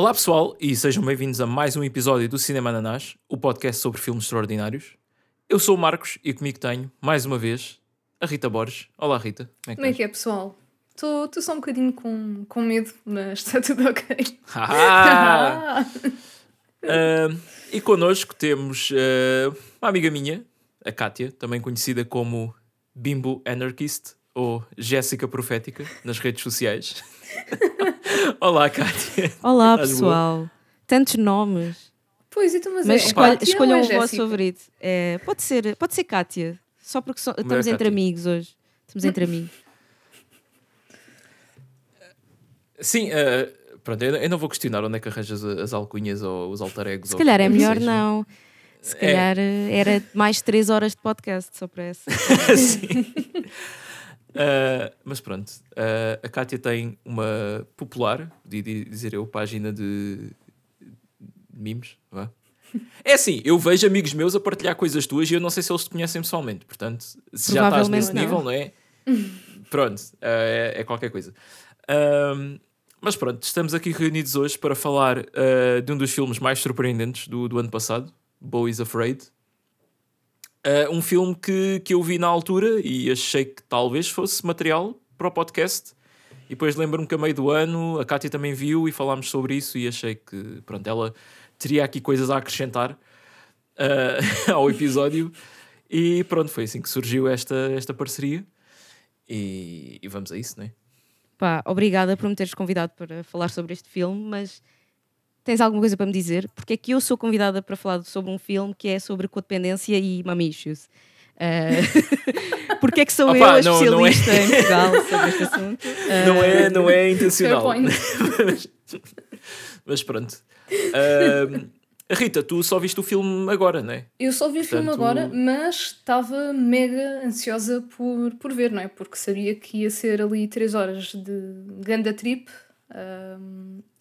Olá pessoal e sejam bem-vindos a mais um episódio do Cinema Ananás, o podcast sobre filmes extraordinários. Eu sou o Marcos e comigo tenho, mais uma vez, a Rita Borges. Olá Rita, como é que, como é, que é, pessoal? Estou só um bocadinho com, com medo, mas está tudo ok. Ah! uh, e connosco temos uh, uma amiga minha, a Kátia, também conhecida como Bimbo Anarchist ou Jéssica Profética nas redes sociais. Olá, Kátia. Olá, pessoal. Tantos nomes. Pois, então, mas, mas é, escolhe, escolham é o vosso favorito. É, pode ser, pode ser Kátia. Só porque so, estamos entre amigos hoje. Estamos entre amigos. Sim, uh, pronto, eu, eu, não vou questionar onde é que arranjas as alcunhas ou os alter egos. Se calhar é melhor não. Se calhar é. era mais 3 horas de podcast só para essa. Sim. Uh, mas pronto, uh, a Kátia tem uma popular, de dizer eu, página de memes. Vá. É assim, eu vejo amigos meus a partilhar coisas tuas e eu não sei se eles te conhecem pessoalmente. Portanto, se já estás nesse não. nível, não é? Pronto, uh, é, é, qualquer coisa. mas pronto, estamos aqui reunidos hoje para falar de um dos filmes mais surpreendentes do, do ano passado, Bo is Afraid. Uh, um filme que, que eu vi na altura e achei que talvez fosse material para o podcast. E depois lembro-me que a meio do ano a Kátia também viu e falámos sobre isso e achei que pronto, ela teria aqui coisas a acrescentar uh, ao episódio. E pronto, foi assim que surgiu esta, esta parceria. E, e vamos a isso, não é? Pá, obrigada por me teres convidado para falar sobre este filme, mas tens alguma coisa para me dizer? Porque é que eu sou convidada para falar sobre um filme que é sobre codependência e mamichos. Uh, porque é que sou Opa, eu a especialista não, não é... em Portugal sobre este assunto? Uh... Não, é, não é intencional. mas, mas, pronto. Uh, Rita, tu só viste o filme agora, não é? Eu só vi Portanto... o filme agora, mas estava mega ansiosa por, por ver, não é? Porque sabia que ia ser ali 3 horas de ganda trip.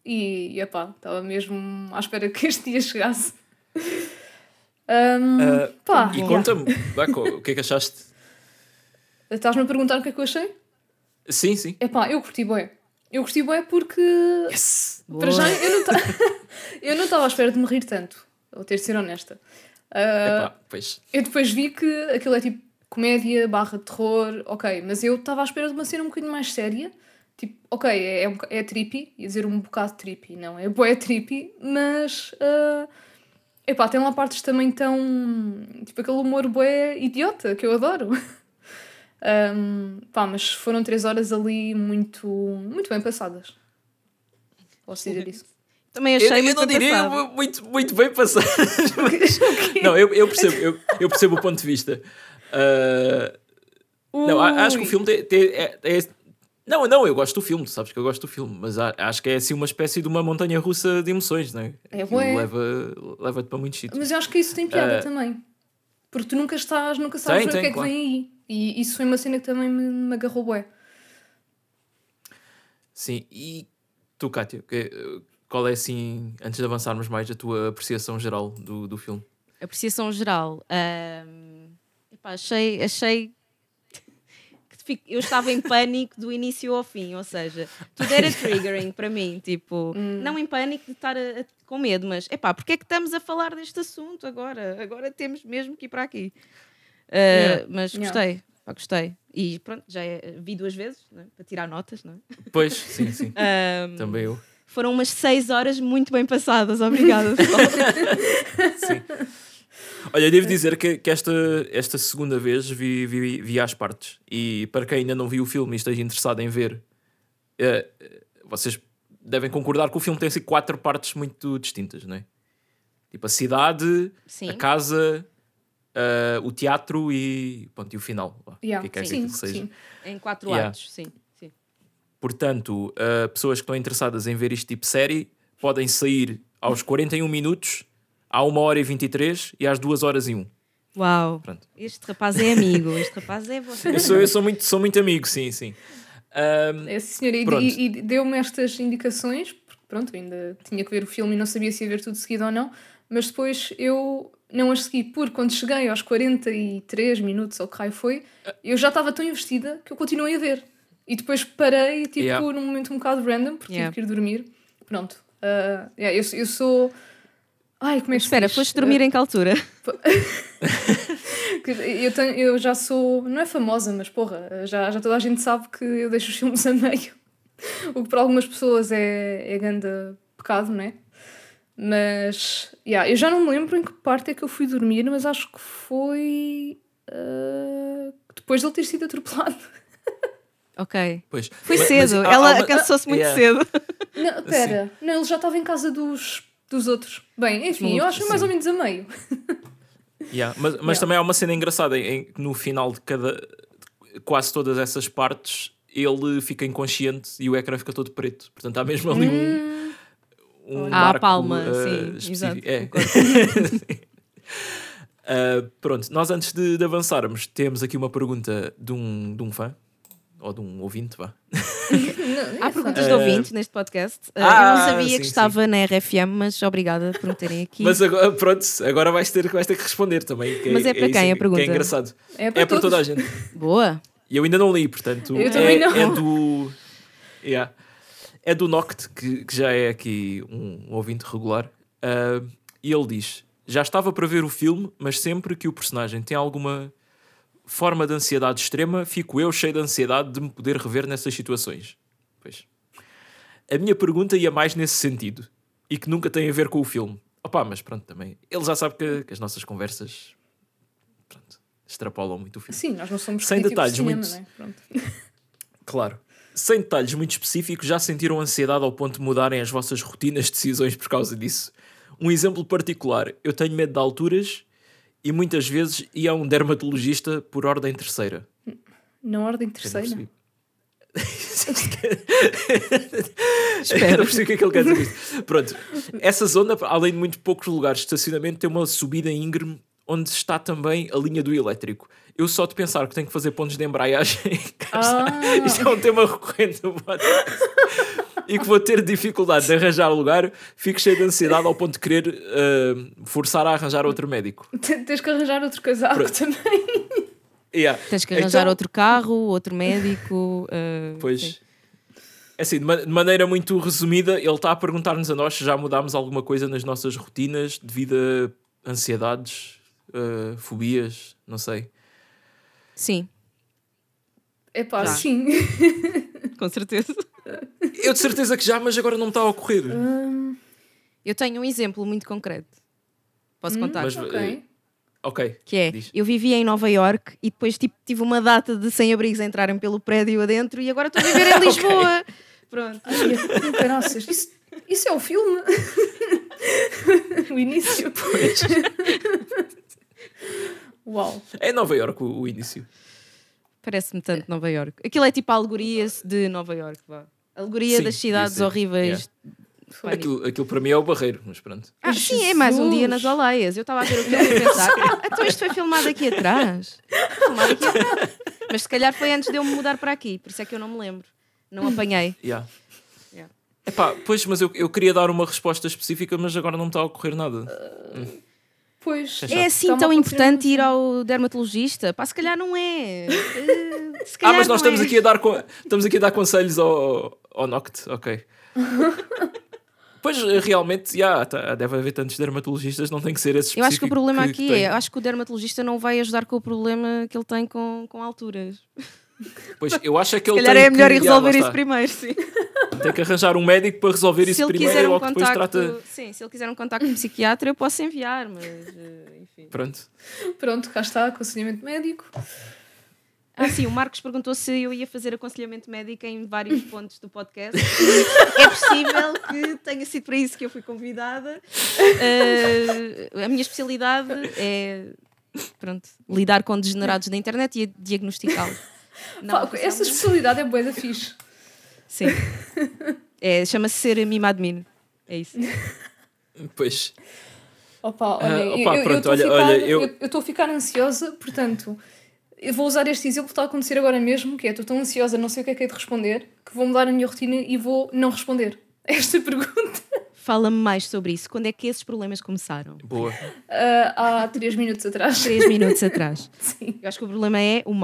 E, e epá, estava mesmo à espera que este dia chegasse. Um, uh, pá, e conta-me, o que é que achaste? Estás-me a perguntar o que é que eu achei? Sim, sim. Epá, eu curti bué. Eu curti bué porque... Yes! Para já, eu não eu não estava à espera de me rir tanto. Vou ter de ser honesta. Uh, Epá, pois. Eu depois vi que aquilo é tipo comédia barra terror, ok. Mas eu estava à espera de uma cena um bocadinho mais séria. Tipo, ok, é, é, é trippy, ia dizer um bocado trippy, não, é boé trippy, mas. Uh, epá, tem lá partes também tão. Tipo, aquele humor boé idiota que eu adoro. um, pá, mas foram três horas ali muito, muito bem passadas. Posso dizer isso. Também achei eu, muito eu não diria muito, muito bem passadas. Mas... não, eu, eu, percebo, eu, eu percebo o ponto de vista. Uh, não, acho que o filme tem, tem, é, é, não, não, eu gosto do filme, tu sabes que eu gosto do filme, mas acho que é assim uma espécie de uma montanha russa de emoções, não é? É bué. Leva, leva-te para muitos sítios. Mas eu acho que isso tem piada uh, também. Porque tu nunca estás, nunca sabes tem, o que é claro. que vem aí. E isso foi uma cena que também me, me agarrou bué. Sim, e tu, Kátia, qual é assim, antes de avançarmos mais, a tua apreciação geral do, do filme? Apreciação geral. Um, epá, achei, achei eu estava em pânico do início ao fim, ou seja, tudo era triggering para mim, tipo, hum. não em pânico de estar a, a, com medo, mas é pá, porque é que estamos a falar deste assunto agora? Agora temos mesmo que ir para aqui. Uh, yeah. Mas gostei, yeah. pá, gostei. E pronto, já é, vi duas vezes é? para tirar notas, não é? Pois, sim, sim. Um, Também eu. Foram umas seis horas muito bem passadas, obrigada. sim. Olha, devo dizer que, que esta, esta segunda vez vi, vi, vi às partes. E para quem ainda não viu o filme e esteja interessado em ver, uh, vocês devem concordar que o filme tem assim, quatro partes muito distintas, não é? Tipo a cidade, Sim. a casa, uh, o teatro e, pronto, e o final. Yeah. Que é que sim, que seja. Sim. Em quatro yeah. atos, sim. sim. Portanto, uh, pessoas que estão interessadas em ver este tipo de série podem sair aos 41 minutos à 1 hora e 23 e às 2 horas e 1. Uau! Pronto. Este rapaz é amigo, este rapaz é você. Eu sou, eu sou, muito, sou muito amigo, sim, sim. Um, Esse senhor, e, e deu-me estas indicações, porque pronto, ainda tinha que ver o filme e não sabia se ia ver tudo seguido ou não, mas depois eu não as segui, porque quando cheguei aos 43 minutos, ou que raio foi, eu já estava tão investida que eu continuei a ver. E depois parei, tipo, yeah. num momento um bocado random, porque yeah. tive que ir dormir. Pronto, Ah, yeah, eu, eu sou. Ai, como é que Espera, diz? foste dormir em que altura? Ah, eu, tenho, eu já sou. Não é famosa, mas porra, já, já toda a gente sabe que eu deixo os filmes a meio. O que para algumas pessoas é, é grande pecado, não é? Mas. Yeah, eu já não me lembro em que parte é que eu fui dormir, mas acho que foi. ah, depois de ele ter sido atropelado. Ok. Pois. Foi Mas- cedo, mas ela cansou-se muito Yeah. cedo. Não, pera, não, ele já estava em casa dos, dos outros. Bem, enfim, eu acho que mais Sim. ou menos a meio. Yeah, Mas, mas Yeah. também há uma cena engraçada em, que no final de cada. de quase todas essas partes ele fica inconsciente e o ecrã fica todo preto. Portanto, há mesmo ali um. um Ah, a marco, palma, uh, sim, específico. exato, É. Uh, pronto, nós antes de, de avançarmos, temos aqui uma pergunta de um, de um fã, ou de um ouvinte, vá. Não, Há é perguntas fácil. de ouvintes neste podcast. Uh, eu Ah, não sabia sim, que sim. estava na RFM, mas obrigada por me terem aqui. Mas agora, pronto, agora vais ter, vais ter que responder também. que Mas é para isso quem a que pergunta? é engraçado. É para, É para toda a gente. Boa. E eu ainda não li, portanto. Eu é, também não. é do. Yeah. É do Noct, que, que já é aqui um ouvinte regular. ah, e ele diz: Já estava para ver o filme, mas sempre que o personagem tem alguma forma de ansiedade extrema, fico eu cheio de ansiedade de me poder rever nessas situações. Pois. A minha pergunta ia mais nesse sentido. E que nunca tem a ver com o filme. Opá, mas pronto, também. Ele já sabe que, que as nossas conversas. Pronto, extrapolam muito o filme. Sim, nós não somos Sem de detalhes, cinema, muito- é? Pronto. Claro. Sem detalhes muito específicos, já sentiram ansiedade ao ponto de mudarem as vossas rotinas de decisões por causa disso? Um exemplo particular: eu tenho medo de alturas e muitas vezes ia a um dermatologista por ordem terceira. Na ordem terceira. Eu não percebi o que é que ele quer dizer isto. Pronto, essa zona, além de muito poucos lugares de estacionamento, tem uma subida íngreme onde está também a linha do elétrico. Eu só de pensar que tenho que fazer pontos de embreagem. Ah. isto é um tema recorrente no podcast. E que vou ter dificuldade de arranjar lugar, fico cheio de ansiedade ao ponto de querer ah, forçar a arranjar outro médico. Tens que arranjar outro casaco Pronto. também. Yeah. Tens que arranjar Então- outro carro, outro médico. uh, Pois. sim. É Assim, de ma- de maneira muito resumida, ele está a perguntar-nos a nós se já mudámos alguma coisa nas nossas rotinas devido a ansiedades, uh, fobias, não sei. Sim, É pá, Já. sim. com certeza. Eu de certeza que já, mas agora não me está a ocorrer. Hum, Eu tenho um exemplo muito concreto. Posso contar? Mas- ok. Ok. Que é, Diz. eu vivia em Nova York e depois tipo, tive uma data de sem-abrigos a entrarem pelo prédio adentro e agora estou a viver em Lisboa. Pronto. Ai, caraças. Isso, isso é o filme? o início. Uau. É Nova York o, o início. Parece-me tanto Nova York. Aquilo é tipo a alegoria de Nova York, vá. Alegoria Sim, das cidades devia ser. Aquilo, aquilo para mim é o barreiro, mas pronto. Ah, sim, é mais um dia nas. Aleias. Eu estava a ver o filme e pensar, "Ah, então isto foi filmado aqui atrás. Filmado aqui atrás. Mas se calhar foi antes de eu me mudar para aqui, por isso é que eu não me lembro. Não apanhei. Yeah. Yeah. Epá, pois, mas eu, eu queria dar uma resposta específica, mas agora não me está a ocorrer nada. Pois. É assim tão importante mesmo. ir ao dermatologista? Pá, se calhar não é. Eh, Se Ah, calhar mas nós estamos é. aqui a dar, estamos aqui a dar conselhos ao, ao Noct, ok. pois realmente, já, tá, deve haver tantos dermatologistas, não tem que ser esse Eu acho que o problema que- aqui que é, eu acho que o dermatologista não vai ajudar com o problema que ele tem com, com alturas. Pois, eu acho é que Se ele calhar tem é melhor que, resolver isso primeiro, sim. Tem que arranjar um médico para resolver se isso ele primeiro quiser um depois contacto, trata. sim, se ele quiser um contacto de psiquiatra, eu posso enviar, mas eh, enfim. Pronto. Pronto, cá está, aconselhamento médico. Ah, sim, o Marcos perguntou se eu ia fazer aconselhamento médico em vários pontos do podcast. é possível que tenha sido para isso que eu fui convidada. Eh, a minha especialidade é pronto, lidar com degenerados da internet e diagnosticá-los. Pá, essa especialidade é bué da fixe. Sim. É, Chama-se ser mimadmin. É isso. Pois. Opa, olha, Ah, opa, olha- ficar- olha, eu- eu estou a ficar ansiosa, portanto, eu vou usar este exemplo que está a acontecer agora mesmo, que é, estou tão ansiosa, não sei o que é que é de responder, que vou mudar a minha rotina e vou não responder a esta pergunta Fala-me mais sobre isso. Quando é que esses problemas começaram? Boa. ah, há três minutos atrás. Três minutos atrás. Sim. Eu acho que o problema é o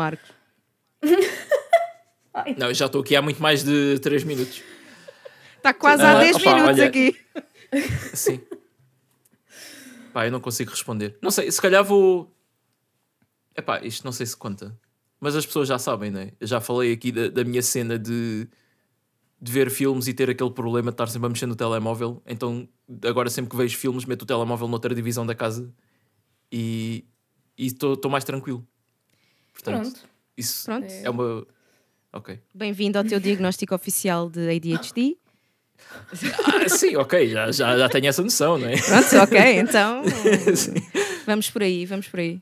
Ai, Não, eu já estou aqui há muito mais de 3 minutos. Está quase há Ah, 10 opa, minutos olha- aqui. Sim. Pá, eu não consigo responder. Não sei, se calhar vou. Epá, isto não sei se conta. Mas as pessoas já sabem, né? Eu já falei aqui da, da minha cena de, de ver filmes e ter aquele problema de estar sempre a mexer no telemóvel. Então, agora sempre que vejo filmes, meto o telemóvel noutra divisão da casa e estou mais tranquilo. Portanto, Pronto. isso Pronto. é uma. Ok. Bem-vindo ao teu diagnóstico oficial de ADHD. Ah, sim, ok, já, já, já tenho essa noção, não é? Pronto, ok, então vamos por aí, vamos por aí.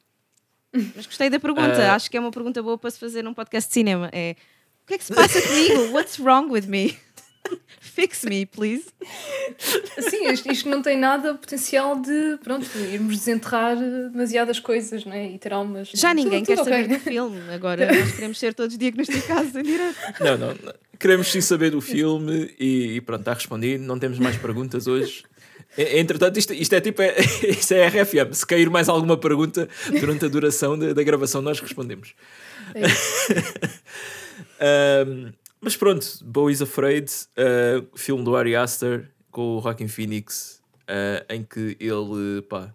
Mas gostei da pergunta, Ah. acho que é uma pergunta boa para se fazer num podcast de cinema. É o que é que se passa comigo? What's wrong with me? Fix me, please. Sim, isto, isto não tem nada potencial de, pronto, irmos desenterrar demasiadas coisas, não é? E traumas. Já ninguém Tudo- quer tudo saber do filme, agora nós queremos ser todos diagnosticados em direto. Não, não, não. Queremos sim saber do filme e, e pronto, está respondido. Não temos mais perguntas hoje. E- Entretanto, isto, isto é tipo é, isto é RFM. Se cair mais alguma pergunta durante a duração da, da gravação, nós respondemos. É. Ahm, mas pronto, Bo is Afraid, ah, filme do Ari Aster com o Joaquin Phoenix, ah, em que ele, pá,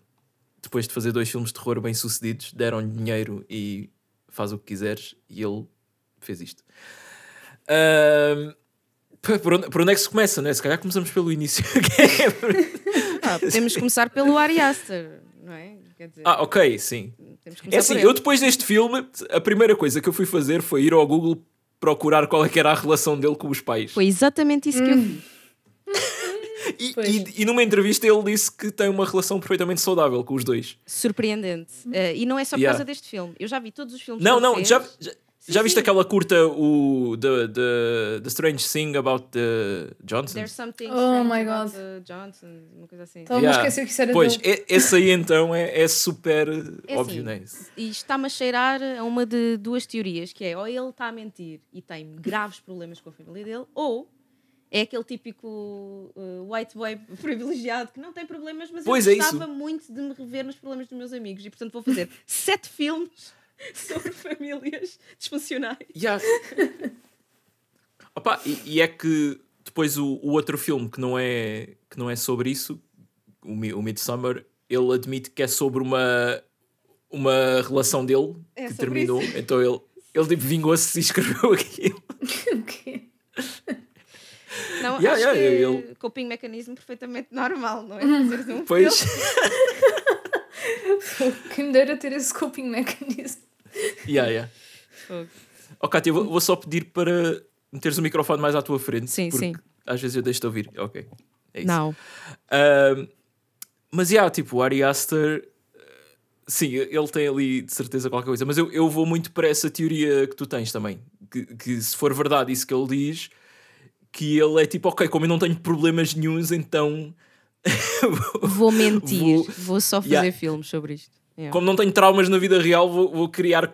depois de fazer dois filmes de terror bem sucedidos, deram-lhe dinheiro e faz o que quiseres, e ele fez isto. Pá, por, onde, por onde é que se começa, né? Se calhar começamos pelo início. Ah, podemos começar pelo Ari Aster, não é? Quer dizer, ah, ok, sim. É assim, eu depois deste filme, a primeira coisa que eu fui fazer foi ir ao Google procurar qual é que era a relação dele com os pais. Foi exatamente isso que eu fiz. E, Pois. e- e numa entrevista ele disse que tem uma relação perfeitamente saudável com os dois. Surpreendente. Eh, e não é só por Yeah. causa deste filme. Eu já vi todos os filmes Não, que ele não, já, já, já viste sim. aquela curta, o the, the, the Strange Thing About the Johnson? There's something Oh strange my about God. the Johnson, uma coisa assim. Estava a esquecer que isso era Pois, e- esse aí então é, é super É óbvio, assim, não é? E está-me a cheirar a uma de duas teorias, que é ou ele está a mentir e tem graves problemas com a família dele, ou é aquele típico uh, white boy privilegiado que não tem problemas, mas Pois eu é gostava muito de me rever nos problemas dos meus amigos e portanto vou fazer sete filmes sobre famílias disfuncionais. Yeah. Opa, e, e é que depois o, o outro filme que não é, que não é sobre isso, o, o Midsummer, ele admite que é sobre uma, uma relação dele É que terminou. Então ele, ele tipo, vingou-se e escreveu aquilo. O quê? Não, Yeah, acho yeah, que é ele- coping mecanismo perfeitamente normal, não é? Fazeres um Pois, Quem me dera ter esse coping mechanism. yeah, yeah. Oh, Cátia, vou, vou só pedir para meteres o microfone mais à tua frente. Sim, sim. Às vezes eu deixo-te ouvir. Ok. É isso. Não. Ahm, mas, yeah, tipo, o Ari Aster, eh, sim, ele tem ali de certeza qualquer coisa, mas eu, eu vou muito para essa teoria que tu tens também. Que, que se for verdade isso que ele diz, que ele é tipo, ok, como eu não tenho problemas nenhuns, então. Vou mentir, Vou- vou, só fazer Yeah. filmes sobre isto. Yeah. como não tenho traumas na vida real, vou, vou criar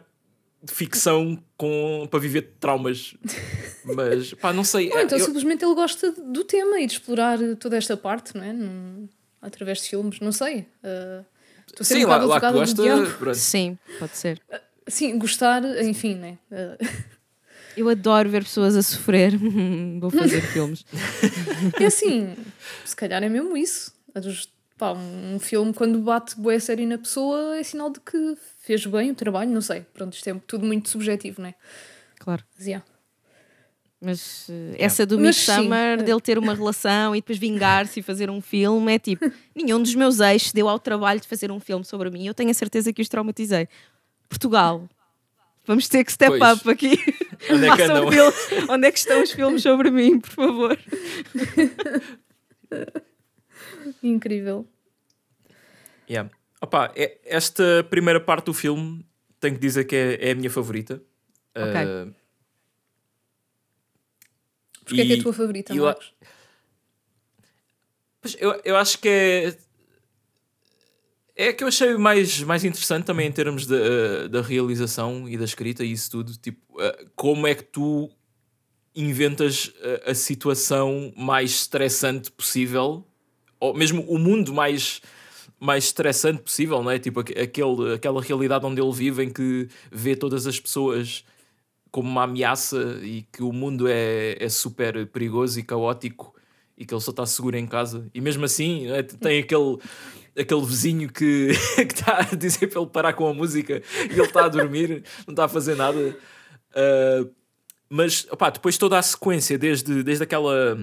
ficção com, para viver traumas. Mas, pá, não sei. Ou então eu- simplesmente ele gosta do tema e de explorar toda esta parte, não é? Num- através de filmes, não sei. Ser sim, um lá, lá que gosta. Sim, pode ser. Sim, gostar, enfim, né? Ah, Eu adoro ver pessoas a sofrer. Vou fazer filmes. É assim, se calhar é mesmo isso. A dos- pá, um filme, quando bate boa série na pessoa, é sinal de que fez bem o trabalho, não sei. Pronto, isto é tudo muito subjetivo, não é? Claro. Mas, yeah. Mas eh, essa do Mas sim. Midsummer, dele ter uma relação e depois vingar-se e fazer um filme, é tipo, nenhum dos meus ex deu ao trabalho de fazer um filme sobre mim. Eu tenho a certeza que os traumatizei. Portugal. Vamos ter que step Pois. up aqui. Onde é que andam? Onde é que estão os filmes sobre mim, por favor? Incrível. Yeah. Opa, é- esta primeira parte do filme tenho que dizer que é, é a minha favorita. Ok. Ah, Porquê é que é e- a tua favorita, e Marcos? Eu, eu acho que é. É a que eu achei mais, mais interessante também em termos da, eh, da realização e da escrita e isso tudo. Tipo, eh, como é que tu inventas eh, a situação mais estressante possível, ou mesmo o mundo mais, mais estressante possível, não é? Tipo, aque- aquele, aquela realidade onde ele vive em que vê todas as pessoas como uma ameaça e que o mundo é, é super perigoso e caótico e que ele só está seguro em casa. E mesmo assim, é, tem aquele, aquele vizinho que está a dizer para ele parar com a música e ele está a dormir, não está a fazer nada. Uh, mas opá, depois toda a sequência, desde, desde aquela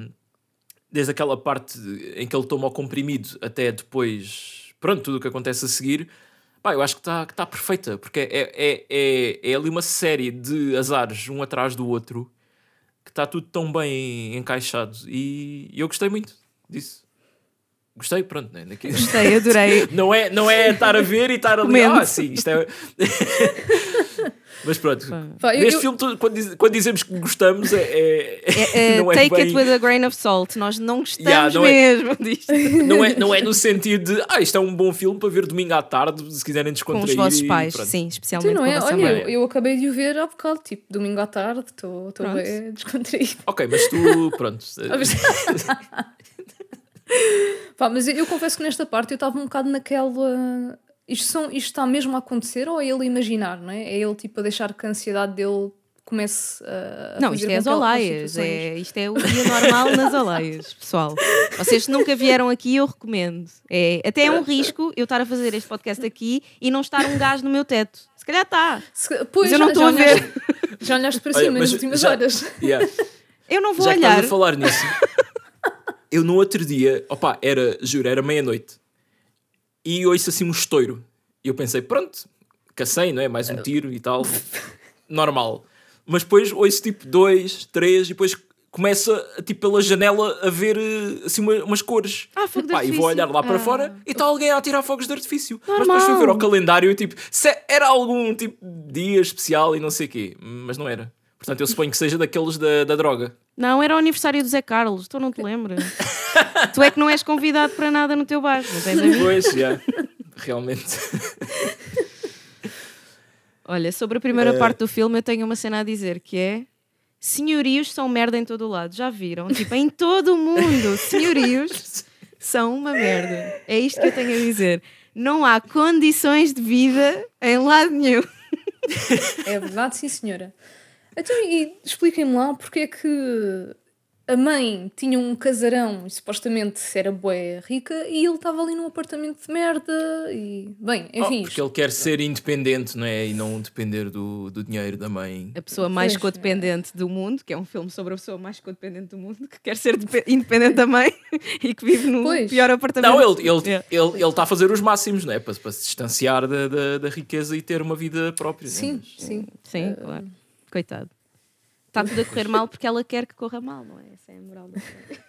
desde aquela parte em que ele toma o comprimido até depois, pronto, tudo o que acontece a seguir, pá, eu acho que está tá perfeita, porque é, é, é, é ali uma série de azares, um atrás do outro, que está tudo tão bem encaixado e eu gostei muito disso. Gostei, pronto, né? Daqui... Gostei, adorei. não, é, não é estar a ver e estar ali, Comendo. ah, sim, isto é. Mas pronto, Pá, eu- neste eu- filme, tu- quando, diz- quando dizemos que gostamos, é. é- É, é, não é take bem- it with a grain of salt. Nós não gostamos Yeah, não é- mesmo disto. Não é, não é no sentido de, ah, isto é um bom filme para ver domingo à tarde, se quiserem Com descontrair. os vossos pais, pronto. sim, Tu especialmente não com é? a vossa Olha, eu, eu acabei de o ver há bocado, tipo, domingo à tarde, estou Pronto. bem descontraído. Ok, mas tu, pronto. Pá, mas eu, eu confesso que nesta parte eu estava um bocado naquela. Isto, são, isto está mesmo a acontecer ou é ele imaginar, não é? É ele tipo a deixar que a ansiedade dele comece a. a Não, isto é as Olaias. É, isto é o dia normal nas Olaias, pessoal. Vocês nunca vieram aqui, eu recomendo. É, até é um risco eu estar a fazer este podcast aqui e não estar um gás no meu teto. Se calhar está. Pois, Mas eu não já- estou a já ver. Já olhaste para cima nas últimas já- horas. Yeah. Eu não vou Já olhar. a falar nisso, eu no outro dia, opá, era, juro, era meia-noite e ouço assim um estouro. E eu pensei, pronto, cacei, não é? Mais um tiro e tal, normal. Mas depois ouço tipo dois, três e depois começa tipo pela janela a ver eh, assim uma- umas cores. Ah, fogo de Pá, e vou artifício. olhar lá para Ah. fora e está alguém a atirar fogos de artifício. Mas depois fui ver ao calendário e tipo, se era algum tipo de dia especial e não sei o quê. Mas não era. Portanto, eu suponho que seja daqueles da, da droga. Não, era o aniversário do Zé Carlos, tu não te lembras. tu é que não és convidado para nada no teu bairro, não tens amigos? Pois, já. Realmente. Olha, sobre a primeira Eh. parte do filme, eu tenho uma cena a dizer que é. Senhorios são merda em todo o lado, já viram? Tipo, em todo o mundo, senhorios são uma merda. É isto que eu tenho a dizer. Não há condições de vida em lado nenhum. É verdade, sim, senhora. Então, e expliquem-me lá porque é que a mãe tinha um casarão e supostamente era bué rica e ele estava ali num apartamento de merda e... Bem, enfim... Oh, porque ele quer ser independente, não é? E não depender do, do dinheiro da mãe. A pessoa mais Pois, codependente do mundo, que é um filme sobre a pessoa mais codependente do mundo, que quer ser depe- independente da mãe e que vive no Pois. pior apartamento. Não, ele está ele, Yeah. ele, ele tá a fazer os máximos, não é? Para, para se distanciar da, da, da riqueza e ter uma vida própria. é? Sim, sim. Sim, claro. Coitado. Está tudo a correr mal porque ela quer que corra mal, não é? Essa é a moral da história.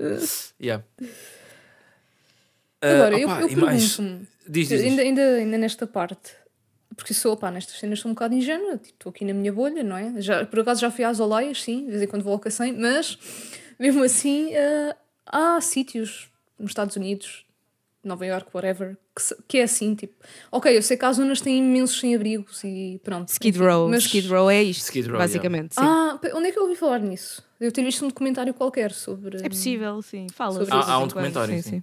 Yeah. Agora, Ah, eu, opá, eu mais? pergunto-me, Diz, diz, ainda, ainda, ainda nesta parte, porque sou, pá, nestas cenas sou um bocado ingênua, tipo, estou aqui na minha bolha, não é? Já, por acaso já fui às Olaias, sim, de vez em quando vou ao Cacém, mas mesmo assim ah, há sítios nos Estados Unidos, Nova York, whatever, que, que é assim, tipo, ok, eu sei que há zonas têm imensos sem-abrigos e pronto. Skid Row. mas- Skid Row é isto, Skid Row, basicamente. sim. Ah, onde é que eu ouvi falar nisso? Eu ter visto um documentário qualquer sobre. É possível, sim. Fala. Sobre. Há- há um em quando. documentário, sim.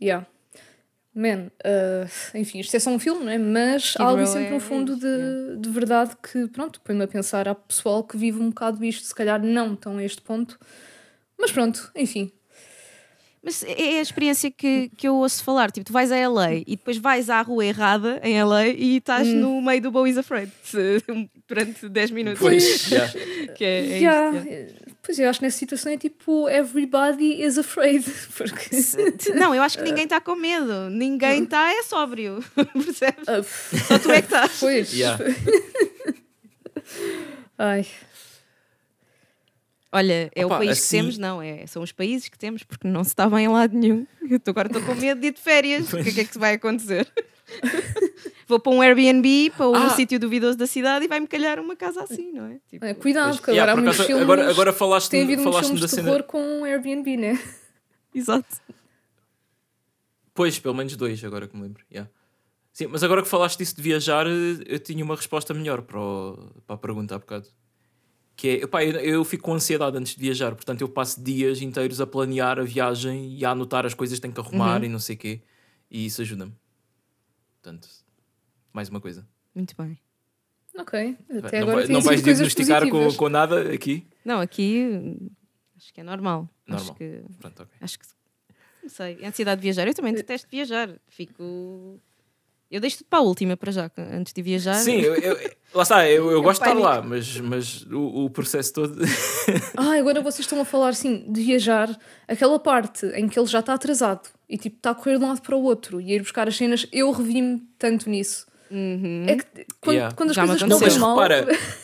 Yeah. Man, uh, enfim, isto é só um filme, não é? Mas Skid há ali Row sempre é- um fundo é de, de verdade que, pronto, põe-me a pensar. Há pessoal que vive um bocado isto, se calhar não tão a este ponto. Mas pronto, enfim. Mas é a experiência que, que eu ouço falar. Tipo, tu vais a LA e depois vais à rua errada em LA e estás Hum. no meio do Bowie's Afraid durante 10 minutos. Pois, yeah. Que é, é Yeah, isto, yeah. Pois eu acho que nessa situação é tipo everybody is afraid. Porque. Não, eu acho que ninguém está com medo. Ninguém está é sóbrio. Percebes? Ah, Só tu é que estás. pois. Yeah. Ai. Olha, é Opa, o país assim- que temos, não, é, são os países que temos, porque não se está bem em lado nenhum. Eu tô- agora estou com medo de ir de férias. O que é que é que vai acontecer? Vou para um Airbnb, para um Ah. sítio duvidoso da cidade e vai-me calhar uma casa assim, não é? Tipo, É, cuidado, Pois, porque agora yeah, há muitos filmes. agora, agora falaste, tem havido muitos falaste filmes de cena. terror com Airbnb, né? Exato. Pois, pelo menos dois, agora que me lembro. yeah. Sim, mas agora que falaste disso de viajar, eh, eu tinha uma resposta melhor para, o- para a pergunta há bocado. Que é, epá, eu, eu fico com ansiedade antes de viajar, portanto eu passo dias inteiros a planear a viagem e a anotar as coisas que tenho que arrumar Uhum. e não sei o quê. E isso ajuda-me. Portanto, mais uma coisa. Muito bem. Ok. Até não, agora vai- não vais diagnosticar com, com nada aqui? Não, aqui Acho que é normal. Normal. Acho que, Pronto, ok. acho que. Não sei. Ansiedade de viajar. Eu também detesto viajar. Fico. Eu deixo tudo para a última, para já, antes de viajar. Sim, eu, eu- lá está, eu, eu gosto de estar lá, mas, mas o, o processo todo. Ah, agora vocês estão a falar assim de viajar, aquela parte em que ele já está atrasado e tipo está a correr de um lado para o outro e a ir buscar as cenas, eu revi-me tanto nisso. É que quando, Yeah. quando as Já coisas mas mal. repara.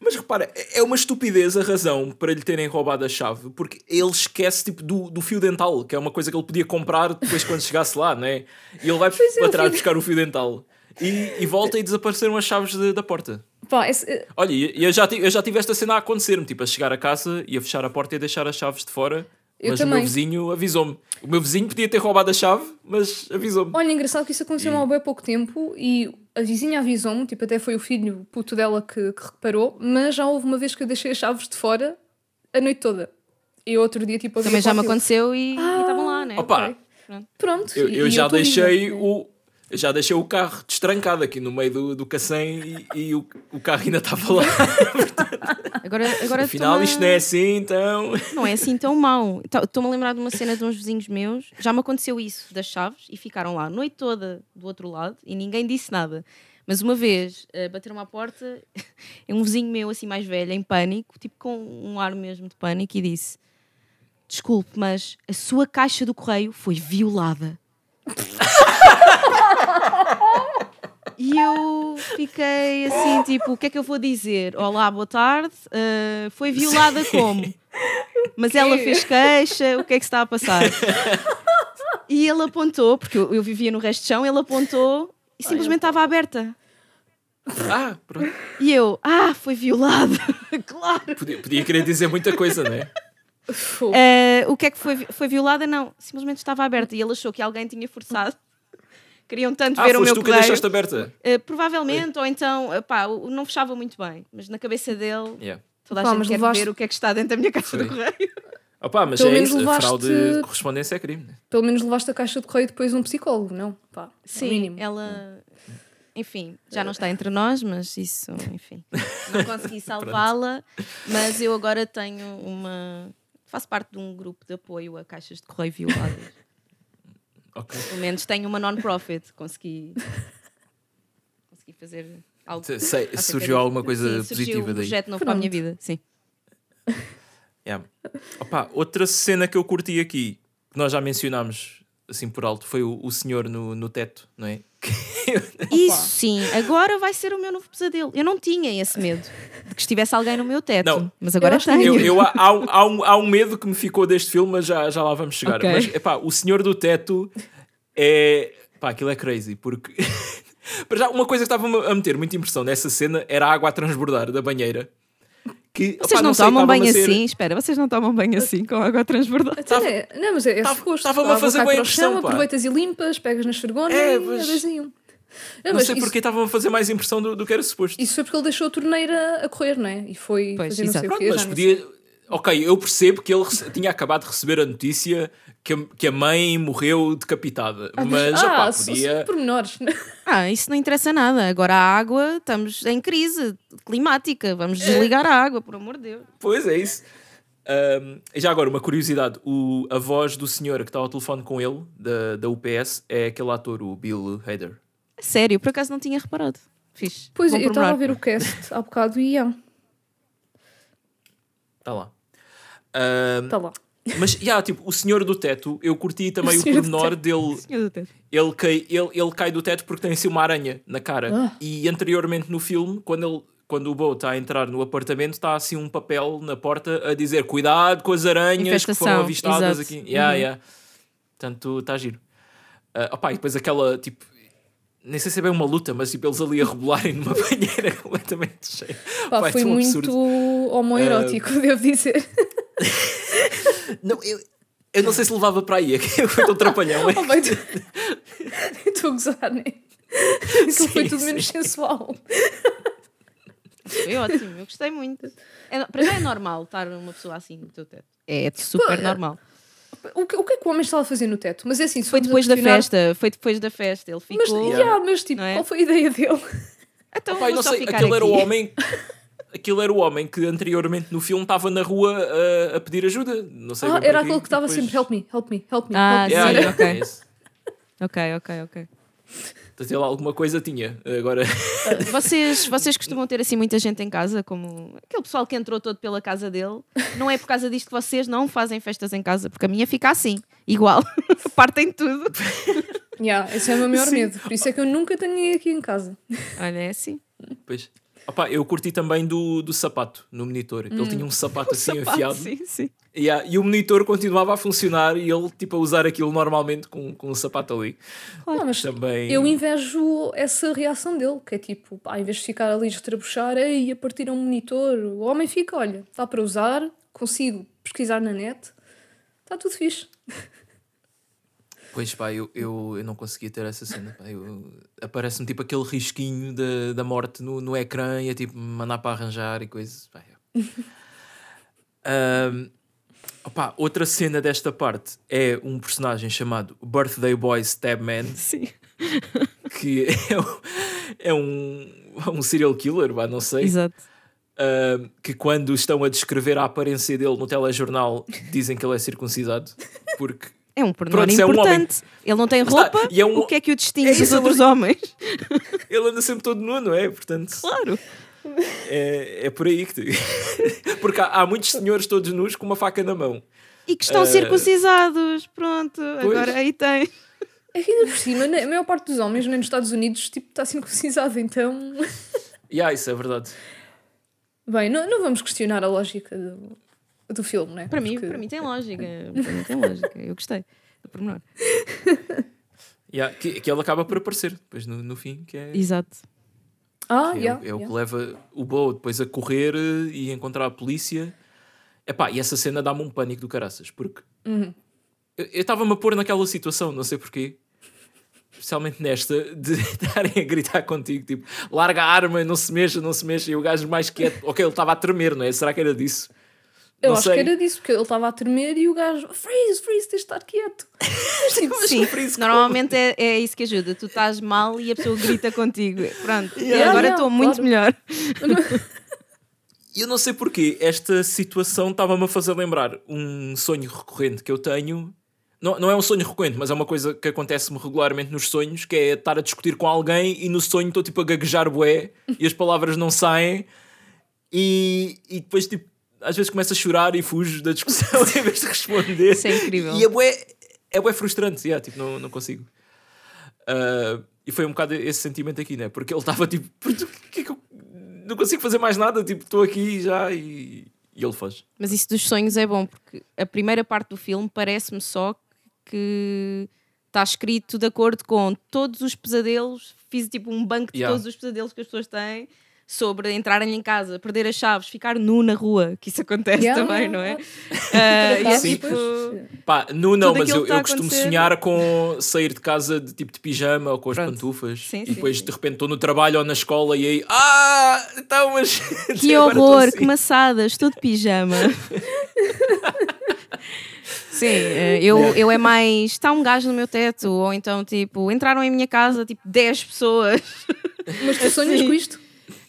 Mas repara, é uma estupidez a razão para lhe terem roubado a chave, porque ele esquece tipo, do, do fio dental, que é uma coisa que ele podia comprar depois quando chegasse lá, né? E ele vai Pois é, para o trás fio- buscar o fio dental. E, e volta e desapareceram as chaves de- da porta. Pá, esse- Olha, e e eu já, ti- eu já tive esta cena a acontecer-me, tipo, a chegar a casa e a fechar a porta e a deixar as chaves de fora. Eu mas o também. meu vizinho avisou-me. O meu vizinho podia ter roubado a chave, mas avisou-me. Olha, engraçado que isso aconteceu há bem pouco tempo e a vizinha avisou-me, tipo, até foi o filho o puto dela que, que reparou, mas já houve uma vez que eu deixei as chaves de fora a noite toda. E outro dia, tipo, Também já me aconteceu e e estavam lá, né? Opa, Pronto. eu, e- eu e já deixei o. já deixei o carro destrancado aqui no meio do, do cacém e, e o, o carro ainda estava lá. Agora, agora Afinal, isto não é assim, então. Não é assim tão mau. Estou-me a lembrar de uma cena de uns vizinhos meus. Já me aconteceu isso das chaves e ficaram lá a noite toda do outro lado e ninguém disse nada. Mas uma vez eh, bateram à porta, um vizinho meu assim mais velho, em pânico, tipo com um ar mesmo de pânico, e disse: Desculpe, mas a sua caixa do correio foi violada. E eu fiquei assim, tipo, o que é que eu vou dizer? Olá, boa tarde. eh, foi violada como? Mas ela fez queixa, o que é que está a passar? E ele apontou, porque eu, eu vivia no resto de chão, ele apontou e simplesmente estava aberta. Ah, pronto. E eu, ah, foi violada, claro. Podia, podia querer dizer muita coisa, não é? Eh, o que é que foi, foi violada? Não, simplesmente estava aberta e ele achou que alguém tinha forçado. Queriam tanto Ah, ver o foste meu tu que deixaste aberta. Eh, provavelmente, ou então, pá, não fechava muito bem, mas na cabeça dele, Yeah. toda a Pá, gente quer levaste- ver o que é que está dentro da minha caixa Foi. do correio. Opa, mas Pelo é menos isso, a levaste- fraude de correspondência é crime. né? Pelo menos levaste a caixa de correio depois a um psicólogo, não? Pá, Sim, Sim, mínimo. ela, enfim, já não está entre nós, mas isso, enfim, não consegui salvá-la, mas eu agora tenho uma. Faço parte de um grupo de apoio a caixas de correio violadas. Ok. Pelo menos tenho uma non-profit, consegui. Consegui fazer algo. Se- sei- surgiu alguma coisa Sim, positiva um daí. projeto novo para a minha Pronto. vida, sim. Yeah. Opa, outra cena que eu curti aqui, que nós já mencionámos assim por alto, foi o, o senhor no, no teto, não é? Isso sim, agora vai ser o meu novo pesadelo. Eu não tinha esse medo de que estivesse alguém no meu teto, Não. mas agora que tenho. Eu, eu- há, um, há, um, há um medo que me ficou deste filme, mas já, já lá vamos chegar. Ok. Mas epá, o senhor do teto é. Pá, aquilo é crazy, porque. Para já, uma coisa que estava a meter muita impressão nessa cena era a água a transbordar da banheira. Que, Vocês opá, não, sei, tomam a ser- assim? Espera, vocês não tomam banho assim com água a transbordar? Então, é- não, mas é, tava- suposto. tava-me a fazer para o impressão, chão. Aproveitas e limpas, pegas nas vergonhas É, e mas- é dois em um. Não, Não mas sei isso, porque estava a fazer mais impressão do, do que era suposto. isso foi porque ele deixou a torneira a correr, não é? E foi Pois, fazer não sei o quê. Pronto, mas podia. Ok, eu percebo que ele rece- tinha acabado de receber a notícia que a, que a mãe morreu decapitada. Mas, ah, opá, podia. pormenores. Ah, isso não interessa nada. Agora a água, estamos em crise climática. Vamos desligar a água, por amor de Deus. Pois é isso. Ahm, já agora, uma curiosidade: o, a voz do senhor que está ao telefone com ele, da, da UPS, é aquele ator, o Bill Hader. Sério, por acaso não tinha reparado. Fixe. Pois, Bom eu estava a ver o cast há bocado e ia. Está lá. Lá. mas, já, tipo, o senhor do teto, eu curti também O o, pormenor dele. Ele cai, ele, ele cai do teto porque tem assim uma aranha na cara. Ah. E anteriormente no filme, quando, ele, quando o Bo está a entrar no apartamento, está assim um papel na porta a dizer cuidado com as aranhas que foram avistadas exato. aqui. Yeah, Uhum. yeah. Portanto, está giro. Ah, opá, e depois aquela tipo. Nem sei se é bem uma luta, mas tipo, eles ali a rebolarem numa banheira completamente cheia. Pá, é foi muito absurdo. homoerótico, devo dizer. Não, eu, eu não sei se levava para aí, aquilo foi tão trapalhão. Oh, bem, tu- Estou a gozar, né? Aquilo foi Sim, tudo menos sim. sensual. Foi ótimo, eu gostei muito. É, para já é normal estar uma pessoa assim no teu teto. É super Pô, normal. O que, o que é que o homem estava a fazer no teto? Mas é assim, se Foi depois da questionar- festa, foi depois da festa. Ele ficou. Mas, yeah, mas tipo, é? qual foi a ideia dele? Então eu vou não sei, aquele era o aqui. homem. aquilo era o homem que anteriormente no filme estava na rua a, a pedir ajuda. Não sei Ah, bem era aquele que estava depois- sempre help me, help me, help me. Ah, help me. Yeah, Sim, yeah, ok. é. Ok, ok, ok. Portanto, ele alguma coisa tinha. Agora, Vocês, vocês costumam ter assim muita gente em casa, como aquele pessoal que entrou todo pela casa dele. Não é por causa disto que vocês não fazem festas em casa, porque a minha fica assim, igual. Partem tudo. Yeah, esse é o meu maior medo. Por isso é que eu nunca tenho ninguém aqui em casa. Olha, é assim. pois. Opa, eu curti também do, do sapato no monitor. Ele tinha um sapato assim Sapato, enfiado. Sim, sim. Yeah, e o monitor continuava a funcionar e ele tipo a usar aquilo normalmente com, com o sapato ali. Ah, mas Também. eu invejo essa reação dele, que é tipo, pá, em vez de ficar ali a estrabuchar, ei, a partir um monitor, o homem fica, olha, dá para usar, consigo pesquisar na net, está tudo fixe. Pois pá, eu, eu, eu não conseguia ter essa cena. pá. Aparece-me tipo aquele risquinho da, da morte no, no ecrã e é tipo mandar para arranjar e coisas. Pá, Ahm, opá, outra cena desta parte é um personagem chamado Birthday Boy Stabman, Sim. que é, um- é um, é um serial killer, vá, não sei. Exato. Ahm, que quando estão a descrever a aparência dele no telejornal dizem que ele é circuncisado. Porque É um pormenor Pronto, se é um importante. Ele não tem Está, roupa. e é um- O que é que o distingue É dos outros homens? ele anda sempre todo nu, não é? Portanto, Claro. é, é por aí que. te- Porque há, há muitos senhores todos nus com uma faca na mão. E que estão Eh, circuncisados. Pronto. pois. Agora aí tem. É ainda por cima, a maior parte dos homens nos Estados Unidos tipo, está circuncisado, então. E ah, isso é verdade. Bem, não, não vamos questionar a lógica do, do filme, né? Para mim, Porque- para mim tem lógica. Para mim tem lógica. Eu gostei do pormenor. Yeah, que, que ele acaba por aparecer depois no, no fim, que é, Exato. Ah, que é, yeah, o- é o que yeah. leva o Bo depois a correr eh, e encontrar a polícia. Epá, e essa cena dá-me um pânico do caraças, porque Uhum. eu eu estava-me a pôr naquela situação, não sei porquê. Especialmente nesta, de estarem a gritar contigo, tipo, larga a arma, não se mexa, não se mexa, e o gajo mais quieto, ok, ele estava a tremer, não é? Será que era disso? Eu Não acho sei. que era disso, porque ele estava a tremer e o gajo, freeze, freeze, tens de estar quieto. Tipo, Sim, normalmente é, é isso que ajuda. Tu estás mal e a pessoa grita contigo. Pronto. E Yeah, agora yeah, estou muito claro. melhor. E eu não sei porquê, esta situação estava-me a fazer lembrar um sonho recorrente que eu tenho. Não, não é um sonho recorrente, mas é uma coisa que acontece-me regularmente nos sonhos, que é estar a discutir com alguém e no sonho estou tipo a gaguejar bué e as palavras não saem e, e depois tipo às vezes começo a chorar e fujo da discussão em vez de responder. Isso é incrível. E é bué, é bué frustrante, yeah, tipo, não, não consigo. Ah, e foi um bocado esse sentimento aqui, né? Porque ele estava tipo, "Puto, o que é que eu não consigo fazer mais nada, tipo, estou aqui já e, e ele faz. Mas isso dos sonhos é bom, porque a primeira parte do filme parece-me só que está escrito de acordo com todos os pesadelos. Fiz tipo um banco de Yeah. todos os pesadelos que as pessoas têm sobre entrarem em casa, perder as chaves, ficar nu na rua, que isso acontece Yeah, também, yeah, não é? yeah. E é Sim, tipo. Pá, no não, mas eu, eu costumo acontecer. sonhar com sair de casa de tipo de pijama ou com as Pronto. pantufas Sim, e sim, depois sim. de repente estou no trabalho ou na escola e aí, ah, então, mas Que horror, assim." que maçadas, estou de pijama. Sim, eh, eu, eu é mais. Está um gajo no meu teto, ou então tipo, entraram em minha casa tipo 10 pessoas. Mas tu sonhas Assim. com isto?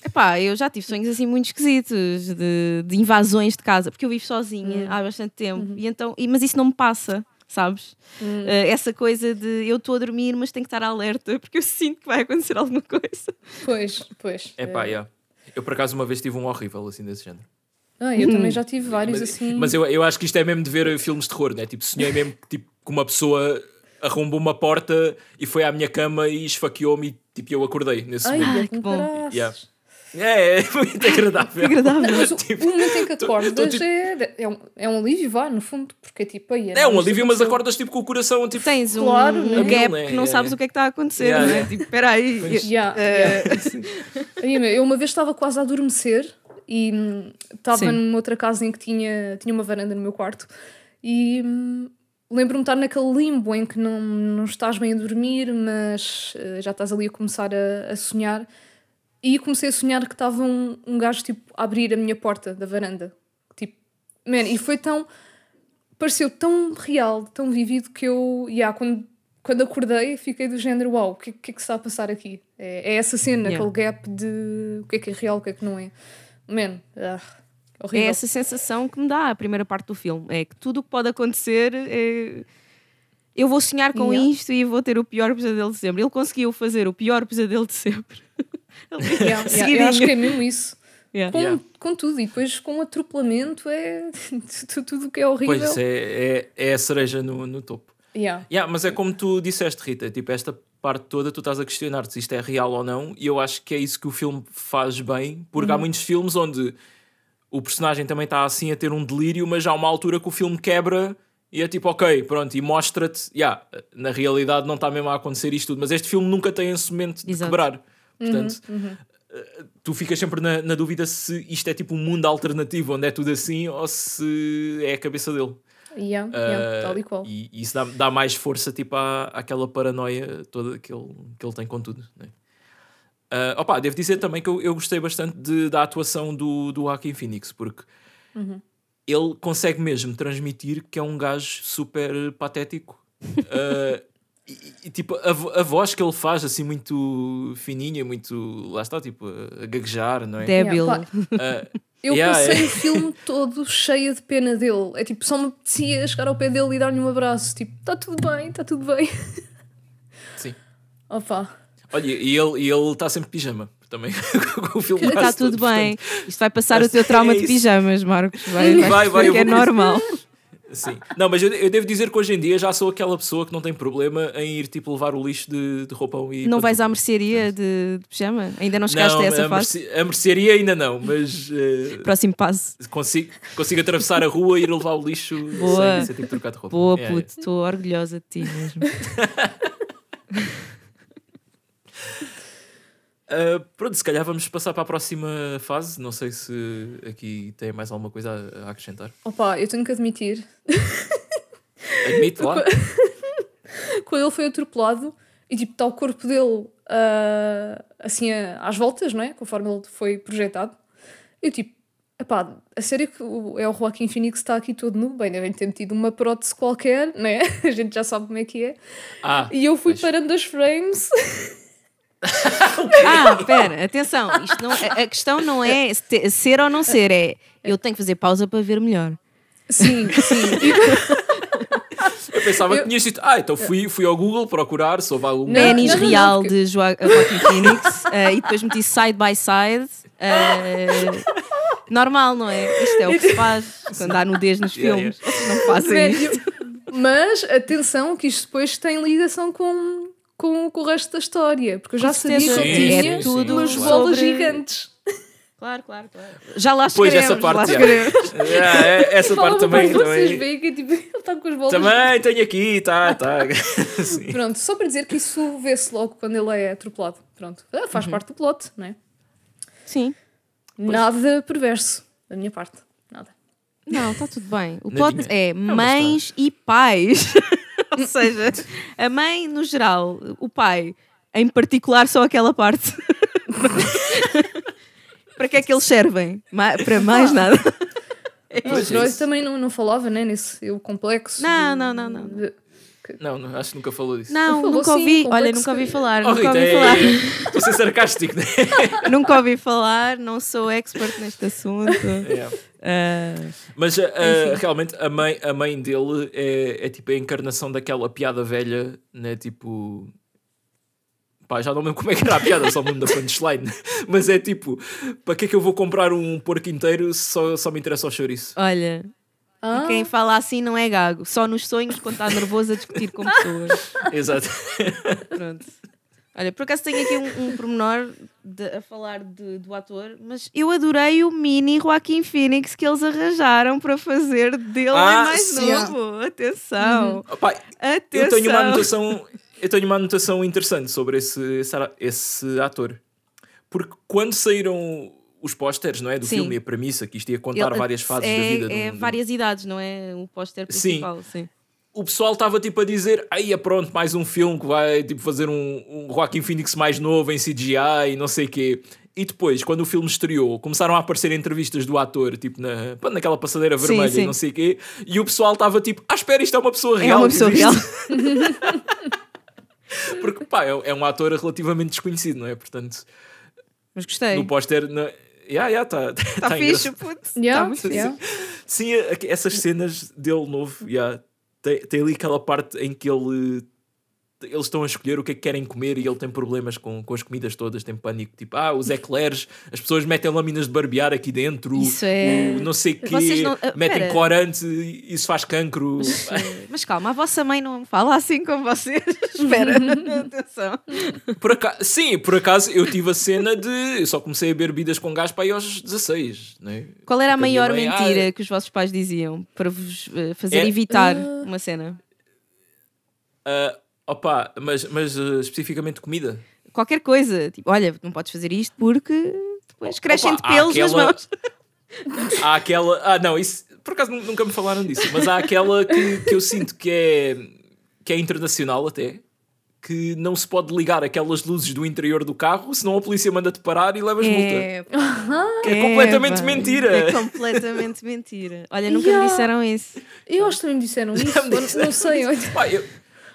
Epá, eu já tive sonhos assim muito esquisitos de, de invasões de casa, porque eu vivo sozinha há bastante tempo, e então, e, mas isso não me passa, sabes? Eh, essa coisa de eu estou a dormir, mas tenho que estar alerta, porque eu sinto que vai acontecer alguma coisa. Pois, pois. É pá, yeah. Eu por acaso uma vez tive um horrível assim desse género. Ah, eu também já tive vários Mas, assim. mas eu, eu acho que isto é mesmo de ver filmes de terror, né? Tipo, sonhei mesmo que, tipo, que uma pessoa arrombou uma porta e foi à minha cama e esfaqueou-me e tipo, eu acordei nesse Ai, momento. Ai, que bom. Yeah. É, é muito agradável. Agradável. Mas o, Tipo, o momento em que tô- acordas tô tipo- é, é, um, é um alívio, vá, no fundo, porque é tipo, aí É um alívio, mas acordas tipo com o coração tipo. Tens um, Claro, um né? gap Né? que não É. sabes o que é que está a acontecer, Yeah, não é? yeah. Tipo, espera aí. Pois. Yeah, Eh, eu uma vez estava quase a adormecer e hum, estava numa outra casa em que tinha, tinha uma varanda no meu quarto e hum, lembro-me de estar naquele limbo em que não, não estás bem a dormir, mas eh, já estás ali a começar a, a sonhar. E comecei a sonhar que estava um, um gajo tipo, a abrir a minha porta da varanda. Tipo, man, e foi tão. pareceu tão real, tão vivido que eu, yeah, quando, quando acordei, fiquei do género: uau, o que, que é que se está a passar aqui? É, é essa cena, Yeah. aquele gap de o que é que é real, o que é que não é. Man, ah, É horrível. essa sensação que me dá a primeira parte do filme. É que tudo o que pode acontecer é... Eu vou sonhar com Yeah. isto e vou ter o pior pesadelo de sempre. Ele conseguiu fazer o pior pesadelo de sempre. Yeah, yeah, eu acho que é mesmo isso. Yeah. Com, Yeah. com tudo. E depois com atropelamento é tu- tudo o que é horrível. Pois, é, é, é a cereja no, no topo. Yeah. Yeah, mas é como tu disseste, Rita, tipo, esta parte toda tu estás a questionar-te se isto é real ou não, e eu acho que é isso que o filme faz bem, porque há muitos filmes onde o personagem também está assim a ter um delírio, mas há uma altura que o filme quebra e é tipo, ok, pronto, e mostra-te, yeah, na realidade não está mesmo a acontecer isto tudo, mas este filme nunca tem esse momento de Exato. quebrar. Portanto, eh, tu ficas sempre na, na dúvida se isto é tipo um mundo alternativo onde é tudo assim ou se é a cabeça dele. Yeah, yeah, Uh, tal e qual. E isso dá, dá mais força tipo, à, àquela paranoia toda que ele, que ele tem com tudo. Né? Uh, opa, devo dizer também que eu, eu gostei bastante de- da atuação do, do Joaquin Phoenix, porque Uhum. ele consegue mesmo transmitir que é um gajo super patético. Uh, e, e, tipo, a, a voz que ele faz, assim, muito fininha, muito. Lá está, tipo, a, gaguejar, não é? Débil. Yeah, Uh, Eu Yeah, passei é. o filme todo cheia de pena dele. É tipo, só me apetecia chegar ao pé dele e dar-lhe um abraço. Tipo, está tudo bem, está tudo bem. sim. Opa. Olha, e ele e ele está sempre de pijama também. com o filme Está tudo todo, bem. portanto, Isto vai passar o é teu trauma de isso. pijamas, Marcos. Vai, vai, Vai, vai, que é normal. Sim. Não, mas eu, eu devo dizer que hoje em dia já sou aquela pessoa que não tem problema em ir tipo levar o lixo de, de roupão e. Não vais à mercearia de, de pijama? Ainda não chegaste Não, a essa a, fase? merce- a mercearia ainda não, mas eh, Próximo passo. consigo, consigo atravessar a rua e ir levar o lixo Boa. sem, sem ter que trocar de roupa. Boa, Yeah, puto. Estou orgulhosa de ti mesmo. Uh, pronto, se calhar vamos passar para a próxima fase. Não sei se aqui tem mais alguma coisa a, a acrescentar. Opa, eu tenho que admitir. Admite lá. Quando ele foi atropelado e tipo, está o corpo dele ah, assim a- às voltas, não é? Conforme ele foi projetado. Eu tipo, epá, a sério que é o Joaquim Phoenix que está aqui todo nu? Bem, devem ter metido uma prótese qualquer, né? A gente já sabe como é que é. Ah, E eu fui pois. parando as frames. Ah, espera, atenção. Isto não, a, a questão não é ser ou não ser, é eu tenho que fazer pausa para ver melhor. Sim, sim. eu pensava Eu- que tinhas dito. Ah, então fui, fui ao Google procurar se houve algum. Não, Pênis não, não, real porque- de Joa- Joaquim Phoenix eh, e depois meti side by side. eh, normal, não é? Isto é o que se faz quando há nudez nos Yeah, filmes. Vocês não fazem Man, isto. Mas atenção que isto depois tem ligação com, com, com o resto da história. Porque eu já sabia que ele sim, tinha sim, umas bolas sobre- gigantes. Claro, claro, claro. Já lá Pois, essa parte, já. Yeah, é- essa parte também. vocês também... veem que tipo, ele está com as bolas Também tenho aqui, tá, tá. Sim. Pronto, só para dizer que isso vê-se logo quando ele é atropelado. Pronto, Ah, Uhum. faz parte do plot, não é? Sim. Nada perverso da minha parte. Nada. Não, está tudo bem. O plot é mas mães e pais. Ou seja, a mãe no geral, o pai em particular só aquela parte. Para que é que eles servem? Para mais nada. Mas é isso. também não, não falava, né? Nesse o complexo. Não, de- não, não, não. de- Não, não, acho que nunca falou disso. Não, falou nunca ouvi. complexo Olha, nunca ouvi que- falar. Oh, nunca Rita, ouvi é- falar. Estou a ser sarcástico, né? nunca ouvi falar, não sou expert neste assunto. É. Mas ah, realmente a mãe, a mãe dele é, é tipo a encarnação daquela piada velha, né? Tipo. Pá, já não lembro como é que era a piada, só me lembro da punchline. Mas é tipo, para que é que eu vou comprar um porco inteiro se só, só me interessa o chouriço? olha, Ah, quem fala assim não é gago. Só nos sonhos quando está nervoso a discutir com pessoas. Exato. Pronto. Olha, por acaso tenho aqui um, um pormenor de- a falar de- do ator, mas eu adorei o mini Joaquim Phoenix que eles arranjaram para fazer dele Ah, mais sim. novo. Atenção! Pá, Atenção! eu tenho uma anotação, eu tenho uma anotação interessante sobre esse, esse, esse ator. Porque quando saíram os pósteres, não é? Do Sim. filme e a premissa, que isto ia contar Ele- várias fases é, da vida. É de um- várias idades, não é? O póster Sim. principal, sim. O pessoal estava tipo a dizer: aí é pronto, mais um filme que vai tipo, fazer um, um Joaquim Phoenix mais novo em CGI e não sei o quê. E depois, quando o filme estreou, começaram a aparecer entrevistas do ator, tipo na, naquela passadeira Sim, vermelha sim. e não sei o quê, e o pessoal estava tipo: ah, espera, isto é uma pessoa É real. uma que pessoa real. existe." Porque pá, é, é um ator relativamente desconhecido, não é? Portanto, Mas gostei. no póster. não- Yeah, yeah, tá, Está tá fixe, engraçado. puto. Tá Yeah, muito fixe. yeah. Sim, essas cenas dele novo, yeah, tem, tem ali aquela parte em que ele. Eles estão a escolher o que é que querem comer e ele tem problemas com, com as comidas todas, tem pânico. Tipo, ah, os eclairs, as pessoas metem lâminas de barbear aqui dentro, Isso é- o não sei quê, não- ah, metem pera. corante, isso faz cancro. Mas calma, a vossa mãe não fala assim com vocês. Espera, atenção. Por acaso, sim, por acaso eu tive a cena de. Eu só comecei a beber bebidas com gás para aí aos 16, né? Qual era a Porque a minha maior mãe, mentira ah, que os vossos pais diziam para vos eh, fazer É- evitar Ah. uma cena? Ah, opa, mas, mas ah, especificamente comida. Qualquer coisa. Tipo, olha, não podes fazer isto porque depois crescem de Opa, há pelos nas aquela- mãos. Há aquela. Ah, não, isso. Por acaso nu- nunca me falaram disso, mas há aquela que, que eu sinto que é, que é internacional até. Que não se pode ligar aquelas luzes do interior do carro, senão a polícia manda-te parar e levas multa. É, Que é completamente pá, mentira. É completamente mentira. Olha, nunca me Yeah. disseram isso. Eu acho que também me disseram isso. Me não- disseram não sei. olha. Pá, eu-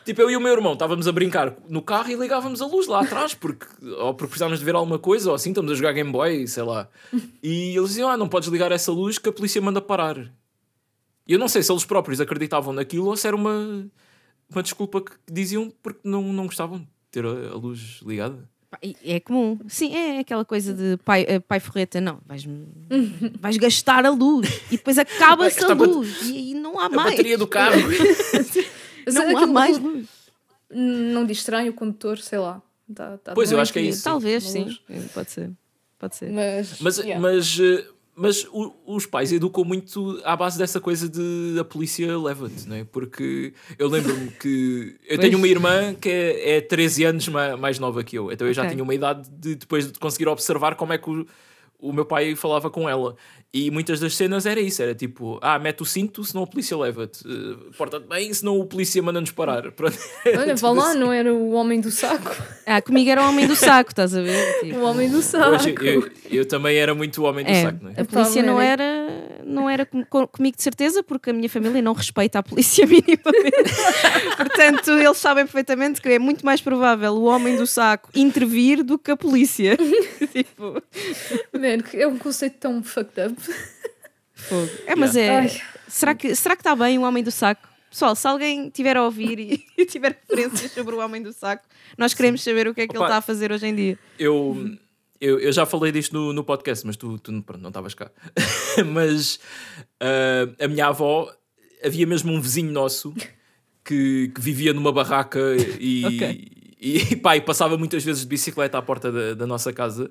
tipo, eu e o meu irmão estávamos a brincar no carro e ligávamos a luz lá atrás, porque, ou porque precisávamos de ver alguma coisa, ou assim, estamos a jogar Game Boy, sei lá. E eles diziam: Ah, não podes ligar essa luz que a polícia manda parar. E eu não sei se eles próprios acreditavam naquilo ou se era uma, uma desculpa que diziam porque não, não gostavam de ter a, a luz ligada. E É comum. Sim, é aquela coisa de pai, eh, pai forreta. Não, vais, vais gastar a luz e depois acaba-se a a luz e aí não há A mais. bateria do carro. Mas Não há aquilo mais luz. Não distrai o condutor, sei lá. Tá- tá Pois, eu acho que é isso. Talvez, sim. É, Pode ser. Pode ser. Mas, Mas, yeah. mas, eh, mas o- os pais educam muito à base dessa coisa de a polícia leva-te, não é? Porque eu lembro-me que eu Pois. tenho uma irmã que é, é 13 anos ma- mais nova que eu, então eu já tinha uma idade de depois de conseguir observar como é que o, o meu pai falava com ela. E muitas das cenas era isso: era tipo, ah, mete o cinto, senão a polícia leva-te, Eh, porta-te bem, senão o polícia manda-nos parar. Pronto. Olha, vá lá, assim. não era o homem do saco. Ah, comigo era o homem do saco, estás a ver? Tipo, O homem do saco. Hoje eu, eu também era muito o homem do É, saco, não é? a polícia não era, não era com- com- comigo de certeza, porque a minha família não respeita a polícia minimamente. Portanto, eles sabem perfeitamente que é muito mais provável o homem do saco intervir do que a polícia. tipo, Man, que é um conceito tão fucked up. fogo. É, mas é. Ai. Será que será que está bem o homem do saco? Pessoal, se alguém tiver a ouvir e, e tiver referências sobre o homem do saco, nós queremos saber o que é que ele Opa. está a fazer hoje em dia. Eu, eu, eu já falei disto no, no podcast, mas tu, tu pronto, não estavas cá. mas ah, a minha avó, havia mesmo um vizinho nosso que, que vivia numa barraca e, Ok. E, pá, e passava muitas vezes de bicicleta à porta da, da nossa casa.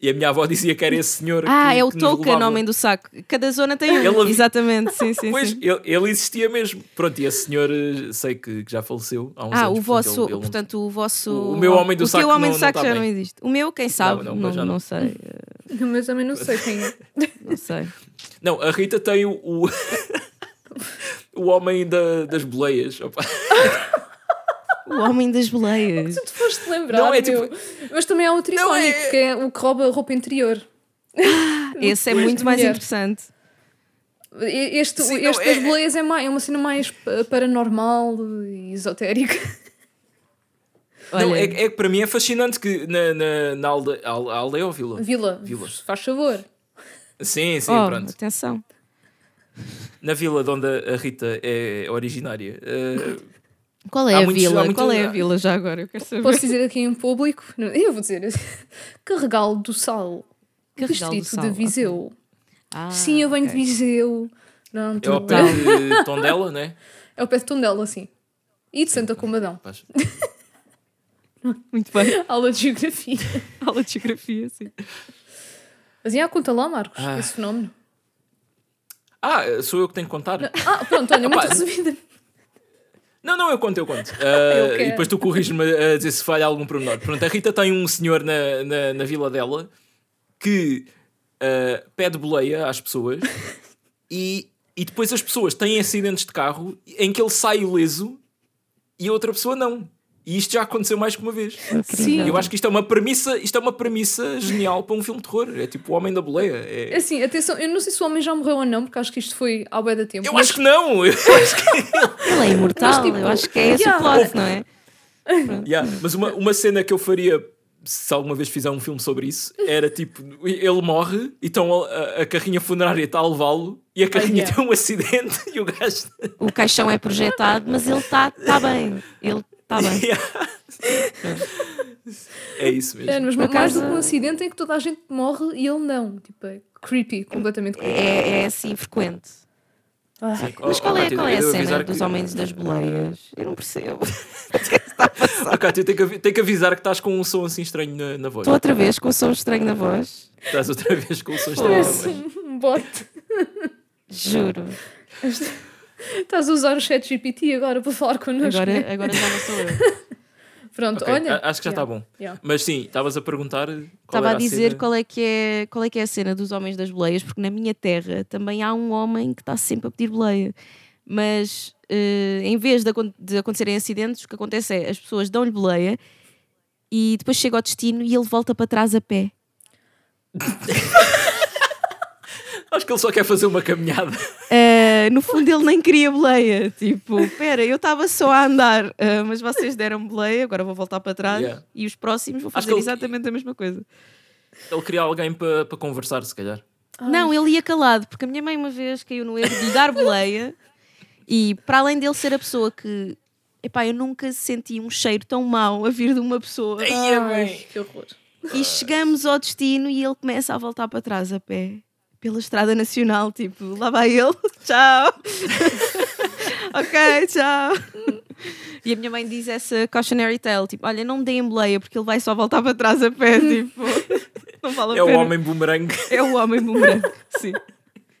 E a minha avó dizia que era esse senhor. Ah, que, é o Tolkien, levava. homem do saco. Cada zona tem um. Ele- Exatamente, sim, sim. Pois, sim. ele, ele existia mesmo. Pronto, e esse senhor, eh, sei que, que já faleceu há uns Ah, anos. o vosso, portanto, ele- portanto, o vosso. O- o meu homem do o saco teu homem não- do saco não tá já bem. não existe. O meu, quem sabe? não, Não, não. não. sei. eh, Mas também não sei quem é. Não sei. Não, a Rita tem o. O, o homem da- das boleias. O homem das boleias. Tu foste lembrar, Não, é meu. Mas também há outro Não, icónico, é- que é o que rouba a roupa interior. Esse é muito mais mulher. interessante. Este, Sim, não, este é- das boleias é, mais, é uma cena mais pa- paranormal e esotérica. Olha, Não, é, é que para mim é fascinante que na, na, na alde, al- aldeia ou vila? Vila, Vila. faz favor. Sim, sim, oh, pronto. atenção. Na vila de onde a Rita é originária. eh, Qual é Há a muitos- vila? Qual é a vila já agora? Eu quero saber. Posso dizer aqui em público? Não, Eu vou dizer. Carregal do Sal. Carregal do distrito Sal, de Viseu. Ah, Sim, eu venho ok. de Viseu. Não, é ao tudo pé de Tondela, não é? É o pé de Tondela, sim. E de Santa Comadão. Muito bem. Aula de geografia. Aula de geografia, sim. Mas já conta lá, Marcos, Ah. esse fenómeno. Ah, sou eu que tenho que contar? Ah, pronto, olha, muito resumida. Não, não, eu conto, eu conto. Ah, Eu e depois tu corriges-me a dizer se falha algum pormenor. Pronto, a Rita tem um senhor na, na, na vila dela que ah, pede boleia às pessoas e, e depois as pessoas têm acidentes de carro em que ele sai ileso e a outra pessoa não. E isto já aconteceu mais que uma vez. Sim. E eu acho que isto é uma premissa, isto é uma premissa genial para um filme de terror. É tipo o homem da boleia. É- Assim, atenção, eu não sei se o homem já morreu ou não, porque acho que isto foi ao bué da tempo. Eu mas- acho que não! Eu acho que Ele é imortal, Mas, tipo, eu acho que é esse yeah. o plot, não é? Yeah, Mas uma, uma cena que eu faria se alguma vez fizer um filme sobre isso, era tipo, ele morre e então a, a carrinha funerária está a levá-lo e a carrinha yeah. tem um acidente e o gajo. O caixão é projetado, mas ele está tá bem. Ele está bem. é isso mesmo. É, mas mais do que um acidente em que toda a gente morre e ele não. Tipo, é creepy, completamente creepy. É, é assim frequente. Ah, Mas qual é, Cátia, qual é a cena dos que- homens das boleias? Eu não percebo. Ah, Cátia, tem que, tem que avisar que estás com um som assim estranho na, na voz. Estou outra vez com o som estranho na voz. Estás outra vez com o som estranho na Parece voz. um bote. Juro. Estás a usar o chat GPT agora para falar connosco. né? Agora, agora já não sou eu. Pronto, Ok, olha. acho que já está Yeah, bom. yeah. Mas sim, estavas a perguntar. Estava a dizer cena. qual é, que é, qual é que é a cena dos homens das boleias, porque na minha terra também há um homem que está sempre a pedir boleia. Mas eh, em vez de, de acontecerem acidentes, o que acontece é as pessoas dão-lhe boleia e depois chega ao destino e ele volta para trás a pé. Acho que ele só quer fazer uma caminhada. Eh, no fundo ele nem queria boleia. Tipo, espera, eu estava só a andar, eh, mas vocês deram boleia, agora vou voltar para trás Yeah. e os próximos vou Acho fazer que ele- exatamente a mesma coisa. Ele queria alguém para para conversar, se calhar. Não, ele ia calado, porque a minha mãe uma vez caiu no erro de lhe dar boleia e para além dele ser a pessoa que. Epá, eu nunca senti um cheiro tão mau a vir de uma pessoa. Ai, que horror. E chegamos ao destino e ele começa a voltar para trás a pé. Pela estrada nacional, tipo, lá vai ele, tchau. ok, tchau. E a minha mãe diz essa cautionary tale, tipo, olha, não me deem boleia porque ele vai só voltar para trás a pé, tipo, não vale a É o pena. homem boomerang. É o homem bumerangue, sim.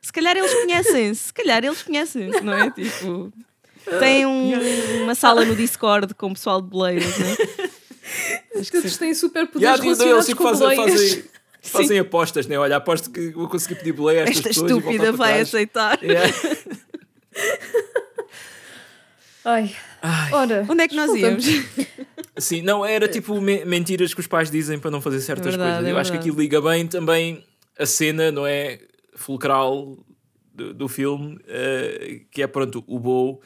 Se calhar eles conhecem-se, se calhar eles conhecem-se, não é? Tipo, tem um- uma sala no Discord com o pessoal de boleias, não é? Acho que eles têm super poderes eles relacionados tipo, com boleias. fazem, fazem apostas, né? Olha, aposto que vou conseguir pedir boleia a estas Esta pessoas. e estúpida vai aceitar. Yeah. Ai. Ai. Ora, Onde é que nós íamos? Sim, não, era tipo me- mentiras que os pais dizem para não fazer certas Verdade, coisas. é Eu acho que aquilo liga bem também a cena, não é? Fulcral do, do filme, eh, que é pronto, o Bo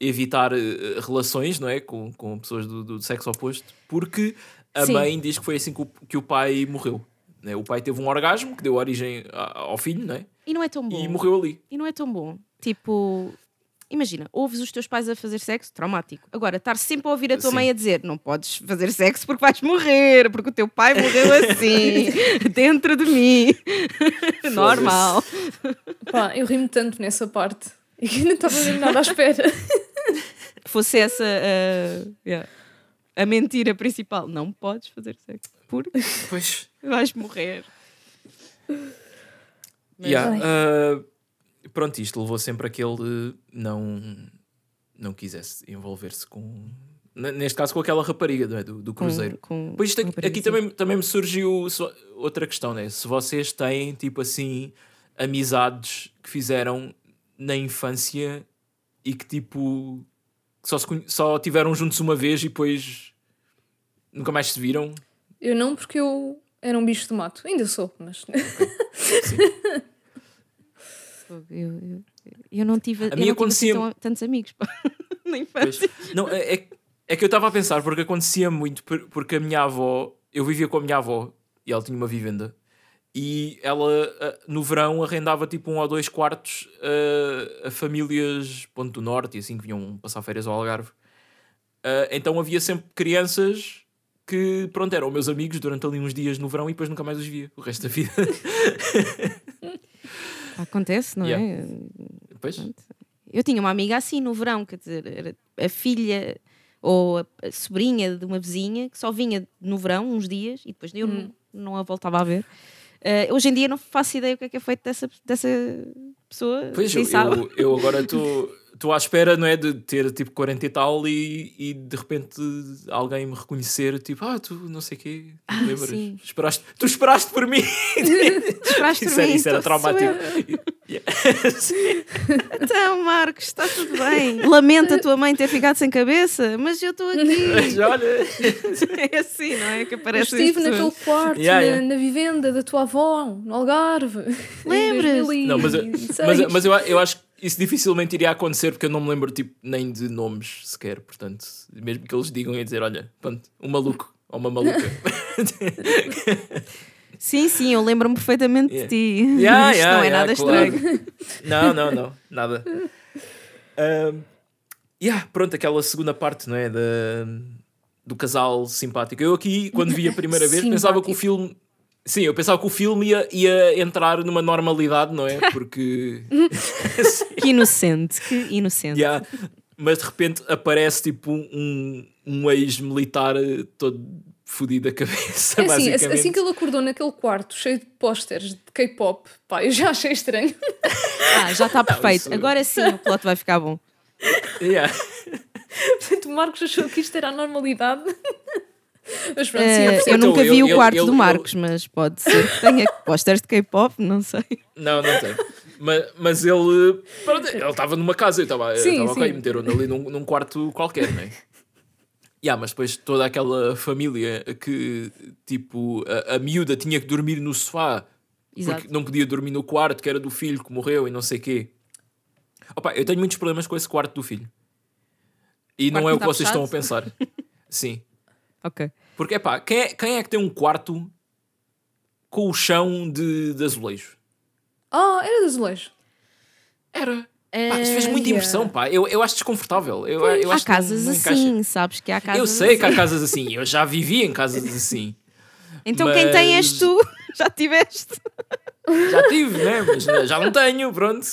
evitar eh, relações, não é? Com, com pessoas do, do sexo oposto, porque a Sim. mãe diz que foi assim que o, que o pai morreu. Né? O pai teve um orgasmo que deu origem ao filho, não é? E não é tão bom. E morreu ali. E não é tão bom. Tipo, imagina, ouves os teus pais a fazer sexo, traumático. Agora, estar sempre a ouvir a tua Sim. mãe a dizer não podes fazer sexo porque vais morrer, porque o teu pai morreu assim, dentro de mim. Normal. Pá, eu rimo tanto nessa parte. E que não estava mesmo nada à espera. Fosse essa a, yeah, a mentira principal. Não podes fazer sexo porque Pois. Vais morrer. Yeah, Ai. uh, pronto, isto levou sempre a que ele não, não quisesse envolver-se com. Neste caso, com aquela rapariga não é? do, do Com- Cruzeiro. com- Pois isto aqui, com aqui também, também me surgiu outra questão, né? Se vocês têm, tipo assim, amizades que fizeram na infância e que, tipo, só, se só tiveram juntos uma vez e depois nunca mais se viram. Eu não, porque eu era um bicho do mato. Ainda sou, mas. Eu, eu, eu não tive, eu A não mim tive assim acontecia- tão- tantos amigos pá, na Pois. infância. Não, é, é- é que eu estava a pensar, porque acontecia muito, por- porque a minha avó, eu vivia com a minha avó e ela tinha uma vivenda. E ela, ah, no verão, arrendava tipo um ou dois quartos ah, a famílias Ponto do Norte e assim que vinham passar férias ao Algarve. Ah, então havia sempre crianças que, pronto, eram meus amigos durante ali uns dias no verão e depois nunca mais os via o resto da vida. Acontece, não Yeah. é? Depois, Eu tinha uma amiga assim no verão, quer dizer, era a filha ou a, sobrinha de uma vizinha que só vinha no verão uns dias e depois eu não, não a voltava a ver. Eh, hoje em dia não faço ideia o que é que é feito dessa, dessa pessoa. Pois, eu, sabe? eu, eu agora estou à espera, não é? De ter tipo 40 e tal e, e de repente alguém me reconhecer, tipo, ah, tu não sei o quê, Ah, lembras? sim. Esperaste, tu esperaste por mim! Esperaste isso por era, mim, isso era então, traumático. Então, Marcos, está tudo bem. Lamento a tua mãe ter ficado sem cabeça, mas eu estou aqui. Mas olha, é assim, não é? Que Eu aparece estive naquele quarto, Yeah, na, yeah. na vivenda da tua avó, no Algarve. em Lembras? 2006. não, mas, eu- mas, mas eu, eu acho que isso dificilmente iria acontecer porque eu não me lembro tipo, nem de nomes sequer. Portanto, mesmo que eles digam e dizer, olha, pronto, um maluco Ou uma maluca. Sim, sim, eu lembro-me perfeitamente Yeah. de ti. Yeah, Isto yeah, não é nada claro. estranho. Não, não, não, nada. Um, yeah, pronto, aquela segunda parte, não é? Da, do casal simpático. Eu aqui, quando vi a primeira vez, pensava que o Simpático. filme. Sim, eu pensava que o filme ia, ia entrar numa normalidade, não é? Porque. Que inocente, que inocente. Yeah. Mas de repente aparece tipo um, um ex-militar eh, todo fodido da cabeça. É assim, basicamente. assim que ele acordou naquele quarto cheio de pósteres de K-pop, pá, eu já achei estranho. Ah, já está perfeito. isso- Agora sim o plot vai ficar bom. Yeah. Portanto, o Marcos achou que isto era a normalidade. Mas pronto, sim, Eh, eu eu percebo. Então, nunca vi ele- o quarto ele- do Marcos, mas pode ser que tenha pósteres de K-pop, não sei. Não, não tem. Mas, mas ele pronto, ele estava numa casa, eu estava ok, meteram-no ali num, num quarto qualquer, não é? Yeah, mas depois toda aquela família que tipo a, a miúda tinha que dormir no sofá Exato. porque não podia dormir no quarto que era do filho que morreu e não sei quê. Opa, eu tenho muitos problemas com esse quarto do filho. E não é o que tá vocês estão a pensar. Sim. Ok. Porque, pá, quem é, quem é que tem um quarto com o chão de, de azulejo? Ah, era de azulejo. Era. Pá, isso fez muita impressão, pá. Eu, eu acho desconfortável. Eu, eu há acho casas assim, sabes que há casas Eu sei que há assim. casas assim. Eu já vivi em casas assim. Então quem tem és mas- tu, já tiveste. Já tive, né? Mas já não tenho, pronto.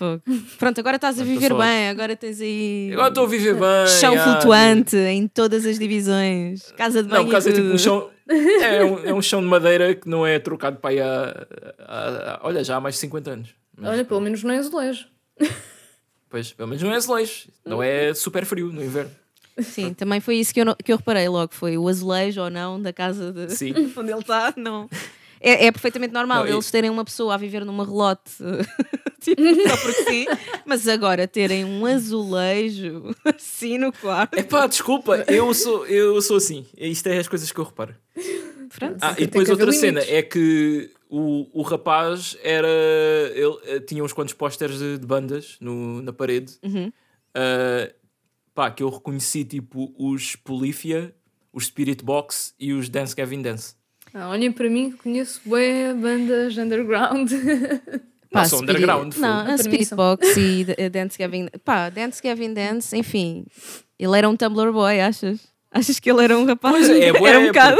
Fogo. Pronto, agora estás a viver bem, agora tens aí Agora estou a viver bem. chão ah, flutuante em todas as divisões, casa de banho Não, e é tipo um chão. É um, é um chão de madeira que não é trocado para aí há, há- há- Olha, já há mais de 50 anos. Mas, Olha, pelo menos não é azulejo. Pois, pelo menos não é azulejo. Não é super frio no inverno. Sim, também foi isso que eu, que eu reparei logo, foi o azulejo ou não da casa de Sim. onde ele está, não. É, é perfeitamente normal Não, e- eles terem uma pessoa a viver numa relote tipo, só porque sim, mas agora terem um azulejo assim no quarto. É pá, desculpa, eu sou, eu sou assim. Isto é as coisas que eu reparo. Pronto. Ah, e depois outra cena limites. é que o, o rapaz era. Ele eh, tinha uns quantos pósteres de, de bandas no, na parede. Uhum. Ah, pá, que eu reconheci tipo os Polífia, os Spirit Box e os Dance Gavin Dance. Ah, olhem para mim, que conheço bué bandas underground. Não, são Spirit- underground, Não, a Spirit. Box e Dance Gavin. Pá, Dance Gavin Dance, enfim. Ele era um Tumblr boy, achas? Achas que ele era um rapaz? Pois é, bué, era um bocado.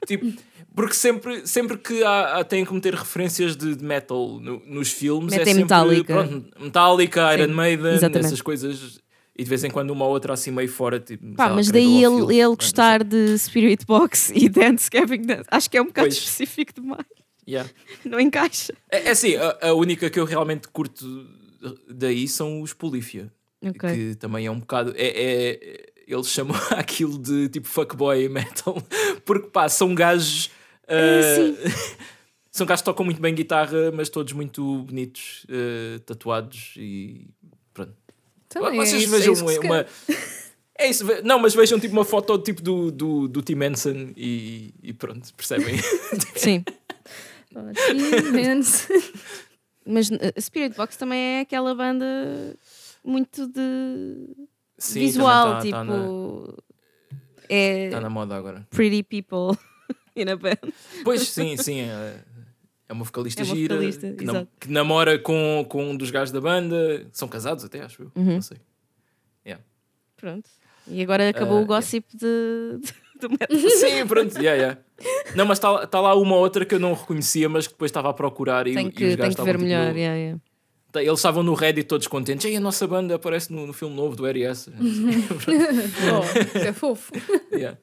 Porque, tipo, porque sempre, sempre que há, há- têm que meter referências de, de metal no- nos filmes, é Metem sempre Metallica. pronto, Metallica, Iron Sim, Maiden, exatamente. essas coisas. E de vez em quando uma ou outra assim meio fora. Tipo, Pá, lá, mas daí ele, ele gostar de Spirit Box e Dance Gavin Dance, acho que é um bocado Pois. específico demais. yeah. Não encaixa. É, é assim, a, a única que eu realmente curto daí são os Polífia. Ok. Que também é um bocado. É, é- eles chamam aquilo de tipo fuckboy metal. Porque pá, são gajos. ah, são gajos que tocam muito bem guitarra, mas todos muito bonitos, ah, tatuados e. Também Vocês é isso, é vejam isso que se uma. quer. É isso, não, mas vejam tipo uma foto tipo do, do, do Tim Henson e, e pronto, percebem? Sim. Imenso. Mas uh, Spirit Box também é aquela banda muito de Sim, visual, também tá- tá na- tipo. é Está na moda agora. pretty people in a band. Pois, sim, sim. É, é uma vocalista É uma gira vocalista, que, nam- que namora com, com um dos gajos da banda. São casados até, acho eu. Uhum. Não sei. Pronto. E agora acabou Ah, o gossip de, de- do. Sim, pronto. Yeah, yeah. Não, mas está tá lá uma outra que eu não reconhecia, mas que depois estava a procurar e, Tenho e os que, gajos que ver estavam, tipo, melhor. no- yeah, yeah. Tá, Eles estavam no Reddit todos contentes. Ei, a nossa banda aparece no, no filme novo do RS. Oh, isso é fofo. yeah.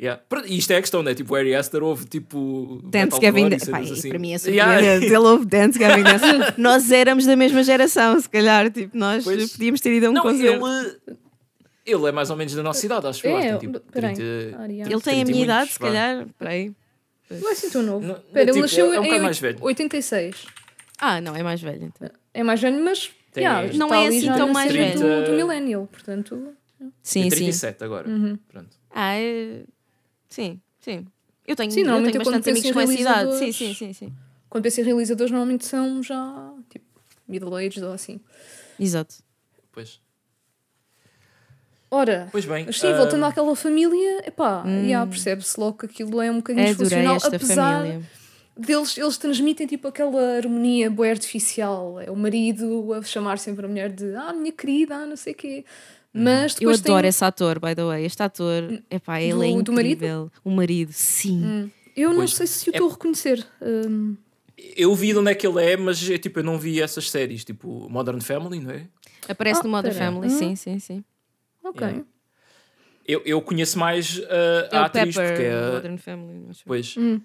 Yeah. E isto é a questão, né? Tipo, o Ari Aster houve tipo. Dance Gavin Dance. assim. Para mim é Yeah. surpreendente. Ele ouve Dance Gavin Dance. Nós éramos da mesma geração, se calhar. Tipo, nós Pois. podíamos ter ido a um Não, concerto. ele, ele é mais ou menos da nossa idade, acho eu. É, Acho que tem, tipo, peraí. 30 Ariana. Ele tem a 30 minha idade, muitos, se calhar. Peraí. Não é assim tão novo. Não- Espera, tipo, ele nasceu é um em bocado oit- mais velho. 86. Ah, não, é mais velho então. É mais velho, mas Tem- yeah, Não é assim tão mais velho. Do, do millennial, portanto... Sim, sim. 37 agora. Uhum. Pronto. Ah, é... sim, sim. Eu tenho, Sim, eu tenho é penso amigos com essa idade. Sim, realizadores- sim, sim, sim. Quando penso em realizadores, normalmente são já, tipo, middle-aged ou assim. Exato. Pois. Ora, Pois bem. mas sim, ah, voltando àquela família, epá, yeah, percebe-se logo que aquilo é um bocadinho disfuncional, esta apesar família. deles, eles transmitem tipo aquela harmonia boa artificial. É o marido a chamar sempre a mulher de ah, minha querida, ah, não sei o quê. Mas Eu adoro tem... esse ator, by the way. Este ator, epá, ele é Do- incrível. do marido? O marido, sim. Eu não Pois, sei se o é- estou a reconhecer. Hum, Eu vi de onde é que ele é, mas é, tipo, eu não vi essas séries, tipo Modern Family, não é? Aparece Ah, no pera. Family, Hum. sim, sim, sim. ok. Yeah. Eu, eu conheço mais ah, É a atriz, Pepper, porque é. Modern Family. não sei. Pois, Hum,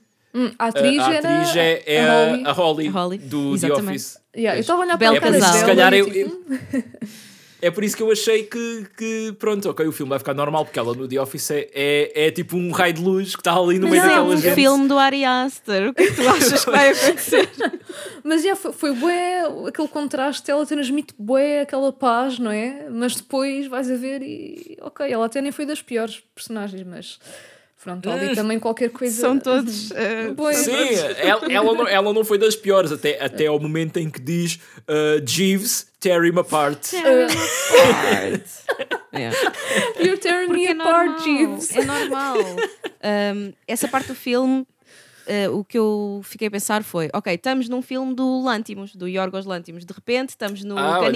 a a, atriz, a era atriz é, é a Holly. a Holly, A Holly, do The exatamente. Office. Yeah, eu estava a olhar Belo para a cara dela. Se calhar e eu- tipo, É por isso que eu achei que, que pronto, ok, o filme vai ficar normal, porque ela no The Office é, é, é tipo um raio de luz que está ali no meio Mas é daquela um gente. filme do Ari Aster. O que é que tu achas que vai acontecer? Mas já foi, foi bué, aquele contraste, ela transmite bué aquela paz, não é? Mas depois vais a ver e ok, ela até nem foi das piores personagens, mas pronto, ali Hum. também qualquer coisa. São todos. eh, Pois. Sim, ela, ela, não, ela não foi das piores, até, até ao momento em que diz uh, Jeeves, tear him apart. tearing apart. Yeah. You're tearing Porque me é apart, normal. Jeeves. É normal. Um, essa parte do filme, uh, o que eu fiquei a pensar foi: ok, estamos num filme do Lantimos, do Yorgos Lantimos. De repente, estamos no Ah, olha.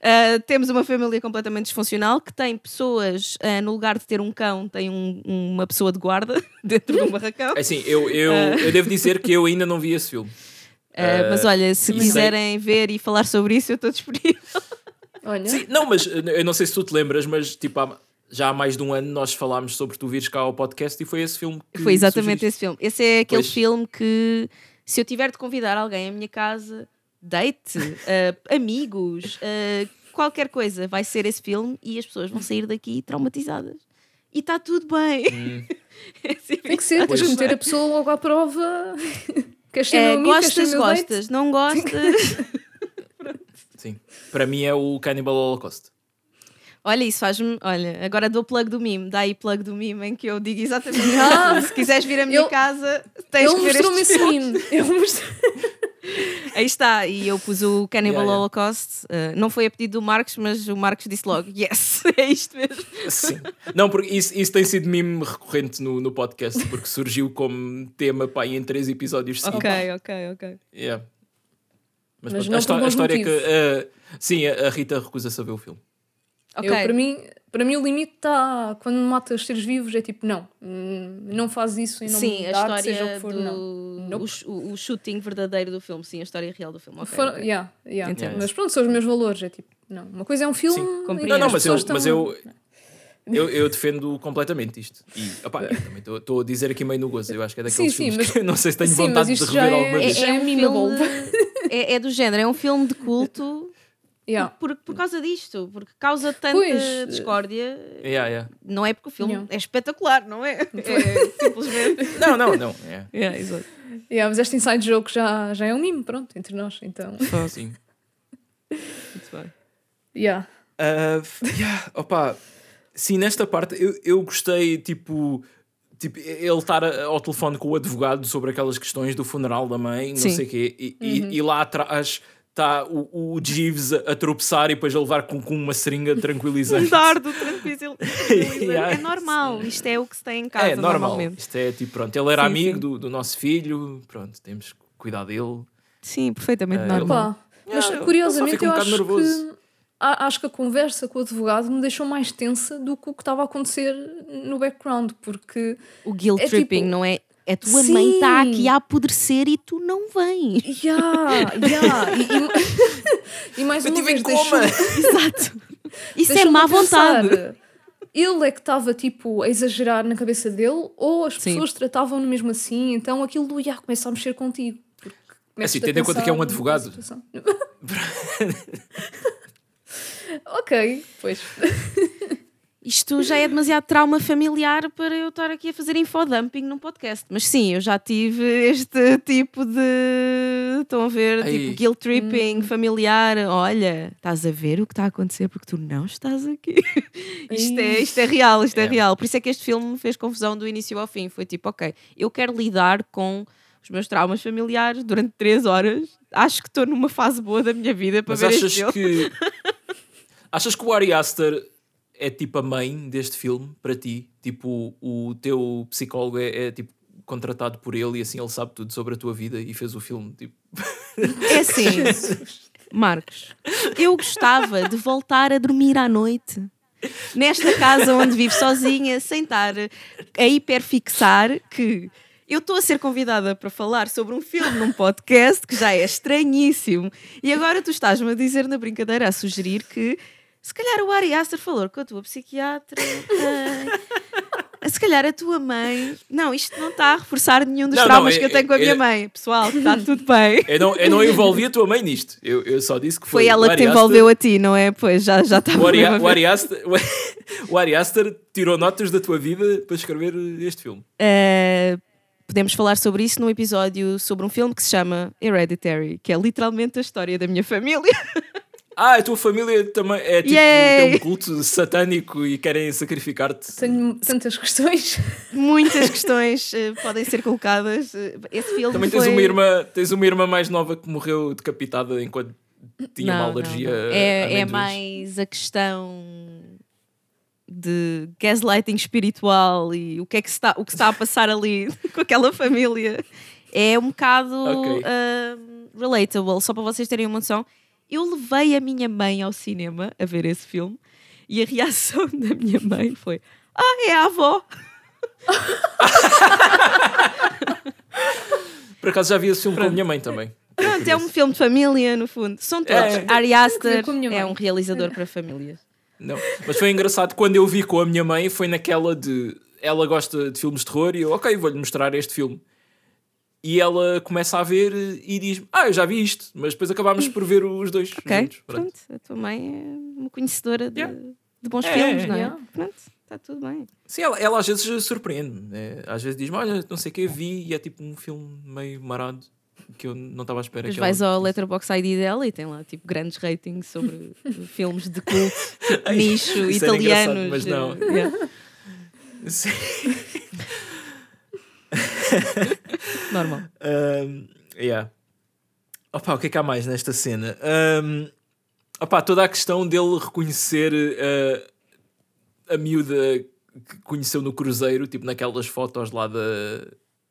Uh, temos uma família completamente disfuncional que tem pessoas, uh, no lugar de ter um cão, tem um- uma pessoa de guarda dentro de um barracão. É Assim, eu, eu, Ah. eu devo dizer que eu ainda não vi esse filme. Uh, mas olha, se e sei- quiserem ver e falar sobre isso, eu estou disponível. Olha, Sim, não, mas uh, eu não sei se tu te lembras, mas tipo, há- já há mais de um ano nós falámos sobre tu vires cá ao podcast e foi esse filme que Foi exatamente sugeriste. esse filme. Esse é aquele Pois. filme que, se eu tiver de convidar alguém à minha casa, date, eh, amigos, eh, qualquer coisa, vai ser esse filme e as pessoas vão sair daqui traumatizadas. E está tudo bem. Hum. É assim tem que ser, tens meter a pessoa logo à prova. Queres É, amigo? Gostas, meu date? gostas, não gostas. Sim, para mim é o Cannibal Holocaust. Olha, isso faz-me. Olha, agora dou plug do mime. Dá aí plug do mime em que eu digo exatamente Ah. Se quiseres vir à minha Ele- casa, tens Ele que ver mostrou-me este esse meme. Ele mostrou... Aí está, e eu pus o Cannibal Yeah, yeah. Holocaust. Uh, não foi a pedido do Marcos, mas o Marcos disse logo: Yes, é isto mesmo. Sim. Não, porque isso, isso tem sido meme recorrente no, no podcast, porque surgiu como tema pá, em três episódios seguidos. Ok, ok, ok. Yeah. Mas, Mas pronto, não a, a história é que. motivos. uh, sim, a, a Rita recusa-se a ver o filme. Ok. Eu, para, mim, para mim o limite está quando matas seres vivos é tipo não, hum, não faz isso em nome Sim, a arte, seja o história que for, do. não. Nope. O, o, shooting verdadeiro do filme, sim, a história real do filme. ok, For- ok. yeah, yeah. Entendo. Mas pronto, são os meus valores. É tipo, não. Uma coisa é um filme. Sim, e. Não, não, as mas eu, pessoas mas estão- eu, eu, eu defendo completamente isto. E eu também estou a dizer aqui meio no gozo. Eu acho que é daqueles Sim, sim, filmes mas- que não sei se tenho sim, vontade de rever é- alguma é- vez. é- um filme. É, é do género, é um filme de culto. Yeah. Por, por causa disto, porque causa tanta Pois. discórdia, Yeah, yeah. não é porque o filme Yeah. é espetacular, não é? É simplesmente. Não, não, não. É. Yeah, exato. Yeah, mas este inside joke já, já é um mimo, pronto, entre nós. Então, Sim. Muito bem. yeah. Uh, yeah, opa, sim, nesta parte eu, eu gostei, tipo, tipo, ele estar a- ao telefone com o advogado sobre aquelas questões do funeral da mãe, Sim. não sei o quê, e, e- e lá atrás está o, o Jeeves a, a tropeçar e depois a levar com, com uma seringa Um tranquilizante. dardo tranquilo. Yeah. É normal, isto é o que se tem em casa é normal. Isto é tipo, pronto, ele era Sim, amigo sim. Do, do nosso filho, pronto, temos que cuidar dele. Sim, perfeitamente É, normal. Pá, mas eu- curiosamente eu eu, um bocado acho nervoso. que a- acho que a conversa com o advogado me deixou mais tensa do que o que estava a acontecer no background, porque O guilt É tripping, tipo- não é? A tua Sim. mãe está aqui a apodrecer e tu não vens. yeah, yeah, e, e- e mais Eu uma tive em vez coma! deixou- Exato. Isso é má pensar, vontade. Ele é que estava tipo a exagerar na cabeça dele, ou as Sim. pessoas tratavam-no mesmo assim, então aquilo já começa a mexer contigo. começas assim, tendo em conta que é um advogado. ok, pois. Isto já é demasiado trauma familiar para eu estar aqui a fazer infodumping num podcast. Mas sim, eu já tive este tipo de. Estão a ver? Ei. Tipo guilt tripping familiar. Olha, estás a ver o que está a acontecer porque tu não estás aqui. isto, é, isto é real, isto é. É. real. Por isso é que este filme me fez confusão do início ao fim. Foi tipo, ok, eu quero lidar com os meus traumas familiares durante três horas. Acho que estou numa fase boa da minha vida para Mas ver achas este filme. que. achas que o Ari Aster é tipo a mãe deste filme para ti. Tipo, o teu psicólogo é, é, tipo contratado por ele e assim ele sabe tudo sobre a tua vida e fez o filme. Tipo, É assim, Marcos, eu gostava de voltar a dormir à noite. Nesta casa onde vivo sozinha, sem estar a hiperfixar que eu estou a ser convidada para falar sobre um filme num podcast que já é estranhíssimo. E agora tu estás-me a dizer na brincadeira, a sugerir que se calhar o Ari Aster falou com a tua psiquiatra. se calhar a tua mãe. Não, isto não está a reforçar nenhum dos Não, não, traumas é- que eu tenho com a é- minha mãe. Pessoal, está tudo bem. eu, não, eu não envolvi a tua mãe nisto. Eu, eu só disse que foi. Foi ela que te envolveu a ti, não é? Pois já, já estava O Ari, o, ver. Ari Aster, o Ari Aster tirou notas da tua vida para escrever este filme. Uh, podemos falar sobre isso num episódio sobre um filme que se chama Hereditary, que é literalmente a história da minha família. Ah, a tua família também é tipo tem um culto satânico e querem sacrificar-te. Tenho tantas questões. Muitas questões uh, podem ser colocadas. Uh, esse filme Também foi... tens uma irmã, tens uma irmã mais nova que morreu decapitada enquanto tinha Não, uma não, alergia. não. a É, é mais a questão de gaslighting espiritual e o que é que está, o que está a passar ali com aquela família. É um bocado Ok. uh, relatable, só para vocês terem uma noção. Eu levei a minha mãe ao cinema a ver esse filme e a reação da minha mãe foi: Ah, é a avó! Por acaso já vi esse filme com a minha mãe também. Pronto, é um filme de família, no fundo. São todos. É. Ari Aster é um realizador para famílias. Não. Mas foi engraçado quando eu vi com a minha mãe, foi naquela de ela gosta de filmes de terror e eu, ok, vou-lhe mostrar este filme. E ela começa a ver e diz: Ah, eu já vi isto, mas depois acabámos por ver os dois Ok, juntos. Pronto. pronto. A tua mãe é uma conhecedora de, Yeah. de bons É, filmes, é, não é? yeah. Pronto, está tudo bem. Sim, ela, ela às vezes surpreende. né? Às vezes diz-me: Olha, não sei o que, vi e é tipo um filme meio marado que eu não estava à espera que vais ela... ao Letterboxd ID dela e tem lá tipo grandes ratings sobre filmes de culto, tipo, nicho, italianos. mas não. yeah, Sim. normal. Um, yeah. Opa, o que é que há mais nesta cena? Um, opa, toda a questão dele reconhecer uh, a miúda que conheceu no cruzeiro, tipo naquelas fotos lá da.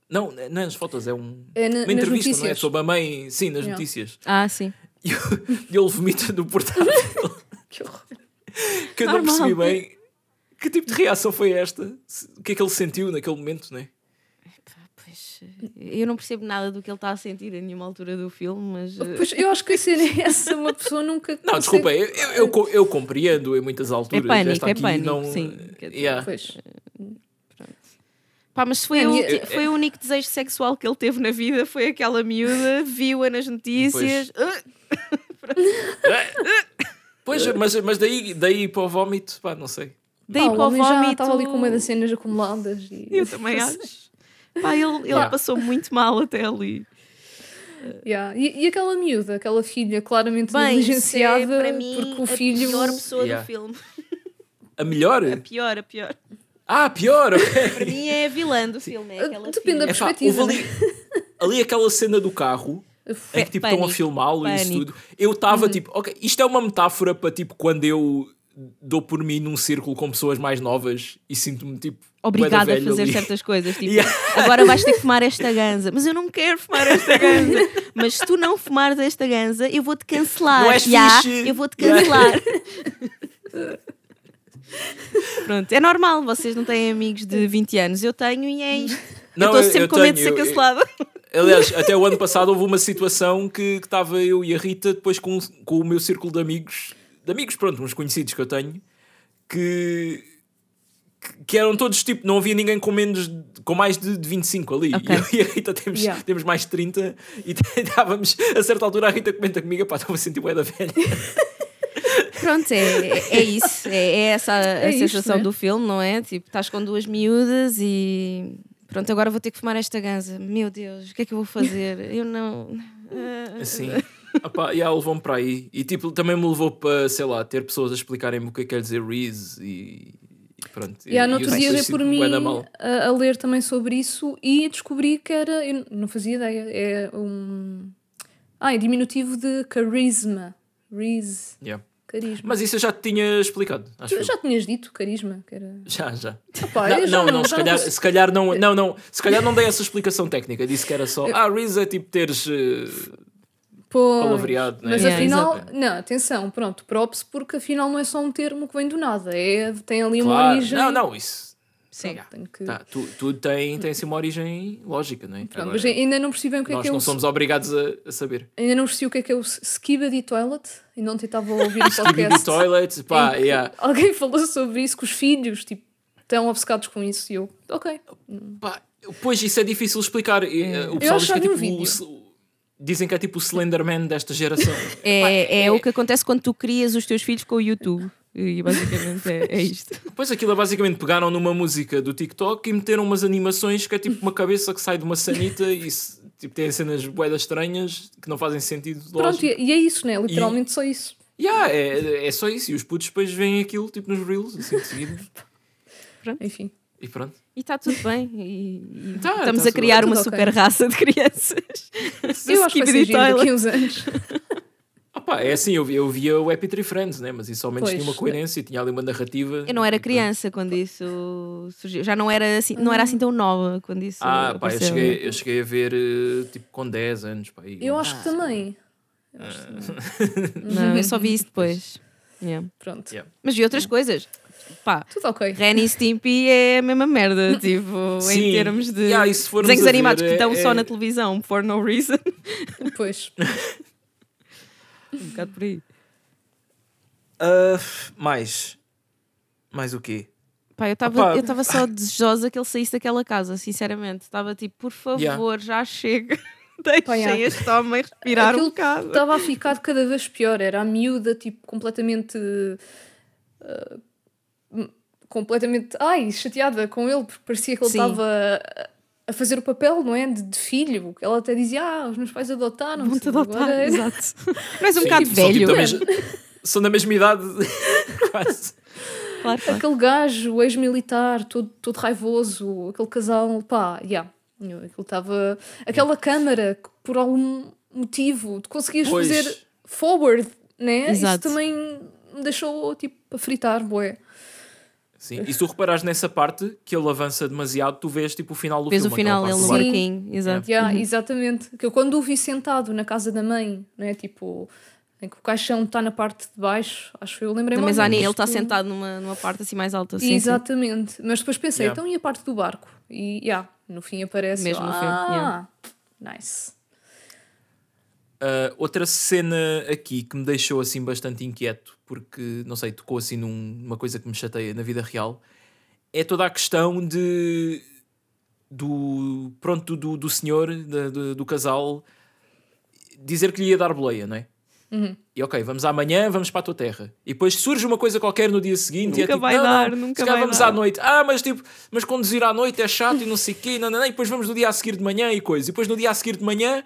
Não, não é nas fotos, é um, É na- uma entrevista, não é? Sobre a mãe, sim, nas Yeah. notícias. Ah, sim. E, ele vomita no portátil, Que horror. que eu não Normal. percebi bem. Que tipo de reação foi esta? O que é que ele sentiu naquele momento, não é? Eh, eu não percebo nada do que ele está a sentir a nenhuma altura do filme, mas. eh, Pois, eu acho que a cena é essa, uma pessoa nunca. Não, consegue- desculpa, eu, eu, eu, eu compreendo em muitas alturas. pânico, Esta é aqui pânico, não... sim. Quer dizer, Yeah. Pois. Pá, mas foi, Não, o, e- ulti- foi o único desejo sexual que ele teve na vida, foi aquela miúda, viu-a nas notícias. Ah, Pois, mas, mas daí, daí para o vómito, pá, não sei. daí o para o vómito. estava ali com medo das cenas acumuladas. E... Eu também acho. Pá, ele, ele Yeah. passou muito mal até ali. Yeah. E, e aquela miúda, aquela filha claramente Bem, negligenciada isso é, para mim, porque o a filho. pior pessoa Yeah. do filme. A melhor? A pior, a pior. Ah, pior, ok. Para mim é a vilã do filme, é aquela Depende da filha. É pá, perspectiva, houve ali, ali aquela cena do carro em que tipo, estão a filmá-lo e isso tudo. Eu estava tipo, ok, isto é uma metáfora para tipo quando eu dou por mim num círculo com pessoas mais novas e sinto-me tipo. Obrigada a fazer ali. certas coisas. Tipo, Yeah. agora vais ter que fumar esta ganza. Mas eu não quero fumar esta ganza. Mas se tu não fumares esta ganza, eu vou-te cancelar. Não és Ya, fixe. eu vou-te Yeah. cancelar. Pronto, é normal, vocês não têm amigos de 20 anos. Eu tenho e é isto. Não, eu estou sempre eu com medo de tenho, ser cancelada. Aliás, até o ano passado houve uma situação que que estava eu e a Rita depois com, com o meu círculo de amigos, de amigos, pronto, uns conhecidos que eu tenho, que, que- eram todos tipo, não havia ninguém com menos com mais de, de 25 ali. Ok. E eu e a Rita temos, Yeah. temos mais de 30 e estávamos, a certa altura a Rita comenta comigo, pá, estava a sentir bué da velha. Pronto, é, é isso. É, é essa a, a É isto, sensação né? do filme, não é? Tipo, estás com duas miúdas e. Pronto, agora vou ter que fumar esta ganza. Meu Deus, o que é que eu vou fazer? Eu não. Assim. Opá, e yeah, levou-me para aí. E tipo, também me levou para, sei lá, ter pessoas a explicarem-me o que é que quer dizer Reese e pronto. E há no outro dia dei por mim a, a ler também sobre isso e descobri que era. Eu não fazia ideia. É um. Ah, é diminutivo de carisma. Reese. Yeah. Carisma. Mas isso eu já te tinha explicado. Acho Tu eu. já tinhas dito carisma, que era. Já, já. Pá, não, já não, não, se, não calhar, consigo- se calhar não, não, não, se calhar não dei essa explicação técnica. Disse que era só, ah, Reese é tipo teres eh, Pois. palavreado, né? Mas Yeah, afinal, exato. não, atenção, pronto, props, porque afinal não é só um termo que vem do nada, é, tem ali uma claro. origem. Não, não, isso. Sim. Pronto, tenho que... Tá, tu, tudo tem, tem assim uma origem lógica, não é? Pronto, Agora, mas ainda não percebi bem o que é nós que é não o. somos obrigados a, a saber. Ainda não percebi o que é que é o Skibidi Toilet e não tentava ouvir o Skibidi podcast. toilet, pá, yeah. Alguém falou sobre isso, que os filhos, tipo, estão obcecados com isso. E eu, ok. Pá, pois isso é difícil explicar. Eh, O pessoal diz que é achava um Dizem que é tipo o Slenderman desta geração. É, é o que acontece quando tu crias os teus filhos com o YouTube. E basicamente é, é isto. Pois aquilo é basicamente pegaram numa música do TikTok e meteram umas animações que é tipo uma cabeça que sai de uma sanita e tipo, tem cenas boedas estranhas que não fazem sentido. Pronto, lógico. e, e é isso, né? Literalmente só isso. Yeah, é, é só isso. E os putos depois veem aquilo tipo nos reels, assim de seguida. Enfim. E pronto. E está tudo bem. E, e Tá, estamos tá a criar uma super raça de crianças. Eu acho que vai ser daqui uns anos. Ah pá, é assim, eu, eu via o Happy Tree Friends, né? mas isso ao menos Pois. tinha uma coerência, tinha ali uma narrativa. Eu não era E criança quando isso surgiu. Já não era assim, não era assim tão nova quando isso Ah, pá, eu cheguei, eu cheguei a ver eh, tipo com 10 anos. Pá, e- Eu acho que também. Eu acho que também. Não, eu só vi isso depois. Yeah. Pronto. Yeah. Mas vi outras coisas. Pá, Tudo ok. Ren e Stimpy é a mesma merda, tipo, Sim. em termos de Yeah, desenhos ver, animados que é- estão só é- na televisão for no reason. Depois. um bocado por aí. Ah, mais. Mais o quê? Pá, eu estava eu estava só desejosa que ele saísse daquela casa, sinceramente. Estava tipo, por favor, Yeah. já chega. Deixem Pá, yeah. este homem respirar Aquilo um bocado. Estava a ficar cada vez pior. Era a miúda, tipo, completamente. hum, completamente. Ai, chateada com ele, porque parecia que ele Sim. estava a- fazer o papel, não é? De, de filho. Ela até dizia: Ah, os meus pais adotaram. Vão-te adotar, Agora- exato. Não és um Sim, bocado são, velho. tipo, da mesma- são da mesma idade, quase. Claro, claro. Aquele gajo, ex-militar, todo, todo raivoso, aquele casal, pá, yeah. Aquilo estava. Aquela câmara que por algum motivo tu conseguias Pois. fazer forward, né? Exato. Isso também me deixou tipo a fritar, boé. Sim. E se tu reparares nessa parte que ele avança demasiado, tu vês tipo o final do Vês o filme. final, aquela ele parte no Sim. barquinho, exato. Yeah, Exatamente. Que eu quando o vi sentado na casa da mãe, né? Tipo, em que o caixão está na parte de baixo, acho que eu lembrei Na mais mezzanine ele está sentado numa, numa parte assim mais alta. Sim, sim. Exatamente. Mas depois pensei, Yeah. então e a parte do barco? E yeah, no fim aparece. Mesmo no filme, ah, yeah. nice. Uh, outra cena aqui que me deixou assim bastante inquieto, porque não sei, tocou assim num- numa coisa que me chateia na vida real, é toda a questão de do pronto do, do senhor, da- do, do casal, dizer que lhe ia dar boleia, não é? E ok, vamos amanhã, vamos para a tua terra. E depois surge uma coisa qualquer no dia seguinte e é Nunca tipo, vai não, dar, não, nunca vai vamos dar. à noite. Ah, mas tipo, mas conduzir à noite é chato e não sei o quê, não, não, não. e depois vamos no dia a seguir de manhã e coisa. E depois no dia a seguir de manhã,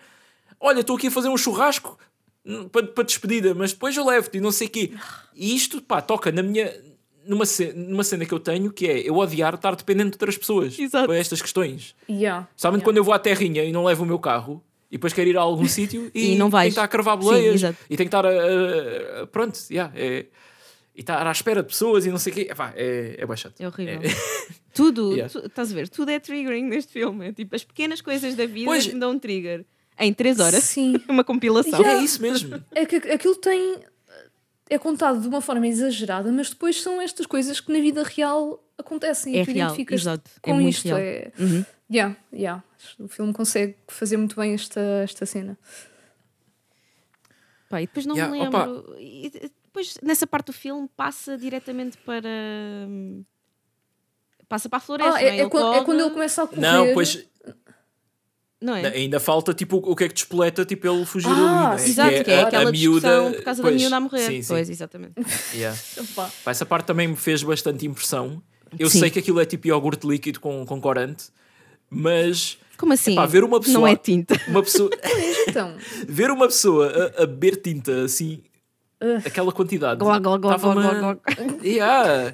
olha, estou aqui a fazer um churrasco para, para despedida, mas depois eu levo-te e não sei o quê. E isto, pá, toca na minha. Numa cena, numa cena que eu tenho que é eu odiar estar dependente de outras pessoas Exato. para estas questões. Yeah. Yeah. quando eu vou à terrinha e não levo o meu carro e depois quero ir a algum sítio e, E não tem vais. que estar a cravar Sim, boleias exato. e tem que estar a, a- a- pronto, yeah, é, e estar à espera de pessoas e não sei o quê. Epá, é, é baixado. É horrível. Tudo, Yeah. tu- estás a ver? Tudo é triggering neste filme. É tipo as pequenas coisas da vida Pois. que me dão um trigger. Em 3 horas. Sim. Uma compilação. Yeah. É isso mesmo. É que aquilo tem. É contado de uma forma exagerada, mas depois são estas coisas que na vida real acontecem É e tu real, identificas exato. É com muito isto. real. É... Uhum. Yeah, yeah. O filme consegue fazer muito bem esta, esta cena. Pá, e depois não Yeah, me opa. lembro. E depois, nessa parte do filme, passa diretamente para. hum, Passa para a floresta. Ah, é, é Ele quando, é quando ele começa a correr. Não, pois Não é? ainda falta tipo o que é que despoleta tipo, ele fugir Ah, dali. não é? sim, Exato, que é a- a aquela miúda- discussão por causa da pois, miúda a morrer. sim, sim. Pois, exatamente. Yeah. Essa parte também me fez bastante impressão. Eu Sim. sei que aquilo é tipo iogurte líquido com, com corante, mas Como assim? Epá, ver uma Não pessoa- é tinta. uma pessoa, Então, ver uma pessoa a, a beber tinta assim, Ugh. aquela quantidade. Gló, gló, gló, gló, gló, gló. Yeah.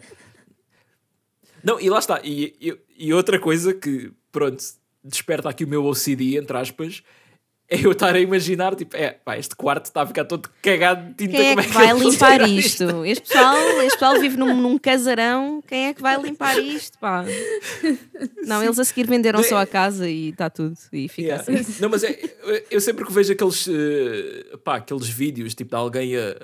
Não, e lá está. E, e, e outra coisa que, pronto, desperta aqui o meu OCD, entre aspas, é eu estar a imaginar, tipo, é, pá, este quarto está a ficar todo cagado de tinta. Quem é como que vai limpar fizeram isto? Este pessoal, este pessoal vive num, num casarão. Quem é que vai limpar isto? Pá? Não, eles a seguir venderam só a casa e está tudo. E fica Yeah. assim. Não, mas é, eu sempre que vejo aqueles, eh, pá, aqueles vídeos tipo de alguém a,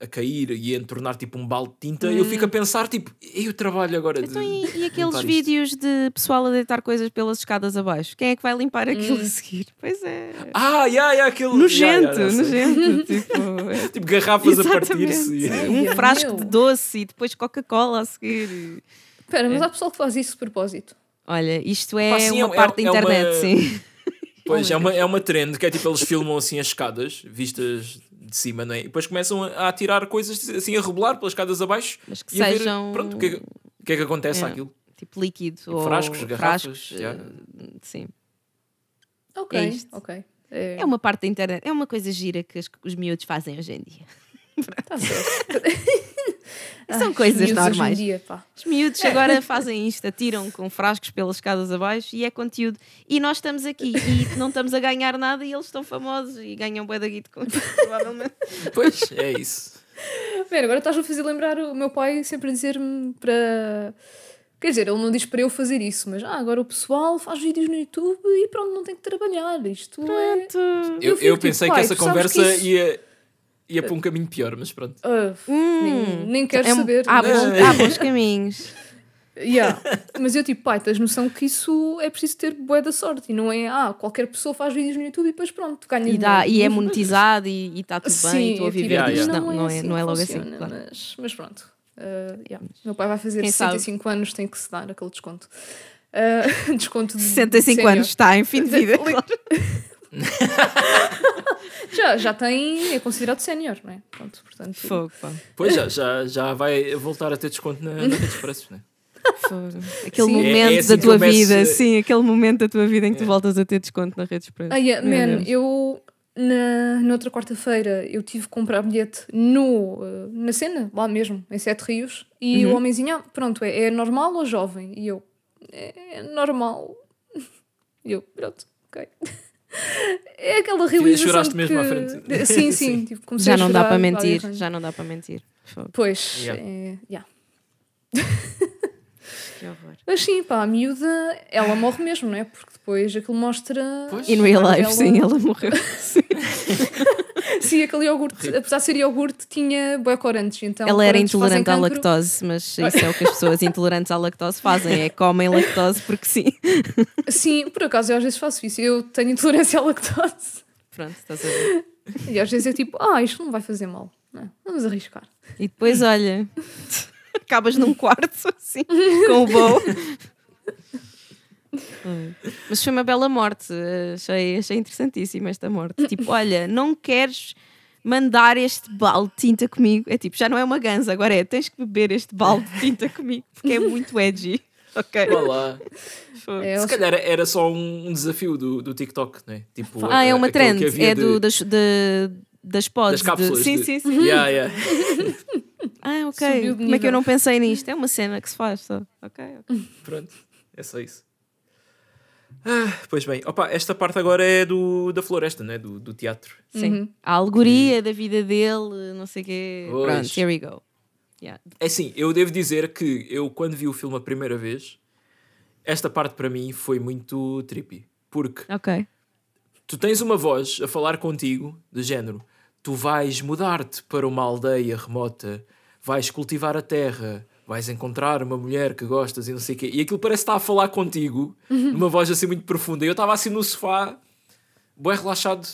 a cair e a entornar tipo um balde de tinta, eu fico a pensar, tipo, e o trabalho agora de. Então, e, e limpar aqueles isto? vídeos de pessoal a deitar coisas pelas escadas abaixo? Quem é que vai limpar aquilo Hum. a seguir? Pois é. Ah, yeah, yeah, aquele. Nojento, yeah, yeah, nojento. tipo, é- Tipo, garrafas a Exatamente. partir-se. Ai, um meu. frasco de doce e depois Coca-Cola a seguir. Espera, É. mas há pessoal que faz isso de propósito. Olha, isto é Pá, sim, uma é- parte é da internet, uma- sim. Pois, é uma, é uma trend que é tipo, eles filmam assim as escadas, vistas de cima, não é? E depois começam a, a atirar coisas assim, a rebolar pelas escadas abaixo. Mas que e a ver, sejam- pronto, o que, é que- o que é que acontece É. àquilo? Tipo líquido ou frascos, garrafas, frascos, eh, sim. Ok, É ok. É, É uma parte da internet, é uma coisa gira que os, os miúdos fazem hoje em dia. Tá. São Ai, coisas hoje em normais. dia. Os miúdos agora fazem isto, atiram com frascos pelas escadas abaixo e é conteúdo. E nós estamos aqui e não estamos a ganhar nada e eles estão famosos e ganham bué da guito com isso, provavelmente. Pois, é isso. Bem, agora estás a fazer lembrar o meu pai sempre a dizer-me para. Quer dizer, ele não diz para eu fazer isso, mas ah, agora o pessoal faz vídeos no YouTube e pronto, não tem que trabalhar. Isto é. Pronto. Eu, fico eu tipo, pensei pai, que essa conversa que isso- ia, ia para um caminho pior, mas pronto. Ah, nem, nem quero É saber. Há, mas- bons, há bons caminhos. Yeah. Mas eu tipo, pai, tens noção que isso é preciso ter bué da sorte e não é, ah, qualquer pessoa faz vídeos no YouTube e depois pronto, ganha E, dá, e é monetizado e está tudo bem, e estou a tipo, viver Yeah, disto. yeah. Não, não, é, assim não é logo assim. funciona, claro. mas, mas pronto. Ah, yeah. Meu pai vai fazer Quem 65 anos, tem que se dar aquele desconto. Ah, desconto de 65 sénior. anos, está em fim de vida. claro. Já, já tem, é considerado sénior, não é? Pronto, portanto. Fogo, pá. Pois já, já, já vai voltar a ter desconto na, na Redes Expressos, né? Fogo. Aquele Sim. momento É- é assim da tua começo- vida, sim, aquele momento da tua vida em que tu É. voltas a ter desconto na rede express. Ah, yeah, Meu man, Deus. eu na, na outra quarta-feira eu tive que comprar bilhete no, eh, na cena, lá mesmo, em Sete Rios, e Uhum. o homenzinho, ah, pronto, é, é normal ou jovem? E eu, é, é normal. E eu, pronto, ok. É aquela realização choraste de mesmo que... à frente. Sim, sim, Sim. tipo, comecei Já a não dá para mentir, já não dá para mentir. Pois, Yeah. é, yeah. que horror. Mas sim, pá, a miúda, ela morre mesmo, não é? Porque depois aquilo mostra... Pois. In real a life, dela- sim, ela morreu. Sim. Sim, aquele iogurte, apesar de ser iogurte, tinha bué corantes. Então ela era intolerante à lactose, mas isso é o que as pessoas intolerantes à lactose fazem, é comem lactose porque sim. Sim, por acaso eu às vezes faço isso. Eu tenho intolerância à lactose. Pronto, estás a ver. E às vezes eu tipo, ah, isto não vai fazer mal. Não, vamos arriscar. E depois, olha, acabas num quarto assim, com o bowl. Mas foi uma bela morte, achei, achei interessantíssima esta morte. Tipo, olha, não queres mandar este balde de tinta comigo? É tipo, já não é uma ganza, agora é, tens que beber este balde de tinta comigo, porque é muito edgy. Ok. Vá lá. Foi. É, Se calhar era só um, desafio do, do TikTok, né? Tipo, Ah, é a- uma aquele trend, é de- do, das, de- das pods. das de- cápsulas. Sim, de- sim, sim. Yeah, yeah. Subiu Ah, ok. de Como é que eu não pensei nisto? É uma cena que se faz só. Ok, ok. Pronto, é só isso. Ah, pois bem, opa, esta parte agora é do, da floresta, né? do, do teatro. Sim. Uhum. A alegoria da vida dele, não sei o quê. Pois. Pronto, here we go. Yeah. É assim, eu devo dizer que eu, quando vi o filme a primeira vez, esta parte para mim foi muito trippy. Porque Ok. tu tens uma voz a falar contigo, de género, tu vais mudar-te para uma aldeia remota, vais cultivar a terra, vais encontrar uma mulher que gostas e não sei o quê. E aquilo parece estar a falar contigo, numa voz assim muito profunda. E eu estava assim no sofá, bem relaxado.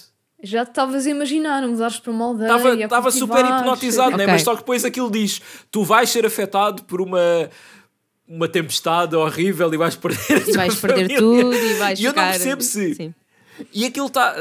Já te estavas a imaginar, mudares para uma aldeia. Estava estava super hipnotizado, né? Ok. mas só que depois aquilo diz: tu vais ser afetado por uma, uma tempestade horrível e vais perder E vais perder família." tudo e vais E eu não percebo se- Sim. E aquilo está.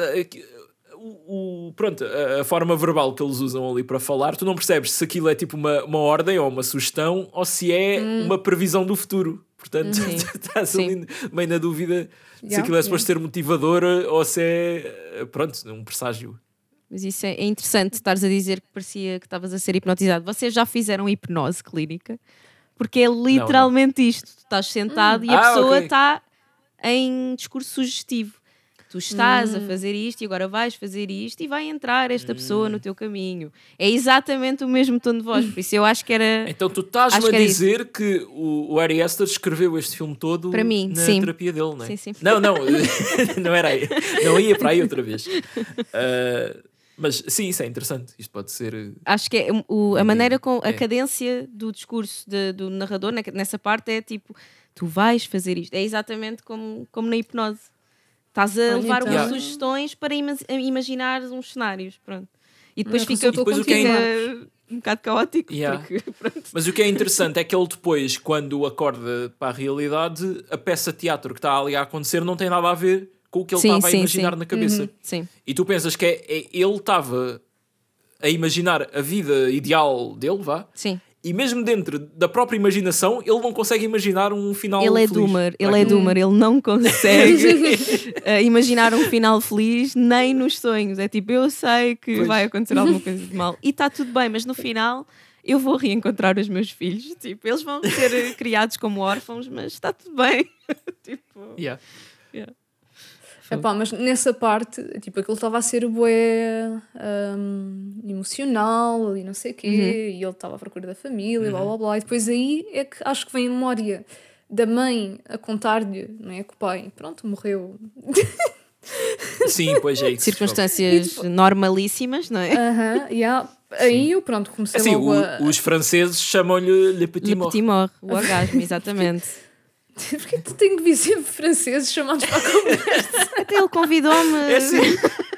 O, o- pronto, a, a forma verbal que eles usam ali para falar, tu não percebes se aquilo é tipo uma, uma ordem ou uma sugestão ou se é uma previsão do futuro. Portanto, estás Sim. ali meio na dúvida se Yeah, aquilo é suposto ser motivador ou se é, pronto, um presságio. Mas isso é, é interessante, estares a dizer que parecia que estavas a ser hipnotizado. Vocês já fizeram hipnose clínica? Porque é literalmente isto. Tu estás sentado e a Ah, pessoa está em discurso sugestivo. Tu estás Hum. a fazer isto e agora vais fazer isto e vai entrar esta pessoa Hum. no teu caminho. É exatamente o mesmo tom de voz, por isso eu acho que era. Então tu estás-me a dizer que o, o Ari Aster escreveu este filme todo Para mim, na sim. terapia dele, não é? Sim, sim. Não, não, não era aí. Não ia para aí outra vez. Ah, mas sim, isso é interessante. Isto pode ser. Acho que é o- a maneira com a É. cadência do discurso de- do narrador na- nessa parte é tipo: tu vais fazer isto. É exatamente como, como na hipnose. Estás a Olha, levar então. umas sugestões para ima imaginar uns cenários. Pronto. E depois Não, fica, consultou Depois o que é fica um bocado caótico. Yeah. Porque. Mas o que é interessante é que ele depois, quando acorda para a realidade, a peça de teatro que está ali a acontecer não tem nada a ver com o que ele Sim, estava a sim, imaginar sim. na cabeça. Sim. E tu pensas que é, é- ele estava a imaginar a vida ideal dele, vá, Sim. E mesmo dentro da própria imaginação, ele não consegue imaginar um final Ele é feliz. doomer, para ele é doomer, ele não consegue eh, imaginar um final feliz nem nos sonhos. É tipo, eu sei que Pois. vai acontecer alguma coisa de mal e está tudo bem, mas no final eu vou reencontrar os meus filhos. Tipo, eles vão ser criados como órfãos, mas está tudo bem. tipo, Yeah. Epá, mas nessa parte, tipo, aquilo estava a ser bué hum, emocional e não sei o quê, e ele estava à procura da família, blá blá blá, e depois aí é que acho que vem a memória da mãe a contar-lhe, não é? Que o pai, pronto, morreu. Sim, pois é isso. circunstâncias normalíssimas, não é? Aham, yeah. Aí eu, pronto, comecei Assim, logo o- a. os franceses chamam-lhe Le Petit Le Mort. petit mort, o orgasmo, exatamente. Porquê que tu tens que vir sempre franceses chamados para a conversa? Até ele convidou-me. É assim,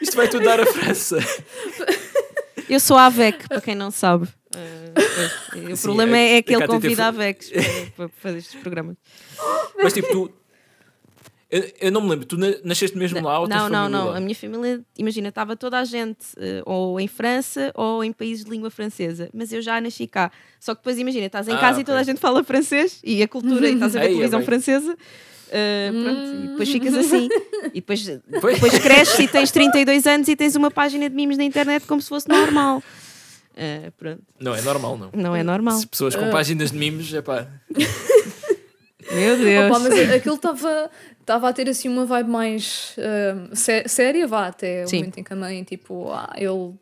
isto vai tudo dar a França. Eu sou a AVEC, para quem não sabe. Pois, o Sim, problema é, é que ele convida AVECs para, para fazer estes programas. Mas tipo, tu. Eu, eu não me lembro, tu na- nasceste mesmo lá ou tens Não, não, não. lá? A minha família, imagina, estava toda a gente eh, ou em França ou em países de língua francesa, mas eu já nasci cá. Só que depois, imagina, estás em Ah, casa e toda a gente fala francês e a cultura, e estás a ver Ei, televisão bem. francesa. eh, pronto, e depois ficas assim. E depois, Pois. depois cresces e tens 32 anos e tens uma página de memes na internet como se fosse normal. Pronto, Não, é normal, não. não é normal. Se pessoas com páginas de mimos, é pá. Meu Deus. Opa, mas aquilo estava estava a ter assim uma vibe mais hum, sé- séria, vá, até o Sim. momento em que a mãe, tipo, ah, ele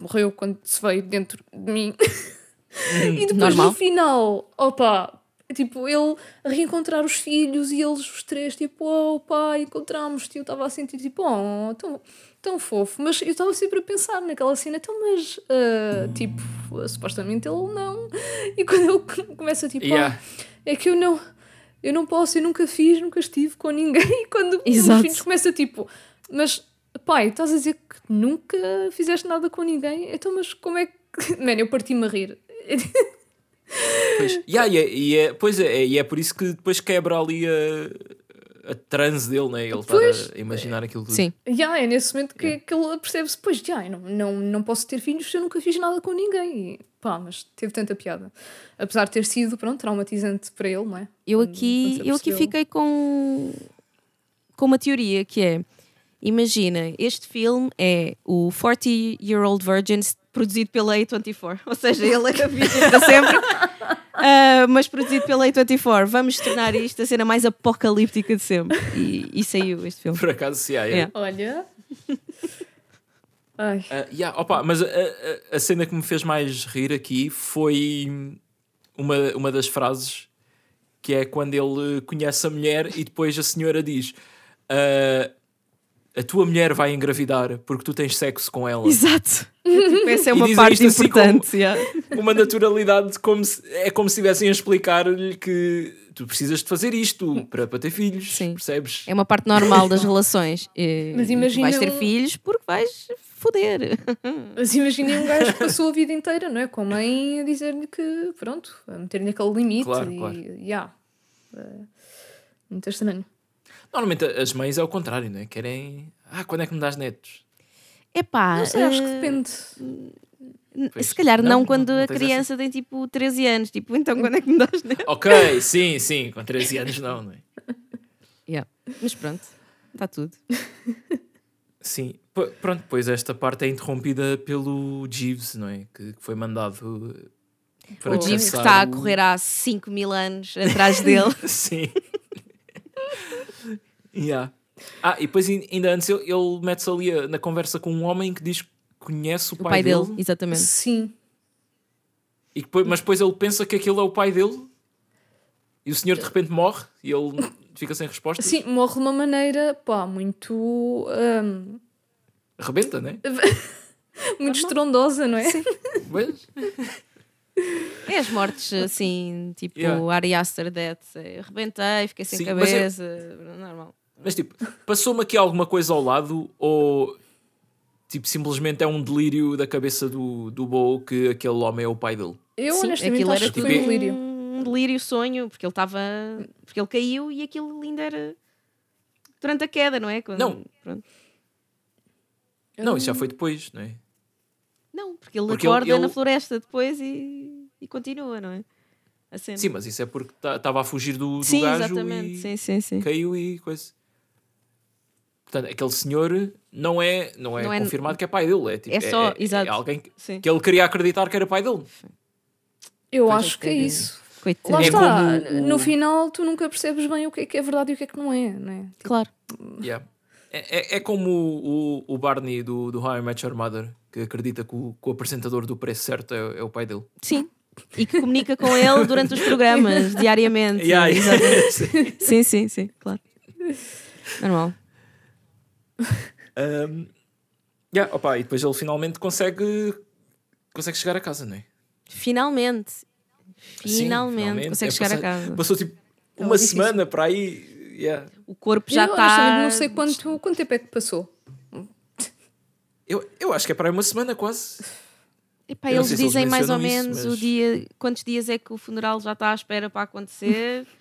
morreu quando se veio dentro de mim. e depois Normal. no final, opa, tipo, ele a reencontrar os filhos e eles os três, tipo, oh encontramos-te. Eu estava a sentir, tipo, oh, tão, tão fofo. Mas eu estava sempre a pensar naquela cena, então, mas, ah, tipo, supostamente ele não. E quando ele come- começa, tipo, Yeah. ah, é que eu não, eu não posso, eu nunca fiz, nunca estive com ninguém. E quando os filhos começa tipo, mas pai, estás a dizer que nunca fizeste nada com ninguém? Então, mas como é que. Mano, eu parti-me a rir. Pois, yeah, e é, e é- pois é, e é por isso que depois quebra ali a, a transe dele, né? Ele estar Pois. a imaginar aquilo tudo. Sim. Já, é nesse momento que, que ele percebe-se, pois, já, eu não, não, não posso ter filhos se eu nunca fiz nada com ninguém. Pá, mas teve tanta piada. Apesar de ter sido, pronto, traumatizante para ele, não é? Eu aqui, se eu aqui fiquei com, com uma teoria que é: imagina, este filme é o 40 Year Old Virgins produzido pela A24, ou seja, ele era virgem para sempre, ah, mas produzido pela A24. Vamos tornar isto a cena mais apocalíptica de sempre. E, e saiu este filme. Por acaso, sim, yeah, yeah. Yeah. Olha. Ai. Ah, yeah, opa, mas a, a- a cena que me fez mais rir aqui foi uma, uma das frases que é quando ele conhece a mulher e depois a senhora diz ah, a tua mulher vai engravidar porque tu tens sexo com ela. Exato. Tipo, essa é uma parte assim importante. yeah. Uma naturalidade como se, é como se estivessem a explicar-lhe que tu precisas de fazer isto para, para ter filhos, Sim. percebes? É uma parte normal das relações. Mas imagina vais ter filhos porque vais foder. Mas imaginem um gajo que passou a vida inteira, não é? Com a mãe a dizer-lhe que, pronto, a meter-lhe aquele limite Claro, e, claro. yeah. É muito estranho. Normalmente as mães é o contrário, não é? Querem. Ah, quando é que me dás netos? Epá, Não sei, acho que eh, depende. Pois. se calhar não, Não, não- quando não a tens criança tem tipo 13 anos. Tipo, então quando é que me das neto? Ok, sim, sim, com 13 anos não, não é? Yeah. Mas pronto, está tudo. Sim, P- pronto, pois esta parte é interrompida pelo Jeeves, não é? Que, que foi mandado eh, para O O Jeeves que está a o- correr há 5 mil anos atrás dele. Sim. yeah. Ah, e depois ain- ainda antes ele, ele mete-se ali a- na conversa com um homem que diz que conhece o O pai, pai dele, dele, exatamente. Sim. e depois- mas depois ele pensa que aquele é o pai dele e o senhor de repente morre e ele fica sem resposta. Sim, morre de uma maneira, pá, muito. hum, Rebenta, né? muito estrondosa, não é? Pois. É as mortes assim, tipo Yeah. Ari Aster Death. é, Arrebentei, fiquei sem Sim, mas é- cabeça. Normal. Mas tipo, passou-me aqui alguma coisa ao lado ou tipo, simplesmente é um delírio da cabeça do, do Bo que aquele homem é o pai dele? Eu Sim, honestamente aquilo acho era que foi um tipo delírio. Delírio sonho, porque ele estava. Porque ele caiu e aquilo ainda era. Durante a queda, não é? Quando- Não. pronto. Não, isso já foi depois, não é? Não, porque ele Porque ele- acorda na ele- floresta depois e, e continua, não é? A cena. Sim, mas isso é porque estava a fugir do, do Sim, gajo exatamente. e Sim, sim, sim. caiu e coisa. Portanto, aquele senhor não é, não é, Não é- confirmado que é pai dele. É, tipo, É só- é, exato. é alguém que, que ele queria acreditar que era pai dele. Eu Pois, acho que é tadinho. Isso. Lá. É está, como o- no final tu nunca percebes bem o que é que é verdade e o que é que não é, não é? Claro. Yeah. É, é, é como o, o, o Barney do, do How I Met Your Mother, que acredita que o, que o apresentador do preço certo é, é o pai dele. Sim. E que comunica com ele durante os programas, diariamente. Yeah, Exatamente. Sim, sim, sim, claro. Normal. Um, yeah, opa, e depois ele finalmente consegue, consegue chegar a casa, não é? Finalmente. Sim, Finalmente, consegue É chegar a casa. Passou tipo Tava uma difícil. semana para aí. Yeah. O corpo já está. honestamente não sei quanto, quanto tempo é que passou. Eu, eu acho que é para aí uma semana quase. Epá, eles se eles dizem mais ou menos isso, o mas- dia, quantos dias é que o funeral já está à espera para acontecer.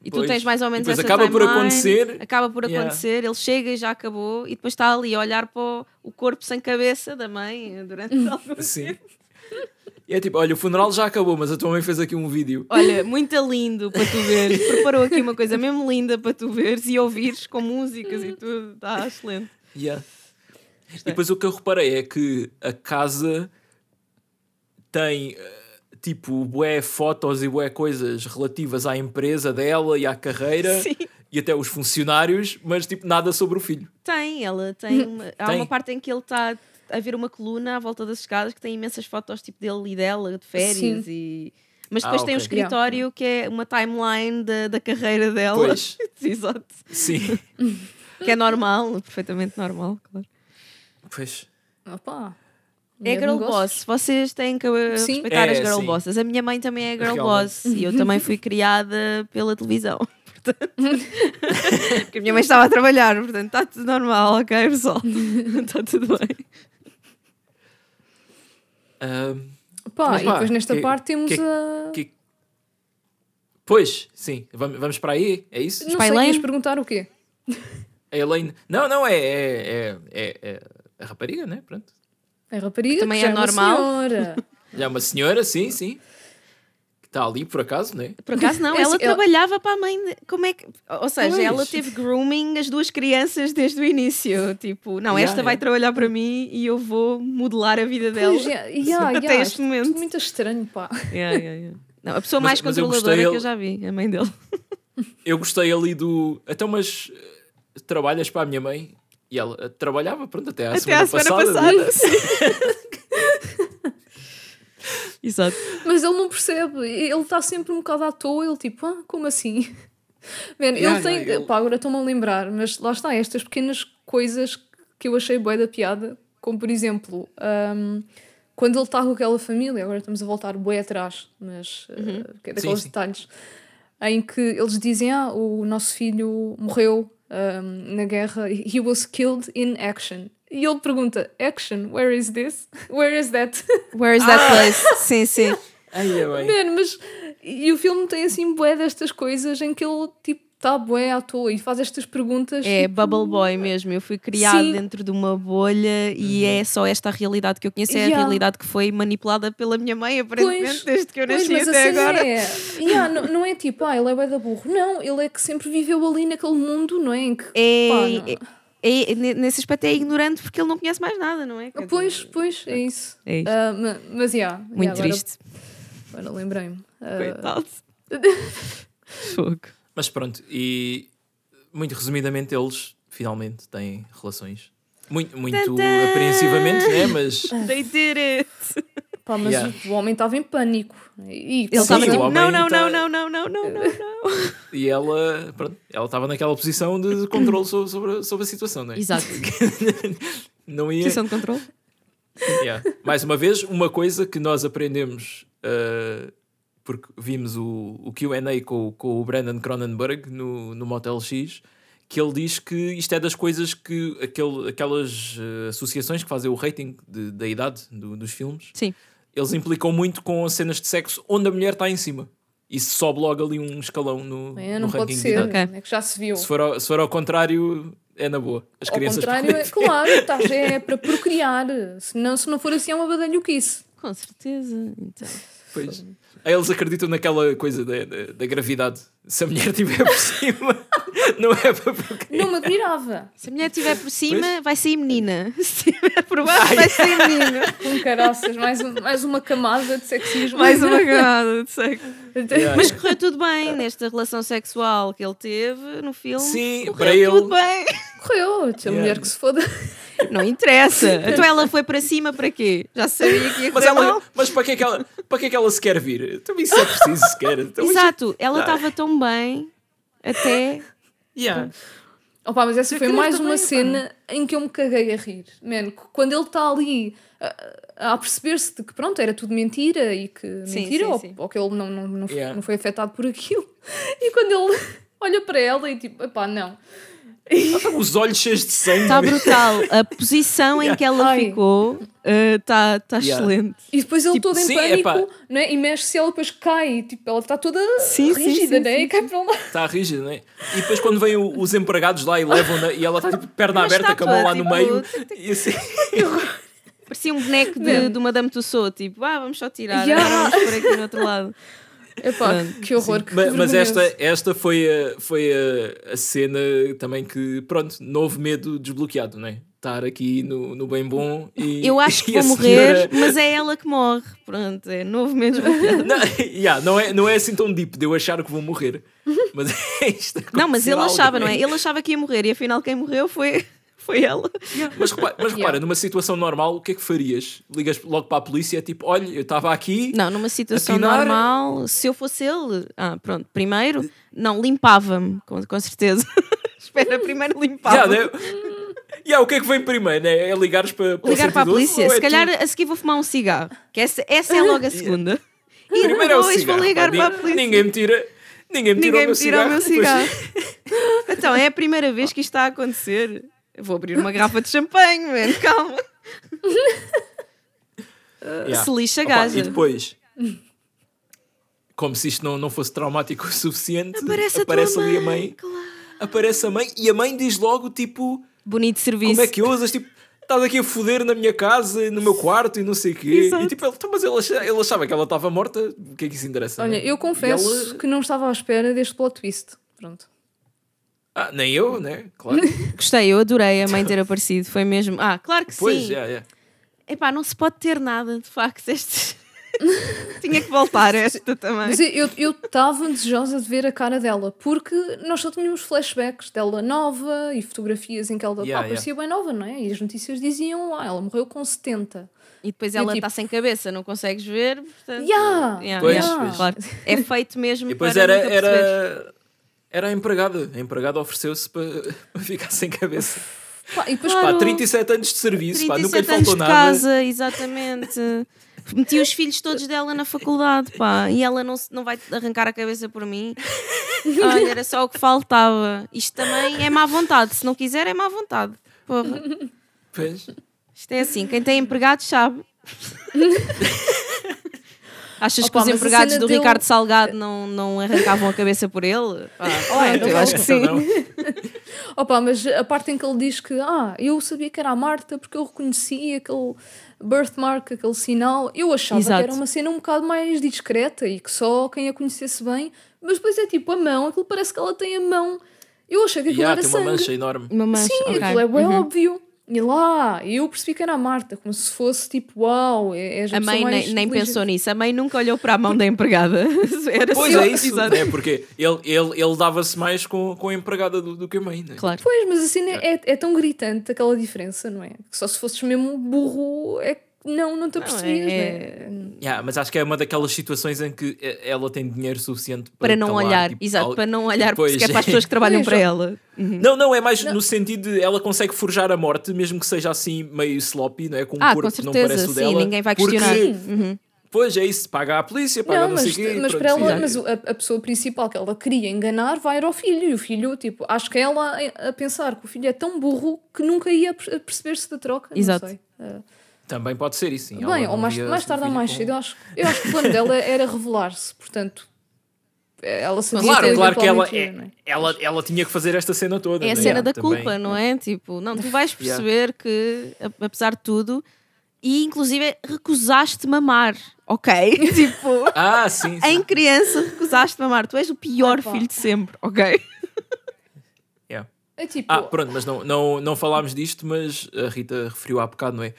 E tu Pois. tens mais ou menos essa acaba por timeline, acontecer. Acaba por Yeah. acontecer, ele chega e já acabou, e depois está ali a olhar para o, o corpo sem cabeça da mãe durante algum Sim. tempo. E é tipo, olha, o funeral já acabou, mas a tua mãe fez aqui um vídeo. Olha, muito lindo para tu veres. Preparou aqui uma coisa mesmo linda para tu veres e ouvires com músicas e tudo. Está excelente. Yeah. E depois o que eu reparei é que a casa tem eh, tipo bué fotos e bué coisas relativas à empresa dela e à carreira Sim. e até os funcionários, mas tipo nada sobre o filho. Tem, ela tem. Uma, há Tem. uma parte em que ele está a ver uma coluna à volta das escadas que tem imensas fotos tipo dele e dela de férias Sim. e. Mas Ah, depois tem um ok. escritório que é uma timeline da, da carreira dela. Pois. Exato. Sim. Que é normal, perfeitamente normal, claro. pois. Opa, É de girl boss. Vocês têm que uh, Sim. respeitar É, as girl sim. bosses. A minha mãe também é girl Realmente. boss e eu também fui criada pela televisão. Portanto, Porque a minha mãe estava a trabalhar, portanto está tudo normal, ok, pessoal? Está tudo bem. Ahm, Pá, Mas e depois nesta que- parte temos que- a. que- Pois, sim, vamos, vamos para aí, é isso? Não sei, ias perguntar o quê? A Elaine. Não, não, é, é, é, é- é a rapariga, né? Pronto. A rapariga Também que é normal. senhora. Já é uma senhora, sim, sim. Que está ali por acaso, né? Por acaso não, ela trabalhava para a mãe. de- Como é que. Ou seja, Pois. ela teve grooming as duas crianças desde o início. Tipo, não, Yeah, esta vai yeah. trabalhar para mim e eu vou modelar a vida dela. Pois, yeah, yeah, Até yeah, este momento. é muito estranho, pá. Yeah, yeah, yeah. Não, a pessoa Mas- mais eu controladora que eu ele- já vi, a mãe dele. Eu gostei ali do. Até umas. eh, Trabalhas para a minha mãe. E ela eh, trabalhava, pronto, até à Até semana, à semana passada. passada. Sim. Exato. Mas ele não percebe, ele está sempre um bocado à toa, ele tipo, ah, como assim? Man, Yeah, ele tem, yeah, ele- pá, agora estou-me a lembrar, mas lá está, estas pequenas coisas que eu achei bué da piada, como por exemplo, ahm, quando ele está com aquela família, agora estamos a voltar bué atrás, mas uh, que é daqueles Sim, sim. detalhes, em que eles dizem, ah, o nosso filho morreu ahm, na guerra, he was killed in action. E ele pergunta, action, where is this? Where is that? Where is that place? Sim, sim. Ai, é bem. Man, mas. E o filme tem assim bué destas coisas em que ele tipo está bué à toa e faz estas perguntas. É tipo, Bubble Boy mesmo. Eu fui criada Sim. dentro de uma bolha e é só esta a realidade que eu conheço. É a Yeah. realidade que foi manipulada pela minha mãe, aparentemente, Pois, desde que eu Pois, nasci mas a até cena agora. é. Yeah, não, não é tipo, ah, ele é bué da burro. Não, ele é que sempre viveu ali naquele mundo, não é? Em que. É, pá, não- é- é- ne- nesse aspecto é ignorante porque ele não conhece mais nada, não é? Quer Pois, dizer, pois, é isso. É isto. Ah, ma- mas, yeah, Muito yeah, agora- triste. Agora lembrei-me. Ah, Coitado. Fogo. Mas pronto, e muito resumidamente eles finalmente têm relações. Muito, muito Tantã! apreensivamente, né? Mas They did it! Pá, mas Yeah. o homem estava em pânico. E, Ele estava tipo, homem não, não, tá- não, não, não, não, não, não, não. e ela, pronto, ela estava naquela posição de controle sobre, sobre, sobre a situação, não é? Exato. Não ia. Posição de controle. Yeah. Mais uma vez, uma coisa que nós aprendemos, uh, porque vimos o, o QA com, com o Brandon Cronenberg no, no Motel X, que ele diz que isto é das coisas que aquele, aquelas uh, associações que fazem o rating de- da idade do- dos filmes, Sim. Eles implicam muito com cenas de sexo onde a mulher está em cima. Isso sobe logo ali um escalão no, É, no não ranking pode de ser. idade. Ok. É que já se viu. Se for, ao, se for ao contrário, é na boa. As Ao crianças contrário, podem é claro, tá, é para procriar. Se não, se não for assim, é uma badalhoquice. Com certeza. Então. Pois. Aí eles acreditam naquela coisa da, da, da gravidade. Se a mulher estiver por cima, não é para. Não me admirava. Se a mulher estiver por cima, vai sair menina. Se estiver por baixo, vai sair menino. Com caraças, mais, um- mais uma camada de sexismo. Mais uma camada de sexo. Mas correu tudo bem nesta relação sexual que ele teve no filme. Sim, correu para ele- tudo bem. Correu, a Yeah. mulher que se foda. Não interessa. Então ela foi para cima para quê? Já sabia que ia Mas, correr ela, mal? mas para, que é que ela, para que é que ela se quer vir? Então isso é preciso sequer. Então, Exato, ela Ah. estava tão bem até. Yeah. Opa, mas essa Eu foi mais uma pá. cena em que eu me caguei a rir. Man, quando ele está ali a, a perceber-se de que pronto, era tudo mentira e que Sim, mentira sim, ou, sim. ou que ele não, não, não, foi- Yeah. não foi afetado por aquilo. E quando ele olha para ela e tipo, epá, não. Os olhos cheios de sangue. Está brutal. A posição em que ela Ai. ficou está tá Yeah. excelente. E depois ele Tipo, todo em sim, pânico epá. não é? e mexe-se e ela depois cai. Tipo, ela está toda Sim, rígida, sim, né? E cai para lá. Está rígido, não é? E depois quando vêm os empregados lá e levam e ela está tipo perna aberta com a mão lá no estátua, meio. tipo, E assim, Parecia um boneco de, do Madame Tussauds, tipo, ah, vamos só tirar, Yeah. vamos por aqui no outro lado. Epá, que horror. que Ma- mas vergonhoso. esta, esta foi, a, foi a, a cena também que, pronto, novo medo desbloqueado, não é? Estar aqui no, no bem bom e. Eu acho que vou morrer, senhora- mas é ela que morre. Pronto, é novo mesmo. Não, yeah, não, é, não é assim tão deep de eu achar que vou morrer. Mas é isto. Não, mas ele achava, não é? Ele achava que ia morrer e afinal quem morreu foi, foi ela. Mas repara, mas repara Yeah. numa situação normal, o que é que farias? Ligas logo para a polícia, tipo, olha, eu estava aqui. Não, numa situação Atinar- normal, se eu fosse ele, ah, pronto, primeiro, não, limpava-me, com, com certeza. Espera, primeiro limpava. Yeah, né? Yeah, o que é que vem primeiro? né? É ligares para, para Ligar para a 112 polícia. é Se calhar tu- a seguir vou fumar um cigarro. Que essa, essa é logo a segunda. E Primeiro é depois cigarro. vou ligar para a polícia. Ninguém me tira. Ninguém me tira Ninguém o meu me tira o meu cigarro. cigarro. depois- Então, é a primeira vez que isto está a acontecer. Eu vou abrir uma garrafa de champanhe, man, calma. Yeah. Se lixa, Opa, gaja. E depois, como se isto não, não fosse traumático o suficiente, Aparece a aparece tua ali a mãe, mãe. claro. Aparece a mãe e a mãe diz logo, tipo, Bonito serviço. como é que ousas? Tipo, estás aqui a foder na minha casa, no meu quarto e não sei o quê. Exato. E tipo, ele, "Então, mas ele achava, ele achava que ela estava morta. O que é que isso interessa? Olha, né? eu confesso ela- que não estava à espera deste plot twist. Pronto. Ah, nem eu, né? Claro. Gostei, eu adorei a mãe ter aparecido. Foi mesmo. Ah, claro que Pois, sim. já, já. Epá, não se pode ter nada, de facto. Estes... Tinha que voltar esta também. Mas eu eu estava desejosa de ver a cara dela, porque nós só tínhamos flashbacks dela nova e fotografias em que ela Yeah, pá, parecia bem nova, não é? E as notícias diziam, ah, ela morreu com 70. E depois ela está tipo- sem cabeça, não consegues ver. Portanto, Yeah, Yeah, Pois, yeah, pois. Claro. É feito mesmo E depois para era, era, era a empregada. A empregada ofereceu-se para, para ficar sem cabeça. Pá, e depois, Claro. Pá, 37 anos de serviço, pá, nunca lhe 37 anos faltou de nada. casa, exatamente. Meti os filhos todos dela na faculdade, pá, e ela não, se- não vai arrancar a cabeça por mim. Olha, era só o que faltava. Isto também é má vontade. Se não quiser, é má vontade. Porra. Pois. Isto é assim, quem tem empregados sabe. Achas Opa, que os empregados do Ricardo Salgado não, não arrancavam a cabeça por ele? Olha, pronto, eu acho que sim. Não. Opa, mas a parte em que ele diz que ah, eu sabia que era a Marta porque eu reconheci aquele birthmark, aquele sinal, eu achava Exato. que era uma cena um bocado mais discreta e que só quem a conhecesse bem, mas depois é tipo a mão, aquilo parece que ela tem a mão. Eu achei que aquilo Já, era tem uma sangue. mancha enorme. Uma mancha, Sim, ok. aquilo é bem Uhum. óbvio. E lá, eu percebi que era a Marta, como se fosse tipo, uau, é, és a, A pessoa mãe nem, nem pensou nisso. A mãe nunca olhou para a mão da empregada. Era Pois é isso, Exato. né? porque ele, ele, ele dava-se mais com, com a empregada do, do que a mãe. Né? Claro. Pois, mas assim é, é tão gritante aquela diferença, não é? Que só se fosses mesmo burro, é que não, não te Não, apercebias, é- né? Yeah, mas acho que é uma daquelas situações em que eh, ela tem dinheiro suficiente para, Para não calar, olhar, tipo, exato, al- para não olhar Pois. porque é para as pessoas que trabalham para ela. Uhum. Não, não, é mais no sentido de ela consegue forjar a morte, mesmo que seja assim meio sloppy, não é? Com um Ah, corpo com que não certeza, parece o sim, dela. ninguém vai porque- questionar. Uhum. Pois é isso, paga a polícia, paga não, Não, sei mas, o quê. mas para ela, sim. mas a, a pessoa principal que ela queria enganar vai ao filho. E o filho, tipo, acho que é ela a, a pensar que o filho é tão burro que nunca ia per- perceber-se da troca. Exato. Não sei. Ah, Também pode ser isso, sim. bem, ou mais, mais tarde ou mais com- cedo, eu acho, eu acho que o plano dela era revelar-se. Portanto, ela sabia Claro, que claro que ela, é, é? ela, ela tinha que fazer esta cena toda. É a né? cena da Também. culpa, não é? Tipo, não, tu vais Yeah. perceber que, a- apesar de tudo, e inclusive recusaste mamar, ok? tipo, Ah, sim. sim. em criança recusaste mamar. Tu és o pior Ah, filho de sempre, ok? Yeah. É tipo, Ah, pronto, mas não, não, não falámos disto, mas a Rita referiu há bocado, não é?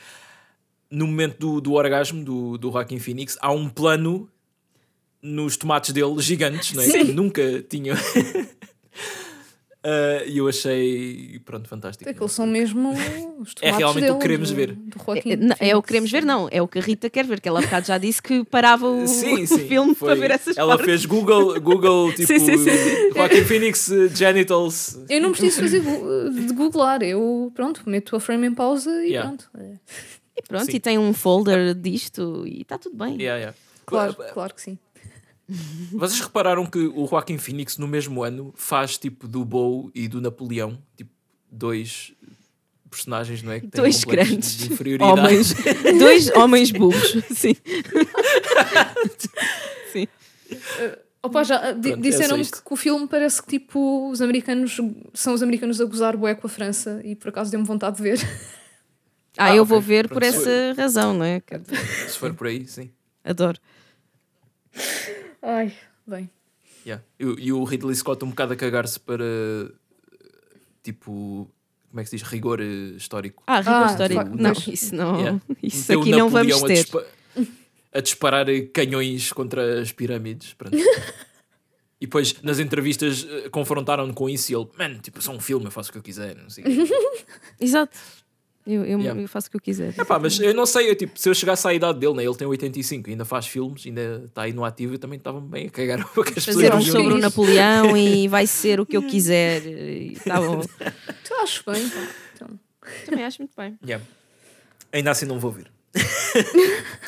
No momento do, do orgasmo do, do Joaquin Phoenix, há um plano nos tomates dele gigantes, não é? Que nunca tinham. Ah, E eu achei, pronto, fantástico. aqueles são mesmo os É tomates realmente o dele, que queremos do- ver. do É, não, é o que queremos ver, não. É o que a Rita quer ver, que ela há bocado já disse que parava o, Sim, o sim. filme foi- para ver essas Ela partes. fez Google, Google tipo, Sim, sim, sim, Joaquin Phoenix eh, genitals. Eu não preciso fazer gu- de googlar, eu pronto, meto a frame em pausa e Yeah. pronto. É. E pronto, Sim. e tem um folder disto e está tudo bem. Yeah, yeah. Claro, claro que sim. Vocês repararam que o Joaquin Phoenix no mesmo ano faz tipo do Bow e do Napoleão, tipo dois personagens, não é? Que têm Dois grandes de inferioridade. homens, dois homens bubos, sim. sim. Opa, já é disseram-me isto. que, que o filme parece que tipo os americanos são os americanos a gozar bué com a França e por acaso deu-me vontade de ver. Ah, Ah, eu ok. vou ver por Pronto, essa razão, não é? Dizer, Se for por aí, sim. Adoro. Ai, bem. Yeah. E, o- e o Ridley Scott um bocado a cagar-se para tipo, como é que se diz? Rigor eh, histórico. Ah, rigor Ah, histórico. Não, isso não. Yeah. Isso aqui não vamos Napoleão a ter. dispa- A, disparar canhões contra as pirâmides. Pronto. E depois nas entrevistas eh, confrontaram-no com isso e ele, mano, tipo, só um filme, eu faço o que eu quiser. Não sei. o quê." Exato. Eu, eu, Yeah. eu faço o que eu quiser. Epá, mas eu não sei, eu, tipo, se eu chegasse à idade dele, né, ele tem 85, ainda faz filmes, ainda está aí no ativo, eu também estava bem a cagar o que as pessoas Fazer um sobre o. Napoleão e vai ser o que eu quiser. E tá bom. Tu acho bem, pá. Então, Também acho muito bem. Yeah. Ainda assim não vou ver.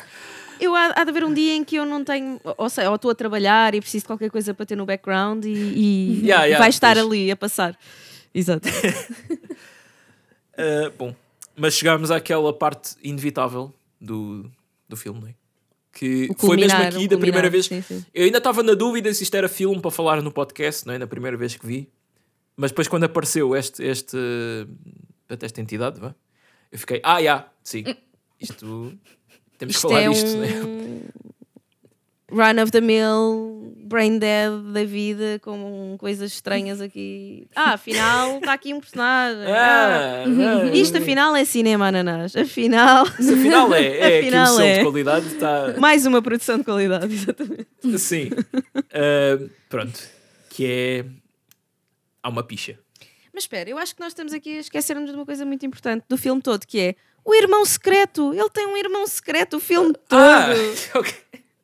Eu há, há de haver um dia em que eu não tenho, ou seja, ou estou a trabalhar e preciso de qualquer coisa para ter no background e, e Yeah, yeah, vai estar pois. ali a passar. Exato. Uh, bom, mas chegámos àquela parte inevitável do, do filme, não é? Que O foi mesmo aqui da primeira vez. sim, sim. Eu ainda estava na dúvida se isto era filme para falar no podcast, não é? Na primeira vez que vi. Mas depois, quando apareceu este, este, esta entidade, vá, eu fiquei, ah, já, sim, isto. Temos que Isto falar é disto, não é? Run of the mill, brain dead da vida, com coisas estranhas aqui. Ah, afinal está aqui um personagem. Ah, Ah, ah, isto afinal é cinema ananás. Afinal, Isso afinal é, é aqui Afinal selo é. de qualidade. Está, mais uma produção de qualidade, exatamente. sim. Ah, pronto. Que é. Há uma picha. Mas espera, eu acho que nós estamos aqui a esquecermos de uma coisa muito importante do filme todo, que é o irmão secreto. Ele tem um irmão secreto o filme todo. Ah, ok.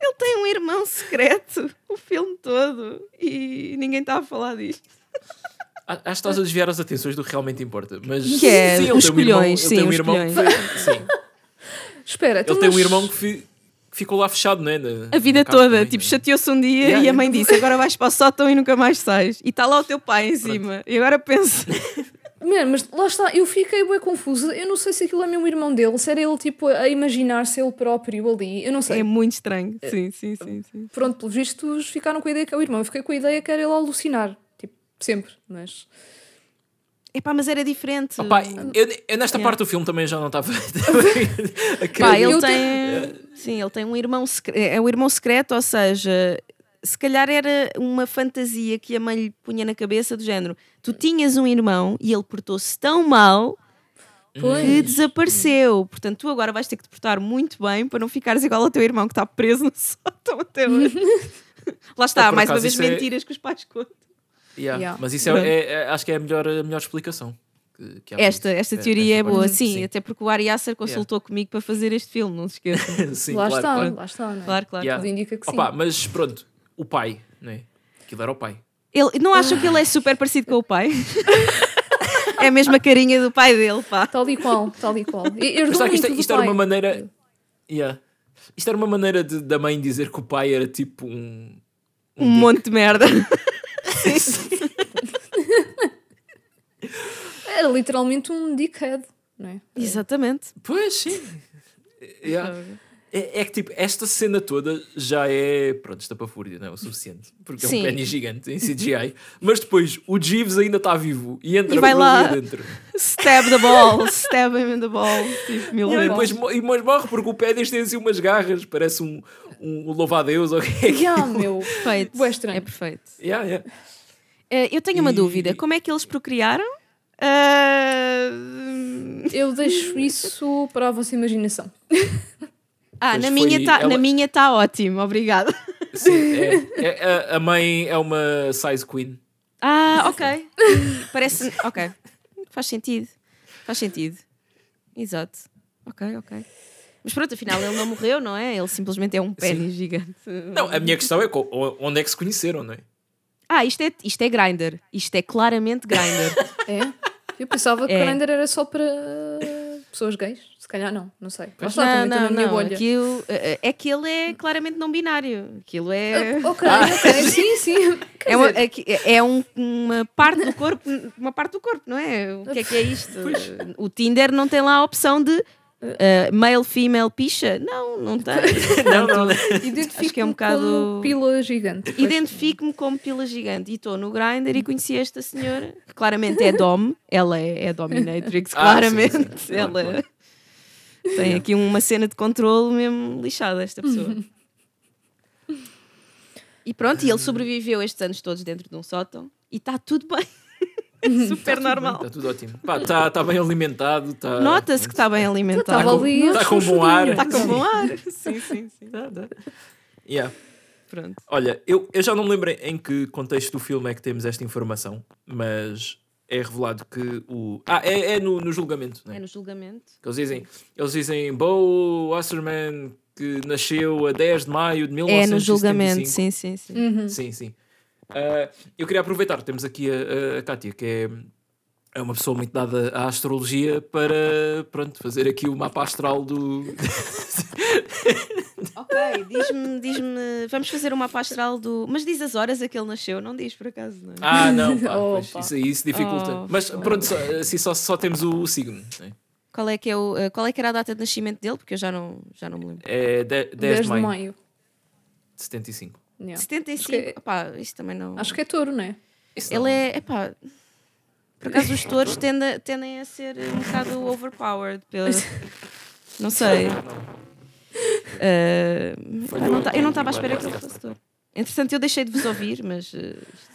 Ele tem um irmão secreto o filme todo. E ninguém está a falar disto. Acho que estás a desviar as atenções do que realmente importa. Mas Que é, sim, ele os tem um irmão, colhões, ele sim, tem um irmão que foi- sim, Espera, ele tem um irmão que, fi- que ficou lá fechado, não é? Na- A vida toda, também, tipo, não é? chateou-se um dia Yeah, e a mãe disse: agora vais para o sótão e nunca mais sais. E está lá o teu pai em cima. E agora pensa: Mano, mas lá está, eu fiquei bem confusa. Eu não sei se aquilo é mesmo irmão dele, se era ele tipo a imaginar-se ele próprio ali. Eu não sei. é muito estranho. Sim, sim, sim. sim. Pronto, pelos vistos ficaram com a ideia que é o irmão. Eu fiquei com a ideia que era ele a alucinar. Tipo, sempre. Mas. Epá, mas era diferente. Opa, eu, eu nesta Yeah. parte do filme também já não estava a querer. Pá, ele tem. Sim, ele tem um irmão secreto. É um irmão secreto, ou seja, se calhar era uma fantasia que a mãe lhe punha na cabeça do género. Tu tinhas um irmão e ele portou-se tão mal Pois. que desapareceu. Portanto, tu agora vais ter que te portar muito bem para não ficares igual ao teu irmão que está preso no sótão até hoje. Lá está, Por mais uma vez é- mentiras que os pais contam. Yeah. Yeah. Mas isso é, é- é- acho que é a melhor, a melhor explicação. que- que Esta, esta É- teoria é boa, parte. sim, até porque o Ari Aster consultou comigo para fazer este filme, não se esqueçam. Sim, lá claro, está, claro. lá está, não é? claro, claro. Yeah. Tudo indica que sim. Opa, mas pronto, o pai, não é? Aquilo era o pai. Ele, não acham que ele é super parecido com o pai? é a mesma carinha do pai dele, pá. Tal e qual, tal e qual. Eu, eu que isto, do isto era pai. uma maneira. Yeah. Isto era uma maneira de- da mãe dizer que o pai era tipo um. Um monte de merda. Era literalmente um dickhead, não é? Exatamente. Pois sim. Yeah. É, é que tipo, esta cena toda já é. Pronto, estapafúrdia, não é o suficiente. Porque é Sim. um pênis gigante em CGI. Mas depois o Jeeves ainda está vivo e entra E vai lá. dentro. Stab the ball, stab him in the ball. Tipo, mil E depois e depois morre porque o pênis tem assim umas garras, parece um, um, louva-a-Deus ou o que é que Yeah, meu. Perfeito. Estranho. É perfeito. yeah, yeah. Eh, eu tenho uma E- dúvida. Como é que eles procriaram? Ah, Eu deixo isso para a vossa imaginação. Ah, Pois na minha, tá, ela- na minha tá ótimo, obrigada. Sim, é, é- a- a mãe é uma size queen. Ah, ok. Parece. Ok. Faz sentido. Faz sentido. Exato. Ok, ok. Mas pronto, afinal ele não morreu, não é? Ele simplesmente é um pênis gigante. Não, a minha questão é onde é que se conheceram, não é? Ah, isto é, isto é grinder. Isto é claramente grinder. É? Eu pensava que É. o Grindr era só para pessoas gays. Se calhar não, não sei. Lá está, não, estou não, não. bolha. Aquilo, eh, é que ele é claramente não binário. Aquilo é. Ah, Ok, ok, sim, sim. Quer É, uma, é que- é um- uma parte do corpo, uma parte do corpo, não é? O que é que é isto? O Tinder não tem lá a opção de uh, male, female, picha? Não, não tem. Não, não, não. Identifico-me acho que é um bocado- como pila gigante. Identifico-me como pila gigante e estou no Grindr e conheci esta senhora, que claramente é Dom, ela é, é Dominatrix, Ah, claramente. sim, sim. Claro, Ela claro. tem aqui uma cena de controle mesmo lixada, esta pessoa. E pronto, e ele sobreviveu estes anos todos dentro de um sótão e está tudo bem. Super normal. Está tudo ótimo. Está tá bem alimentado. Tá... Nota-se que está bem alimentado. Estava ali. Está aos com bom ar. Está com bom ar. Sim, sim, sim. Tá, tá. Yeah. Pronto. Olha, eu, eu já não me lembro em que contexto do filme é que temos esta informação, mas é revelado que o. Ah, é, é no, no julgamento, né? É no julgamento. Que Eles dizem, eles dizem Bo Wasserman que nasceu a 10 de maio de É no 1975. julgamento, sim, sim, sim. Uhum. Sim, sim. Ah, eu queria aproveitar, temos aqui a, a, Kátia, que é, é uma pessoa muito dada à astrologia, para pronto, fazer aqui o mapa astral do. Ok, diz-me, diz-me, vamos fazer uma mapa astral do. Mas diz as horas a que ele nasceu, não diz por acaso, não é? ah, não, pá, Opa. isso aí se dificulta. Oh, Mas pronto, só, assim só, só temos o, signo. né? Qual, é que é o, eh, qual é que era a data de nascimento dele? Porque eu já não, já não me lembro. É de- 10, 10 de maio, de 75. Yeah. 75. Acho que- Opá, isso também não. Acho que é touro, não é? Isso Ele não. é. Epá, por acaso os touros tendem, tendem a ser um bocado overpowered. Pela... Não sei. Eh, eu não ta- eu não estava à espera que ele fosse touro. Entretanto, eu deixei de vos ouvir, mas.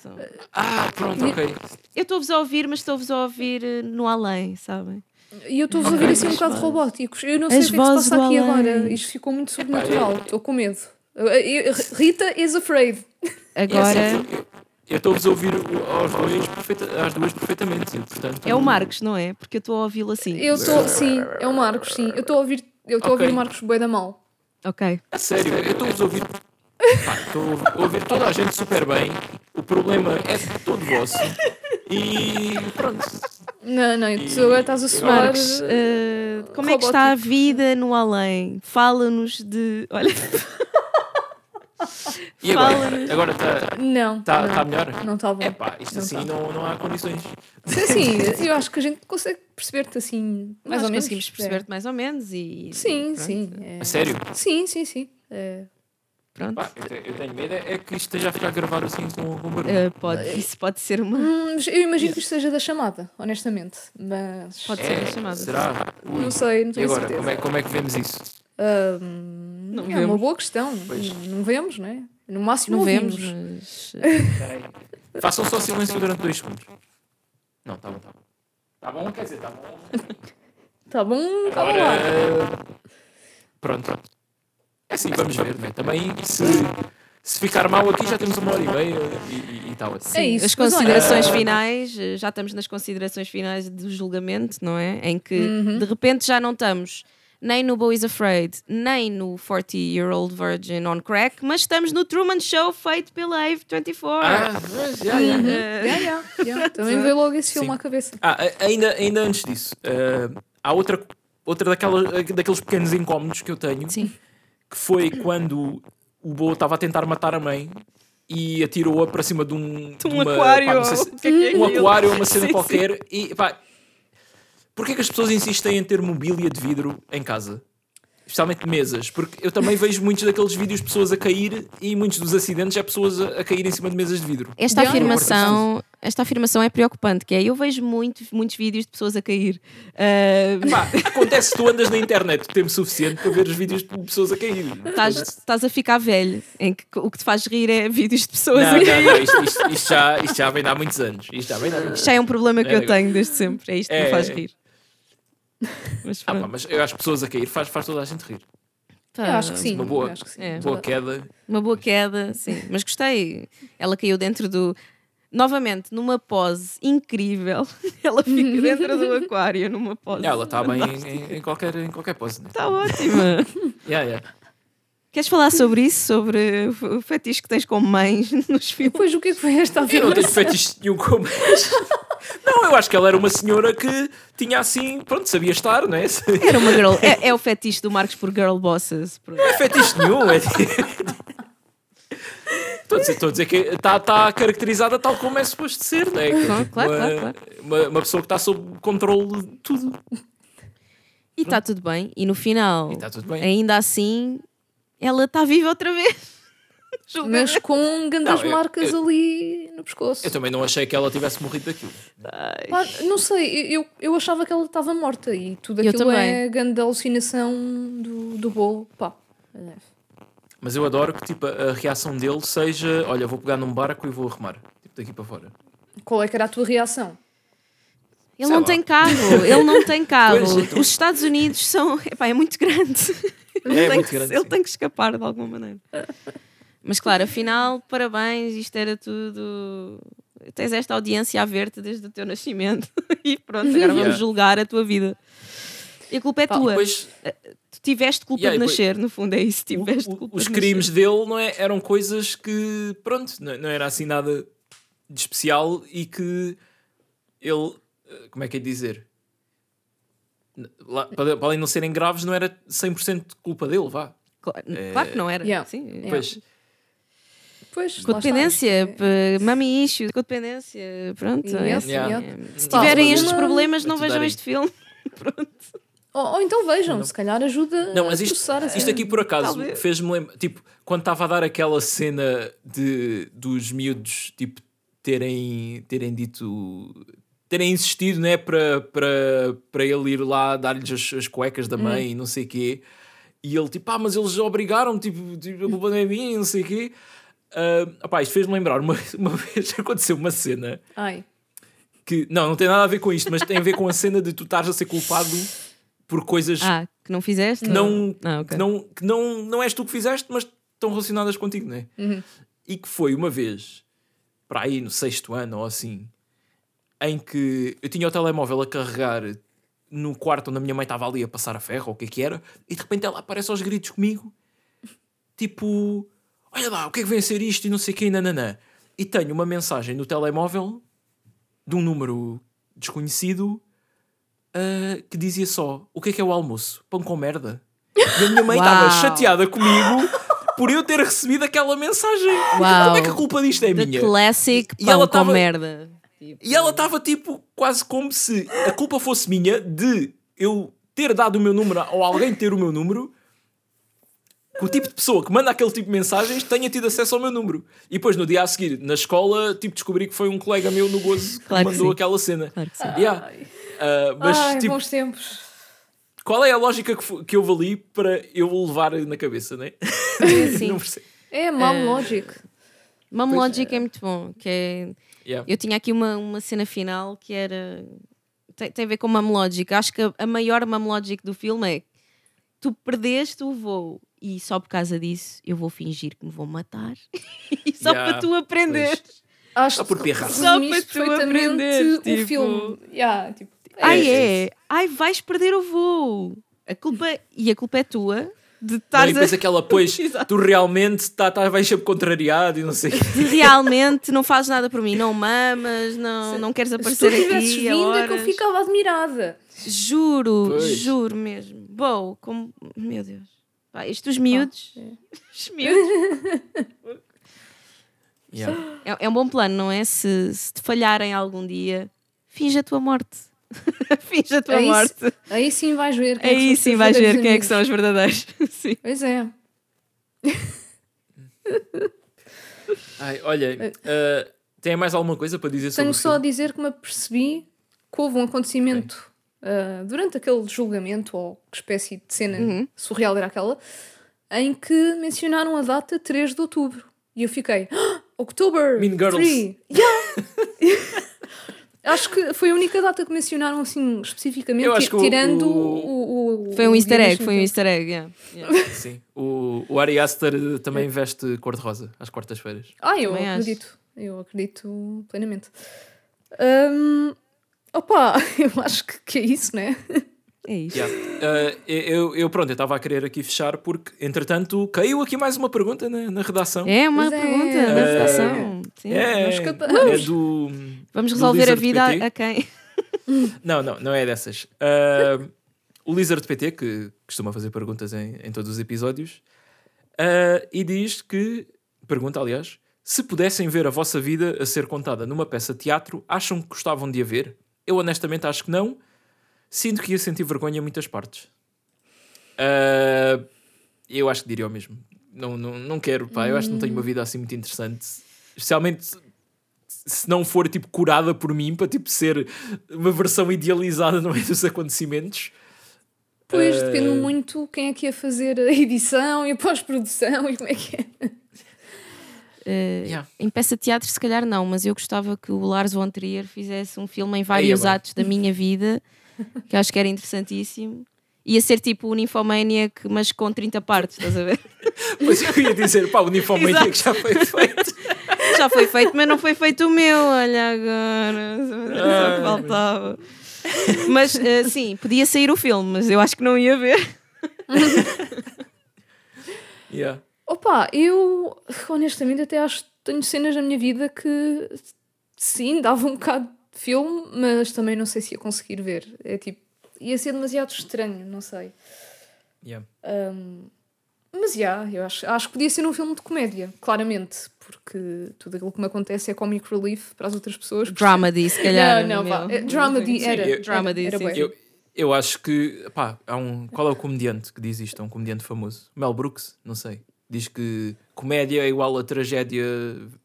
são- Ah, pronto, ok. Eu estou-vos a ouvir, mas estou-vos a ouvir eh, no além, sabem? E eu estou a ouvir assim um bocado robóticos. Eu não sei As o que é que se passa aqui além. agora. Isto ficou muito sobrenatural. Estou com medo. Rita is afraid. Agora Eu- estou-vos a ouvir aos dois perfeita, às duas perfeitamente. Portanto, é o Marcos, não é? Porque eu estou a ouvi-lo assim. Eu estou, sim, é o Marcos, sim. Eu estou a ouvir, eu estou a Ok. ouvir o Marcos bué da mal. Ok. A sério, eu estou-vos a ouvir. Estou a ouvir toda a gente super bem. O problema é todo vosso. E pronto. Não, não, tu agora estás a soar. Marcos, eh, como é que está a vida no além? Fala-nos de. Olha, E agora? Agora está Não. tá, não. tá melhor? Não está bom. É pá, isto Não assim tá. não, não há condições. Sim, sim, eu acho que a gente consegue perceber-te assim, mais nós ou menos. conseguimos perceber-te mais ou menos e. É. Sim, pronto. sim. é- A sério? Sim, sim, sim. É, Pronto. Pá, eu, te- eu tenho medo é que isto esteja a ficar gravado assim com, com barulho. Eh, pode, isso pode ser uma. Hum, eu imagino que isto seja da chamada, honestamente. Mas. Pode ser É, a chamada. Será? Ui. Não sei, não E tenho agora, certeza. como é, como é que vemos isso? Hum, Não é vemos. uma boa questão. Pois. Não, não vemos, não é? No máximo Não vemos, ouvimos. mas. eh. Façam só silêncio durante dois segundos. Não, tá bom, tá bom. Tá bom, quer dizer, tá bom. Tá bom, lá. Eh, pronto. É assim, vamos ver, né? Também se, se ficar mal aqui já temos uma hora e meia e está ótimo. É isso, As olha- considerações finais, eh, já estamos nas considerações finais do julgamento, não é? Em que Uhum. de repente já não estamos nem no Bo is Afraid, nem no 40 Year Old Virgin on Crack, mas estamos no Truman Show feito pela Ave24. Ah, mas, já, já. Uhum. Eh, yeah. Também veio logo esse filme Sim. à cabeça. Ah, a- ainda, ainda antes disso, eh, há outra, outra daquelas, daqueles pequenos incómodos que eu tenho, Sim. que foi quando o Bo estava a tentar matar a mãe e atirou-a para cima de um, De um uma- aquário, pá, não sei se- o que é que é um aquilo? aquário, uma cena Sim, qualquer. E pá, porquê que as pessoas insistem em ter mobília de vidro em casa? Especialmente mesas, porque eu também vejo muitos daqueles vídeos de pessoas a cair e muitos dos acidentes é pessoas a, a cair em cima de mesas de vidro. Esta afirmação, esta afirmação é preocupante, que é eu vejo muito, muitos vídeos de pessoas a cair. Pá, acontece que tu andas na internet o tempo suficiente para ver os vídeos de pessoas a cair. Estás, estás a ficar velho, em que o que te faz rir é vídeos de pessoas Não, a cair. não, não, isto, isto- isto já, isto já vem de há muitos anos. Isto já vem de há muitos Isto já é um problema que É, eu tenho desde sempre, é isto que me é. faz rir. Mas Ah, pá, mas eu acho que pessoas a cair faz, faz toda a gente rir. Tá. Eu acho que sim. uma boa- acho que sim. É. Boa queda. Uma boa queda, sim. Mas gostei. Ela caiu dentro do. Novamente, numa pose incrível. Ela fica dentro do aquário, numa pose. Ela está bem em, em- qualquer, em qualquer pose. Né? Está ótima. Yeah, yeah. Queres falar sobre isso? Sobre o fetiche que tens com mães nos filmes? Depois, o que é que foi esta Eu não tenho afirmação? fetiche nenhum com mas... Não, eu acho que ela era uma senhora que tinha assim, pronto, sabia estar, não é? Era uma girl. É, é o fetiche do Marcos por girl bosses. Pronto. Não é fetiche nenhum. É... Estou a dizer, estou a dizer que está tá caracterizada tal como é suposto ser, não é? Claro, claro, uma, claro, claro. Uma, uma pessoa que está sob controle de tudo. E está tudo bem. E no final, E está tudo bem. ainda assim, ela está viva outra vez. Mas com grandes Não, eu- marcas eu- ali no pescoço. Eu também não achei que ela tivesse morrido daquilo. Pá, não sei, eu, eu achava que ela estava morta e tudo aquilo é grande alucinação do, do bolo. Pá, é. Mas eu adoro que tipo, a reação dele seja: olha, vou pegar num barco e vou arremar. Tipo, daqui para fora. qual é que era a tua reação? Ele Sei não lá. tem carro, ele não tem carro. Pois, então. Os Estados Unidos são. Epá, é muito grande. Ele, É tem, muito que, grande, ele tem que escapar de alguma maneira. Mas claro, afinal, parabéns, isto era tudo. Tens esta audiência a ver-te desde o teu nascimento. E pronto, agora vamos Yeah. julgar a tua vida. E a culpa é Pá, tua. Depois, Tu tiveste culpa Yeah, de depois- nascer, no fundo, é isso. o- Tiveste o- culpa os de crimes nascer. dele não é, eram coisas que, pronto, não, não era assim nada de especial e que ele, eh, como é que é de dizer? Lá, para, para além de não serem graves, não era 100% culpa dele, vá. Claro, É- claro que não era. Yeah. Sim, Yeah. Pois, Pois, Codependência, é- mami issues, codependência, pronto. Yes, é- Yeah. yeah. Se tiverem estes problemas, não vejam este filme. Pronto. Ou, ou então vejam, se calhar ajuda Não, mas a isto, processar assim. isto aqui por acaso fez-me lembrar, tipo, quando estava a dar aquela cena de, dos miúdos, tipo, terem, terem dito, terem insistido, né, para, para, para ele ir lá dar-lhes as, as cuecas da mãe e não sei o quê, e ele, tipo, ah, mas eles obrigaram, tipo, tipo a culpa não é minha, não sei o quê. Ah, opá, isto fez-me lembrar, uma, uma vez aconteceu uma cena Ai, que, não, não tem nada a ver com isto, mas tem a ver com a cena de tu estares a ser culpado por coisas Ah, que não fizeste? que não, Ah, ok. que, não, que não, não és tu que fizeste, mas estão relacionadas contigo, não é? Uhum. E que foi uma vez, para aí no sexto ano ou assim, em que eu tinha o telemóvel a carregar no quarto onde a minha mãe estava ali a passar a ferro, ou o que é que era, e de repente ela aparece aos gritos comigo, tipo, olha lá, o que é que vem a ser isto e não sei o que, nananã. E tenho uma mensagem no telemóvel de um número desconhecido ah, que dizia só: O que é que é o almoço? Pão com merda. E a minha mãe estava chateada comigo por eu ter recebido aquela mensagem. Uau. Como é que a culpa disto é The minha? classic E pão ela com tava- merda. Tipo, E ela estava tipo quase como se a culpa fosse minha de eu ter dado o meu número ou alguém ter o meu número. Que o tipo de pessoa que manda aquele tipo de mensagens tenha tido acesso ao meu número. E depois no dia a seguir, na escola, tipo, descobri que foi um colega meu no gozo que Claro que mandou sim. aquela cena. Claro que sim. Yeah. Ah, mas Ai tipo, bons tempos. qual é a lógica que, que eu ali para eu levar na cabeça, né? Sim. Não percebo. É mom É. logic. Mom Pois Logic é muito bom. Que é... Yeah. Eu tinha aqui uma, uma cena final que era tem, tem a ver com mum logic. Acho que a, a maior mum logic do filme é tu perdeste o voo e só por causa disso eu vou fingir que me vou matar e só Yeah, para tu aprender. Acho Só por pirra. Só para tu perfeitamente aprenderes, o tipo- filme. Yeah, tipo, Ai É, é, ai vais perder o voo. A culpa e a culpa é tua de Não, e estares a depois aquela, pois, tu realmente tá, tá, vais sempre contrariado e não sei de realmente não fazes nada por mim, não mamas, não, não queres se tu aparecer aqui a vindo é que eu horas. ficava admirada. Juro, Pois. juro mesmo. Bom, como. Meu Deus. Pá, isto os miúdos. é. Os miúdos. Yeah. É, é um bom plano, não é? Se, se te falharem algum dia, finge a tua morte. finge a tua É isso. morte. Aí sim vais ver quem é que são Aí os sim vais ver verdadeiros quem é que são os verdadeiros. sim. Pois é. Ai, olha, ah, tem mais alguma coisa para dizer sobre Tenho só a dizer que me apercebi que houve um acontecimento ah, durante aquele julgamento, ou que espécie de cena Uhum. surreal era aquela, em que mencionaram a data 3 de outubro. E eu fiquei, "Ah, October! Mean Girls." 3. Yeah! Acho que foi a única data que mencionaram assim especificamente, Eu acho que o- tirando o- o, o- Foi um o easter egg, foi um easter egg. yeah. Yeah. Sim. O, o Ari Aster também veste cor-de-rosa às quartas-feiras. Ah, eu Também acho. acredito. Eu acredito plenamente. Hum, opa, eu acho que, que é isso, né? É isso. Yeah. Ah, eu, eu, pronto, eu estava a querer aqui fechar porque, entretanto, caiu aqui mais uma pergunta na, na redação. É uma Pois é. pergunta da Eh, redação. Sim. É, Nós é do. Vamos resolver a vida PT. a, quem? Não, não, não é dessas. Ah, o Lizard PT, que costuma fazer perguntas em, em todos os episódios, ah, e diz que, pergunta aliás, se pudessem ver a vossa vida a ser contada numa peça de teatro, acham que gostavam de a ver? Eu honestamente acho que não. Sinto que ia sentir vergonha em muitas partes. Ah, eu acho que diria o mesmo. Não, não, não quero, pá. Eu acho que não tenho uma vida assim muito interessante. Especialmente se não for tipo curada por mim para tipo ser uma versão idealizada no meio dos acontecimentos. Pois, Eh, depende muito quem é que ia fazer a edição e a pós-produção e como é que é. Eh, Yeah. Em peça de teatro, se calhar não, mas eu gostava que o Lars von Trier fizesse um filme em vários bem. atos da minha vida, que acho que era interessantíssimo. Ia ser tipo o Nymphomaniac, mas com 30 partes, estás a ver? Pois eu ia dizer, pá, o que já foi feito. Já foi feito, mas não foi feito o meu, olha agora. Só que faltava. Mas eh, sim, podia sair o filme, mas eu acho que não ia ver. Yeah. Opa, eu honestamente até acho que tenho cenas na minha vida que sim, dava um bocado de filme, mas também não sei se ia conseguir ver. É tipo, ia ser demasiado estranho, não sei. Yeah. Hum, mas já, eu acho, acho que podia ser um filme de comédia, claramente, porque tudo aquilo que me acontece é comic relief para as outras pessoas. Dramedy, se calhar. Não, não, vá. É, Dramedy era. eu- era- Dramedy, era sim. Eu, eu acho que, pá, há um. Qual é o comediante que diz isto? É um comediante famoso. Mel Brooks? Não sei. Diz que comédia é igual a tragédia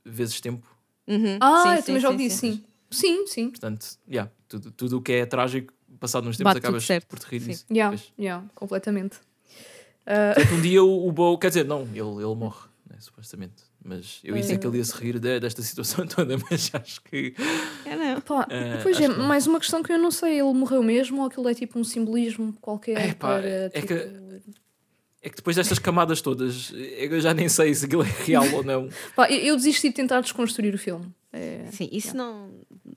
vezes tempo. Uhum. Ah, Sim, eu sim, também já ouvi, sim. sim. Sim, sim. Portanto, yeah, tudo, tudo o que é trágico, passado nos tempos, Bate acabas certo. por te rir Sim. disso. Yeah, yeah, completamente. Portanto, um dia o, o Bo, quer dizer, não, ele, ele morre, né, supostamente. Mas eu ia dizer que ele ia se rir de- desta situação toda, mas acho que. É, não. pá, Eh, pois é, não. mais uma questão que eu não sei. Ele morreu mesmo ou aquilo é tipo um simbolismo qualquer É, pá, para. é tipo, que- É que depois destas camadas todas, eu já nem sei se aquilo é real ou não. pá, eu, eu desisti de tentar desconstruir o filme. É, Sim, isso não,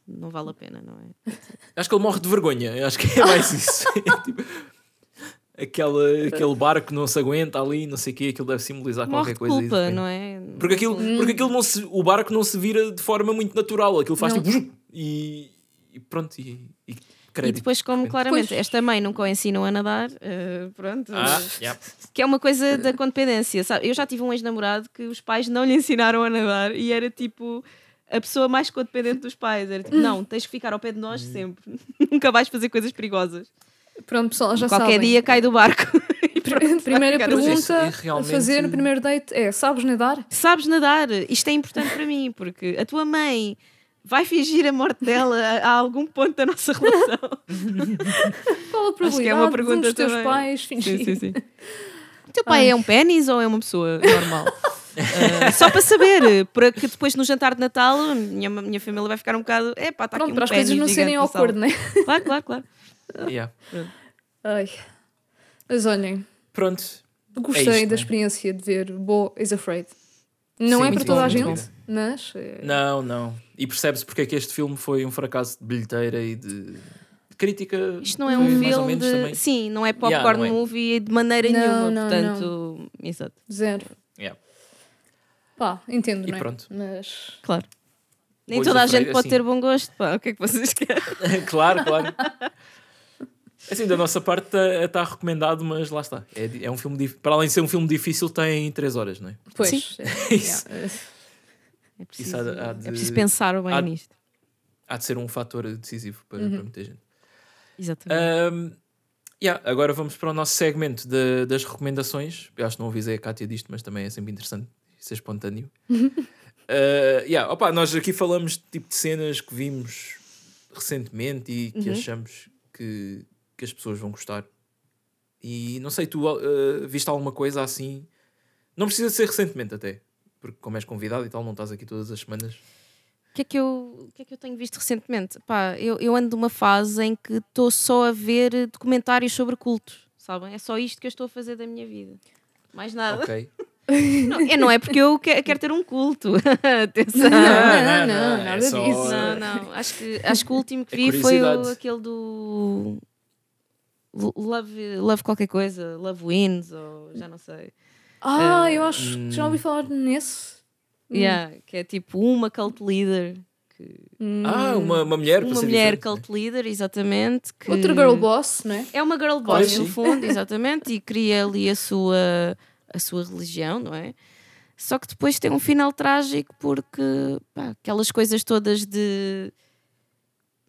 não vale a pena, não é? Acho que ele morre de vergonha, acho que é mais isso. É tipo, aquela, aquele barco que não se aguenta ali, não sei o quê, aquilo deve simbolizar Morre qualquer coisa. culpa, repente. não é? Porque aquilo, porque aquilo não se, o barco não se vira de forma muito natural, aquilo faz Não. tipo e, e pronto, e, e E crédito. depois, como claramente Pois. esta mãe nunca o ensinam a nadar, eh, pronto. Ah, yeah. Que é uma coisa da codependência, sabe? Eu já tive um ex-namorado que os pais não lhe ensinaram a nadar e era tipo a pessoa mais codependente dos pais. Era tipo, não, tens que ficar ao pé de nós Hum. sempre. Nunca vais fazer coisas perigosas. Pronto, pessoal, já Qualquer sabem. dia cai do barco. Pr- pronto, Primeira pergunta é a fazer no primeiro date é: sabes nadar? Sabes nadar? Isto é importante para mim, porque a tua mãe vai fingir a morte dela a, a algum ponto da nossa relação. Qual a Acho que é uma de um pergunta dos teus também. pais fingir? Sim, sim, sim. O teu pai Ai. é um pênis ou é uma pessoa normal? Uh, só para saber, para que depois no jantar de Natal a minha, minha família vai ficar um bocado. É pá, está aqui um para as coisas não serem awkward, sala." né? Claro, claro, claro. Yeah. Ai. Mas olhem, Pronto. gostei É isto, da né? experiência de ver Bo is Afraid. Não Sim, é para toda bom, a gente, mas. é- Não, não. E percebe-se porque é que este filme foi um fracasso de bilheteira e de, crítica. Isto não é um mais ou filme menos de. também. Sim, não é popcorn Yeah, não é. movie de maneira Não, nenhuma. não, portanto, exato. Zero. Yeah. Pá, entendo, E não é? pronto. Mas. Claro. Nem Pois, toda a gente pode assim. ter bom gosto. Pá, o que é que vocês querem? claro, claro. Assim, da nossa parte está recomendado, mas lá está. É, é um filme dif- para além de ser um filme difícil, tem 3 horas, não é? Pois. Sim. é, Isso. yeah, É preciso, há de- há de- é preciso pensar bem há- nisto. Há de ser um fator decisivo para, Uhum. para muita gente. Exatamente. Ahm, yeah, agora vamos para o nosso segmento de- das recomendações. Eu acho que não avisei a Kátia disto, mas também é sempre interessante ser espontâneo. Ah, yeah, opa, nós aqui falamos de tipo de cenas que vimos recentemente e que Uhum. achamos que, que as pessoas vão gostar. E não sei, tu ah, viste alguma coisa assim? Não precisa ser recentemente até, porque como és convidado e tal, não estás aqui todas as semanas. O que, é que eu, que é que eu tenho visto recentemente? Pá, eu, eu ando numa fase em que estou só a ver documentários sobre cultos, sabem? É só isto que eu estou a fazer da minha vida. Mais nada. Ok. Não, é, não é porque eu que- quero ter um culto. Atenção. Não, não, não, não, nada é só- disso. Não, não. Acho que, acho que o último que É vi foi aquele do. Love, love qualquer coisa, Love Wins, ou já não sei. Ah, Eh, eu acho que já ouvi falar nesse. Hum. Yeah, que é tipo uma cult leader. Que, Hum. Ah, uma, uma mulher. uma mulher diferente, né? cult leader, exatamente. Que Outra girl boss, não é? É uma girl boss, no sim. fundo, exatamente, e cria ali a sua, a sua religião, não é? Só que depois tem um final trágico porque pá, aquelas coisas todas de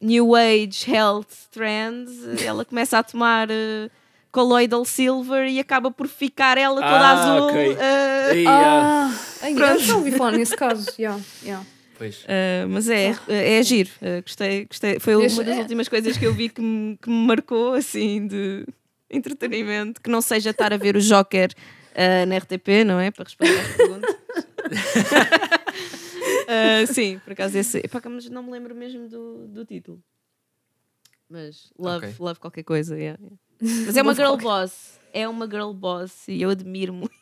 New Age, Health, Trends, ela começa a tomar eh, colloidal silver e acaba por ficar ela toda Ah, azul. ok. eh, Ei, ah, ai, eu já ouvi falar nesse caso. Yeah, yeah. pois. Uh, mas é, é giro. Uh, gostei, gostei. Foi uma das é. últimas coisas que eu vi que me, que me marcou assim de entretenimento. Que não seja estar a ver o Joker uh, na RTP, não é? Para responder às perguntas. Uh, sim, por acaso esse. Epá, mas não me lembro mesmo do, do título. Mas love, Ok. love qualquer coisa. yeah, yeah. Mas é uma girl boss. É uma girl boss e eu admiro muito.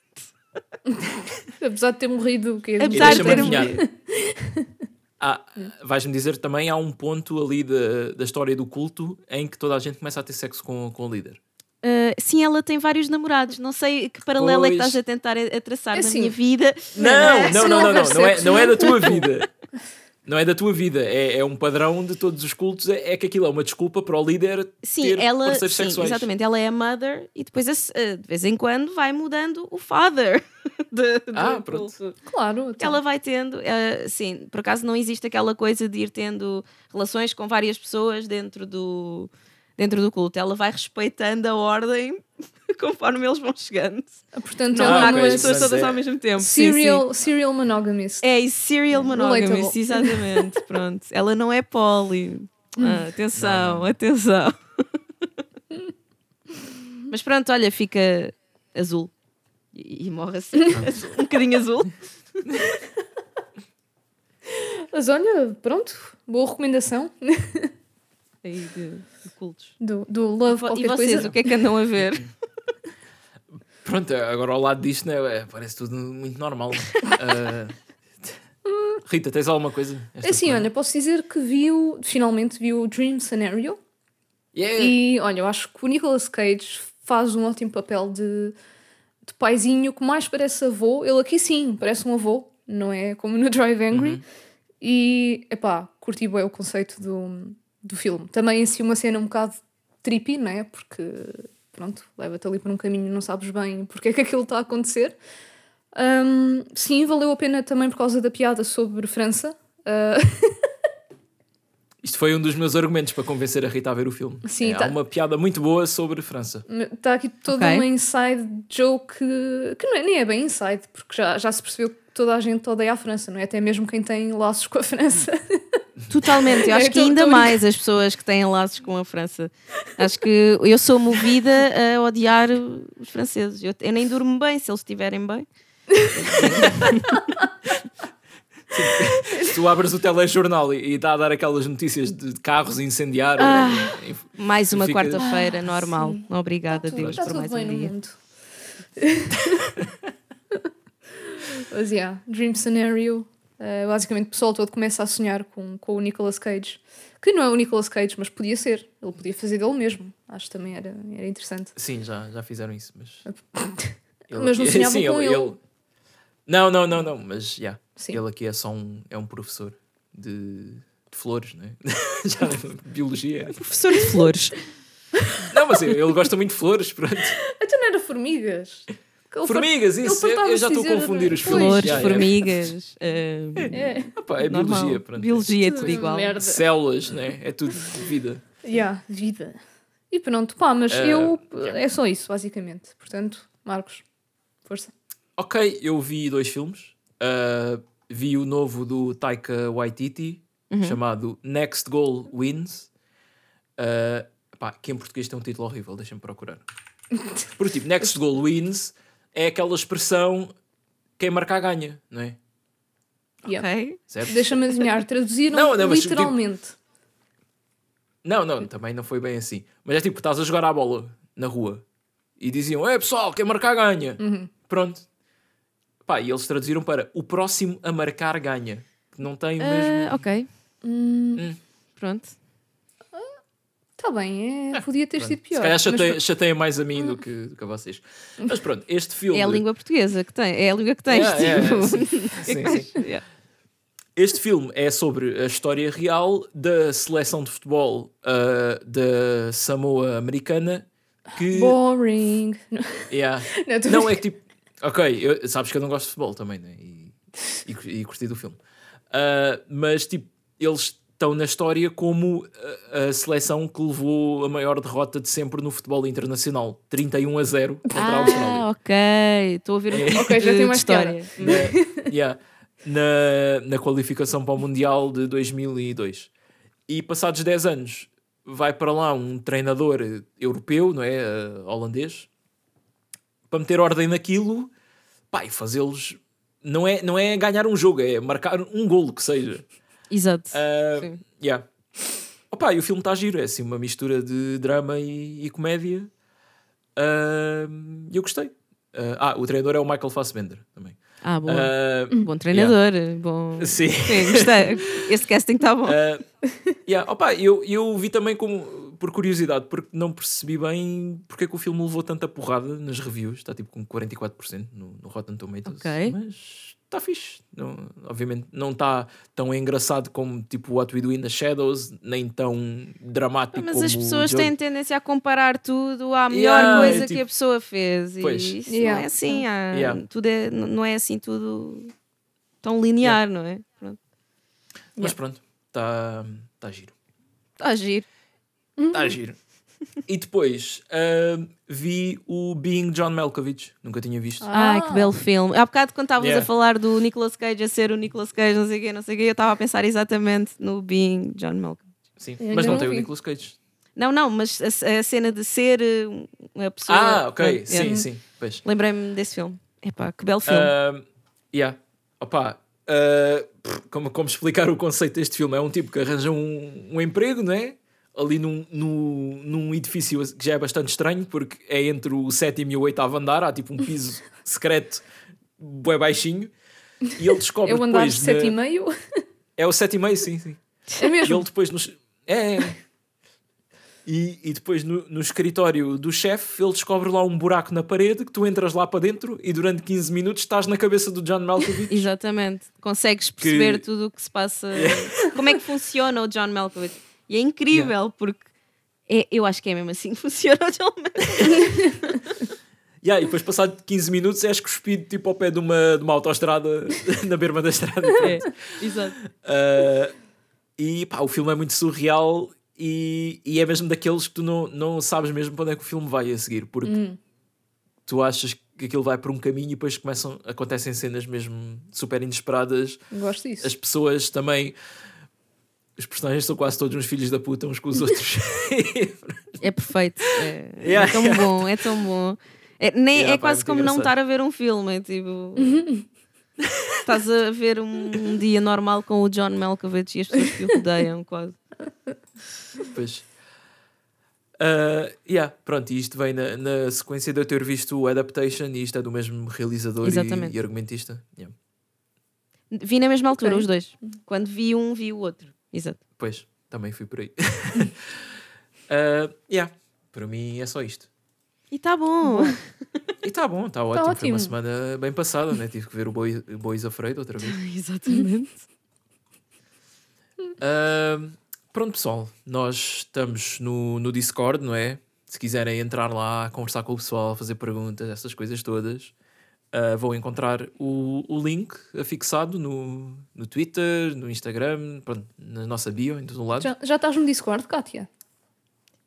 Apesar de ter morrido, o quê? E Apesar de ter adivinhar. Ah, Vais-me dizer também há um ponto ali da, da história do culto em que toda a gente começa a ter sexo com, com o líder. Uh, sim, ela tem vários namorados. Não sei que paralelo é que Pois. estás a tentar a, a traçar É na assim, minha vida. Não, não, não não, não, houver não, não, é, não é da tua vida. Não é da tua vida, é, é um padrão de todos os cultos. É, é que aquilo é uma desculpa para o líder Sim, ter ela, parceiros sim, sexuais. exatamente, ela é a mother e depois a- a- de vez em quando vai mudando o father de, do Ah, pronto. culto. Claro. então. Ela vai tendo, eh, sim, por acaso não existe aquela coisa de ir tendo relações com várias pessoas dentro do, dentro do culto. Ela vai respeitando a ordem conforme eles vão chegando. Portanto, Não, Não ela há não é as pessoas todas é- ao mesmo tempo. Sim, sim. serial, serial monogamist. É, e serial monogamous, Relatable. exatamente, pronto. Ela não é poly. Ah, atenção, Não, não. atenção. Mas pronto, olha, fica azul. E, e morre assim, um bocadinho azul. Mas olha, pronto, boa recomendação Aí de, de cultos. do, do Love E qualquer vocês, coisa. o que é que andam a ver? Pronto, agora ao lado disto né, é, parece tudo muito normal. Ah, Rita, tens alguma coisa? esta É assim, semana? olha, posso dizer que viu, finalmente viu o Dream Scenario Yeah. e olha, eu acho que o Nicolas Cage faz um ótimo papel de, de paizinho que mais parece avô. Ele aqui sim, parece um avô, não é como no Drive Angry. Uhum. E, epá, curti bem o conceito do, do filme. Também em si uma cena um bocado trippy, não é? Porque, pronto, leva-te ali por um caminho não sabes bem porque é que aquilo está a acontecer. Hum, sim, valeu a pena também por causa da piada sobre França. Ah, Isto foi um dos meus argumentos para convencer a Rita a ver o filme. Sim, É, tá. Há uma piada muito boa sobre França. Está aqui toda Ok. uma inside joke que, que não é, nem é bem inside, porque já, já se percebeu que toda a gente odeia a França, não é? Até mesmo quem tem laços com a França. Totalmente, eu acho É, que tô- ainda mais as pessoas que têm laços com a França. Acho que eu sou movida a odiar os franceses. Eu, eu nem durmo bem se eles estiverem bem. Se tu abres o telejornal e está a dar aquelas notícias de carros a incendiar. Ah. eh, Mais uma Fica- quarta-feira normal. sim. Obrigada, Tudo- Deus, está por mais um dia. mundo. Mas, yeah, Dream Scenario. Uh, basicamente, o pessoal todo começa a sonhar com, com o Nicolas Cage. Que não é o Nicolas Cage, mas podia ser. Ele podia fazer dele mesmo. Acho que também era, era interessante. Sim, já, já fizeram isso, mas. Mas não sonhavam sim, com ele. Não, não, não, não, mas já. Sim. Ele aqui é só um, é um professor de, de flores, né? já biologia. Professor de flores. Não, mas ele gosta muito de flores, pronto. Então não era formigas? Formigas, isso. Eu, eu já estou a confundir os filmes. Flores, já, é. formigas. eh, É. Opa, é normal. biologia, pronto. Biologia é Tudo igual. merda. Células, né? É tudo vida. Yeah, vida. E pronto, pá, mas Eh, eu. É só isso, basicamente. Portanto, Marcos, força. Ok, eu vi dois filmes. Uh, vi o novo do Taika Waititi, chamado Next Goal Wins. Uh, pá, que em português tem um título horrível, deixa-me procurar. Porque, tipo, Next Goal Wins é aquela expressão quem marcar ganha, não é? Yeah. Ok. Deixa-me adivinhar, traduziram Não, não, mas, literalmente. Não, não, também não foi bem assim. Mas é tipo, estás a jogar à bola na rua e diziam: É pessoal, quem marcar ganha. Pronto. Pá, e eles traduziram para o próximo a marcar ganha. Que não tem o Ah, mesmo. ok. Hum. Pronto. Está bem, é, podia ter sido pior. Se calhar chateia, pronto. chateia mais a mim do que, do que a vocês. Mas pronto, este filme. É a língua portuguesa que tem. É a língua que tens. Yeah, yeah, tipo. sim, sim, sim. Yeah. Este filme é sobre a história real da seleção de futebol ah, da Samoa Americana que. Boring. Yeah. Não, tô- Não, é que tipo. Ok, eu- sabes que eu não gosto de futebol também, né? E, e, e curti do filme. Ah, mas tipo, eles estão na história como a, a seleção que levou a maior derrota de sempre no futebol internacional 31 a 0 contra a Austrália. Ah, ok. Estou a ver um É. tipo Ok, já de, tem mais história. na, yeah, na, na qualificação para o Mundial de 2002. E passados 10 anos vai para lá um treinador europeu, não é? Eh, holandês, para meter ordem naquilo pá, e fazê-los. Não é, não é ganhar um jogo, é marcar um golo que seja. Exato. Ah, Sim. yeah. Opa, e o filme está giro, é assim uma mistura de drama e, e comédia. E eu gostei. Ah, ah, o treinador é o Michael Fassbender também. Ah, bom. Ah, bom treinador. Bom. Sim. Sim, gostei. Este casting está bom. Uh, yeah, opa, eu, eu vi também como, por curiosidade, porque não percebi bem porque é que o filme levou tanta porrada nas reviews. Está tipo com 44% no, no Rotten Tomatoes. Ok. Mas está fixe. Não, obviamente não está tão engraçado como tipo What We Do in the Shadows, nem tão dramático Mas como as pessoas o têm tendência a comparar tudo à melhor Yeah, coisa é que tipo- a pessoa fez. E Pois. isso Yeah. não é assim. há- Yeah. tudo é, não é assim tudo tão linear, não é? Pronto. Mas pronto, está tá giro. Está a giro. Está giro. E depois uh, vi o Being John Malkovich. Nunca tinha visto. Ai, que belo filme. Há bocado, quando estávamos Yeah. a falar do Nicolas Cage a ser o Nicolas Cage, não sei o quê, não sei o quê, eu estava a pensar exatamente no Being John Malcolm. Sim. Eu Mas não não tem o vi. Nicolas Cage. Não, não, mas a, a cena de ser uma pessoa. Ah, ok. Sim, sim. Lembrei-me desse filme. Epá, que belo filme. Uh, yeah. Opa, uh, como, como explicar o conceito deste filme? É um tipo que arranja um, um emprego, não é? Ali num, num, num edifício que já é bastante estranho, porque é entre o sétimo e o oitavo andar, há tipo um piso secreto, bem baixinho, e ele descobre É o andar depois. de sete e meio? É o sete e meio, sim, sim. É E mesmo? ele depois nos. É, é. E, e depois no, no escritório do chefe ele descobre lá um buraco na parede que tu entras lá para dentro e durante 15 minutos estás na cabeça do John Malkovich. Exatamente. Consegues perceber Que- tudo o que se passa. Como é que funciona o John Malkovich. E é incrível, porque é- eu acho que é mesmo assim que funciona o John. Yeah, e depois passado 15 minutos és cuspido tipo ao pé de uma, de uma autoestrada na berma da estrada. É, exato. Uh, e pá, o filme é muito surreal e, e é mesmo daqueles que tu não, não sabes mesmo para onde é que o filme vai a seguir, porque Hum. tu achas que aquilo vai por um caminho e depois começam, acontecem cenas mesmo super inesperadas. Gosto disso. As pessoas também. Os personagens são quase todos uns filhos da puta uns com os outros. É perfeito. É, é Yeah, tão yeah. bom, é tão bom. É, nem, Yeah, é pá, quase como não estar a ver um filme. É tipo. Estás a ver um, um dia normal com o John Malkovich e as pessoas que o rodeiam, quase. Pois. Ah, yeah, pronto, e isto vem na, na sequência de eu ter visto o Adaptation e isto é do mesmo realizador e, e argumentista. Yeah. Vi na mesma altura Ok. os dois. Quando vi um, vi o outro. Exato. Pois, também fui por aí. Ah, yeah, para mim é só isto. E está bom. E está bom, está ótimo. Foi ótimo. uma semana bem passada, né? tive que ver o Boy- o Boys Afraid outra vez. Exatamente. Ahm, pronto, pessoal, nós estamos no, no Discord, não é? Se quiserem entrar lá, conversar com o pessoal, fazer perguntas, essas coisas todas, ah, vão encontrar o, o link afixado no, no Twitter, no Instagram, pronto, na nossa bio, em todo lado. Já, já estás no Discord, Kátia?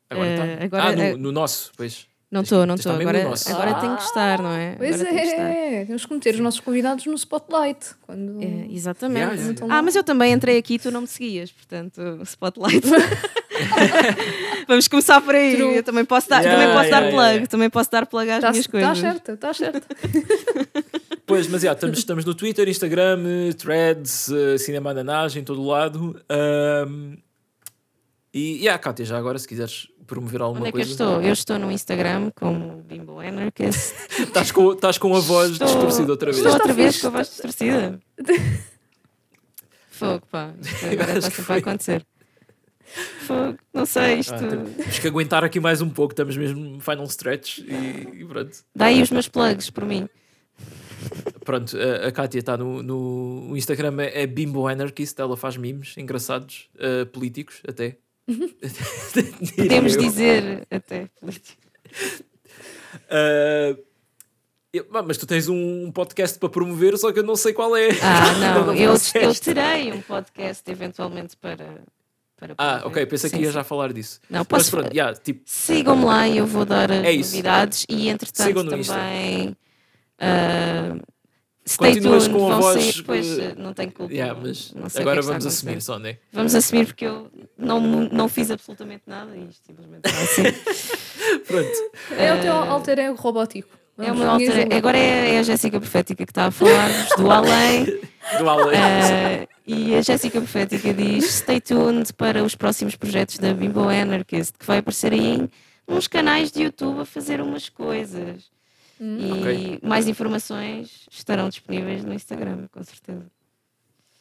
Agora Eh, tá. agora- ah, no, eh, no nosso, pois. Não estou, não tens estou. no Agora, agora tenho que estar, não é? Pois agora é, temos que meter os nossos convidados no spotlight. Quando... É, exatamente. Yeah, yeah, yeah. Ah, mas eu também entrei aqui e tu não me seguias, portanto, Spotlight. Vamos começar por aí. True. Eu também posso dar, Yeah, também posso yeah, dar yeah, plug, yeah. também posso dar plug às Está minhas tá coisas. certo, está certo. Pois, mas já, estamos, estamos no Twitter, Instagram, Threads, eh, Cinema Ananás, em todo lado. Ahm, e, e a Kátia, já agora, se quiseres promover alguma Onde é que eu coisa. estou? Eu estou no Instagram como Bimbo Anarchist. Estás com, estás com a voz Estou- distorcida outra vez. Estou outra vez com a voz distorcida. Fogo, pá. Isto agora está que sempre a acontecer. Fogo, não sei, isto. Ah, temos que aguentar aqui mais um pouco, estamos mesmo no final stretch e, e pronto. Dá aí os meus plugs por mim. Pronto, a, a Kátia está no, no o Instagram, é, é Bimbo Anarchist, ela faz memes engraçados, eh, políticos até. Podemos dizer até. Ah, eu- mas tu tens um podcast para promover, só que eu não sei qual é. Ah, não, Não eu, eu terei um podcast eventualmente para. para Ah, promover. ok, pensei que Sim, ia sim. já falar disso. Não, Mas posso. pronto, yeah, tipo, Sigam-me lá e eu vou dar as É novidades e entretanto também. ah, stay Continuas tuned, com a vão voz, sair, pois, eh, não tenho culpa. yeah, mas não sei é agora vamos assumir acontecer. só, né? Vamos assumir porque eu não, não fiz absolutamente nada e isto simplesmente está assim. Pronto. É o teu alter ego robótico. É ninguém alter-. Agora é, é a Jéssica Profética que está a falar do além. Do além. Ah, e a Jéssica Profética diz: Stay tuned para os próximos projetos da Bimbo Anarchist, que vai aparecer aí em uns canais de YouTube a fazer umas coisas. E Ok. mais informações estarão disponíveis no Instagram, com certeza.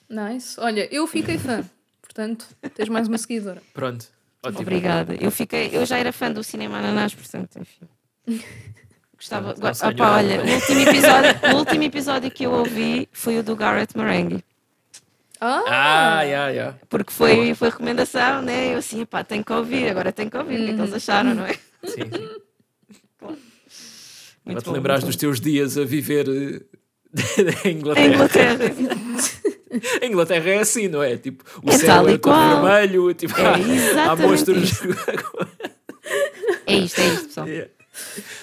Nice. Olha, eu fiquei fã. Portanto, tens mais uma seguidora. Pronto. Ótimo. Obrigada. Eu, fiquei, eu já era fã do cinema ananás, portanto, enfim. Gostava. Não, não Opa, não. olha, o último, episódio, o último episódio que eu ouvi foi o do Garrett Marenghi. Ah! Ah, yeah, yeah. Porque foi, foi recomendação, né? Eu assim, pá, tenho que ouvir, agora tenho que ouvir, o que é que eles acharam, não é? Sim, sim. Para Muito te bom, lembrares dos teus dias a viver eh, em Em Inglaterra. Inglaterra. A Inglaterra é assim, não é? Tipo, o É céu tal é todo vermelho, tipo, É há, monstros. É isto, é isto, pessoal. Yeah.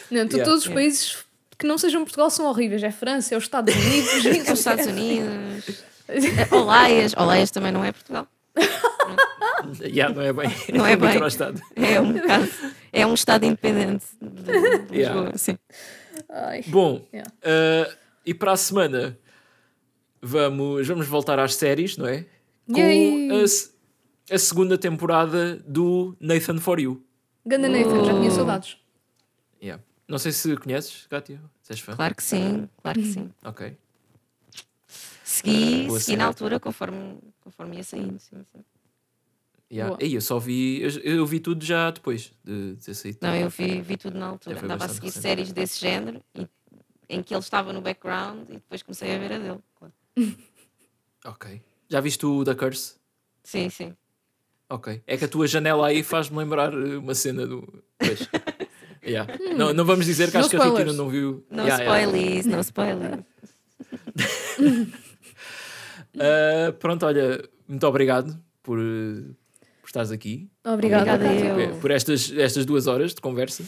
Não, tu- Yeah. todos os Yeah. países que não sejam Portugal são horríveis. É França, é os Estados Unidos. É os Estados Unidos. É, Olaias. Olaias também não é Portugal. Yeah, não é bem. Não é bem. microestado. É um bocado. É um estado independente de, de Yeah. Lisboa, sim. Ai. Bom, Yeah. eh, e para a semana vamos, vamos voltar às séries, não é? Com a, a segunda temporada do Nathan For You. Ganda Nathan, já tinha Oh. saudades. Yeah. Não sei se conheces, Kátia. Se és fã? Claro que sim, claro que sim. Ok. Segui, segui na altura conforme, conforme ia saindo. Sim, sim. Yeah. Boa. Ei, eu só vi. Eu, eu vi tudo já depois de ter saído. Não, eu vi, vi tudo na altura. Andava a seguir recente. séries desse género e- em que ele estava no background e depois comecei a ver a dele. claro. Ok. Já viste o The Curse? Sim, sim. Ok. É que a tua janela aí faz-me lembrar eh, uma cena do. Pois. Yeah. Não, não vamos dizer que No acho que a Ritina spoilers. não viu. No Yeah, yeah. spoilers, no spoilers. Ah, pronto, olha, muito obrigado por, por estares aqui. Obrigada. Obrigada Kátia. eu. Por, estas, estas duas horas de conversa.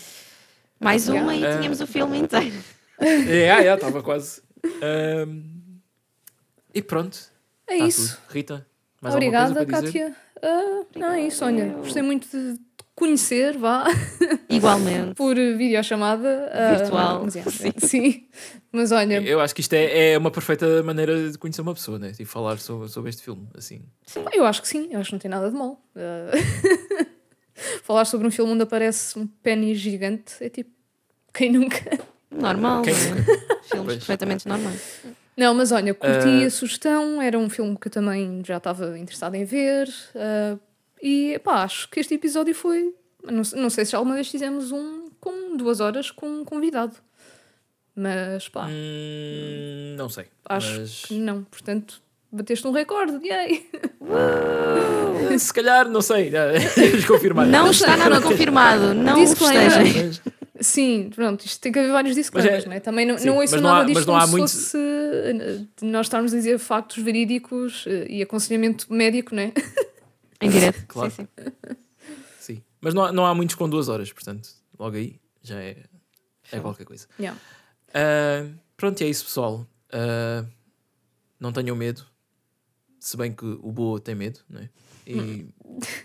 Mais uma e Ah. tínhamos o filme inteiro. É, ah, yeah, estava quase. Ahm, e pronto. É tá isso. tudo. Rita, mais Obrigada, alguma coisa para dizer? Kátia. Ah, não, é isso. Olha, gostei muito de conhecer, vá, Igualmente. por videochamada. ah, Virtual, mas, é, sim. Mas olha, Eu acho que isto é, é uma perfeita maneira de conhecer uma pessoa, né? E falar sobre, sobre este filme, assim. eu acho que sim, eu acho que não tem nada de mal. Ah, falar sobre um filme onde aparece um pênis gigante é tipo. Quem nunca? Normal. Quem né? nunca? Filmes Pois. perfeitamente normais. Não, mas olha, curti Ah. a sugestão, era um filme que eu também já estava interessada em ver. ah, e pá, acho que este episódio foi. Não, não sei se já alguma vez fizemos um com duas horas com um convidado. Mas pá, Hum, não sei. acho mas... que não. Portanto, bateste um recorde, yay! Se calhar, não sei. Confirmar. Não está nada confirmado. Não. Mas- Sim, pronto, isto tem que haver vários disclaimers, é- não é? Também não, sim, não ouço nada há- disto mas não como se muito- fosse eh, nós estarmos a dizer factos verídicos eh, e aconselhamento médico, não é? Em direto. Claro. Sim, sim. Sim. Mas não há, não há muitos com duas horas, portanto, logo aí já é, é qualquer coisa. Yeah. Ah, pronto, e é isso, pessoal. Ah, não tenham medo, se bem que o Boa tem medo, não é? E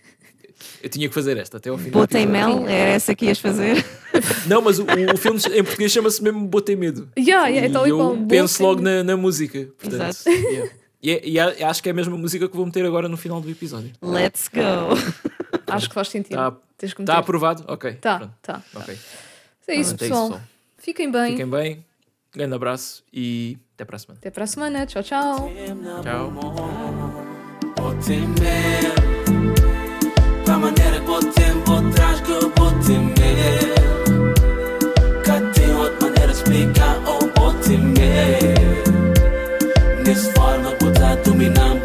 eu tinha que fazer esta até ao final. Botei episódio. mel, era essa que ias fazer. Não, mas o, o filme em português chama-se mesmo Botei Medo. Yeah, yeah, é e eu penso Boa logo na, na música. Portanto, Exato. yeah. E, é- e a- acho que é a mesma música que vou meter agora no final do episódio. Let's go. Acho que faz sentido. Está tá meter. aprovado? Ok. Tá, tá. ok. É isso, Pronto, é pessoal. Fiquem bem. Fiquem bem. Grande abraço e até para a semana. Até para a semana. Tchau, tchau. Tchau. Botei mel Da maneira que o tempo traz que eu botei mel Cá tem outra maneira de explicar o botei mel Nessa forma তুমি নাম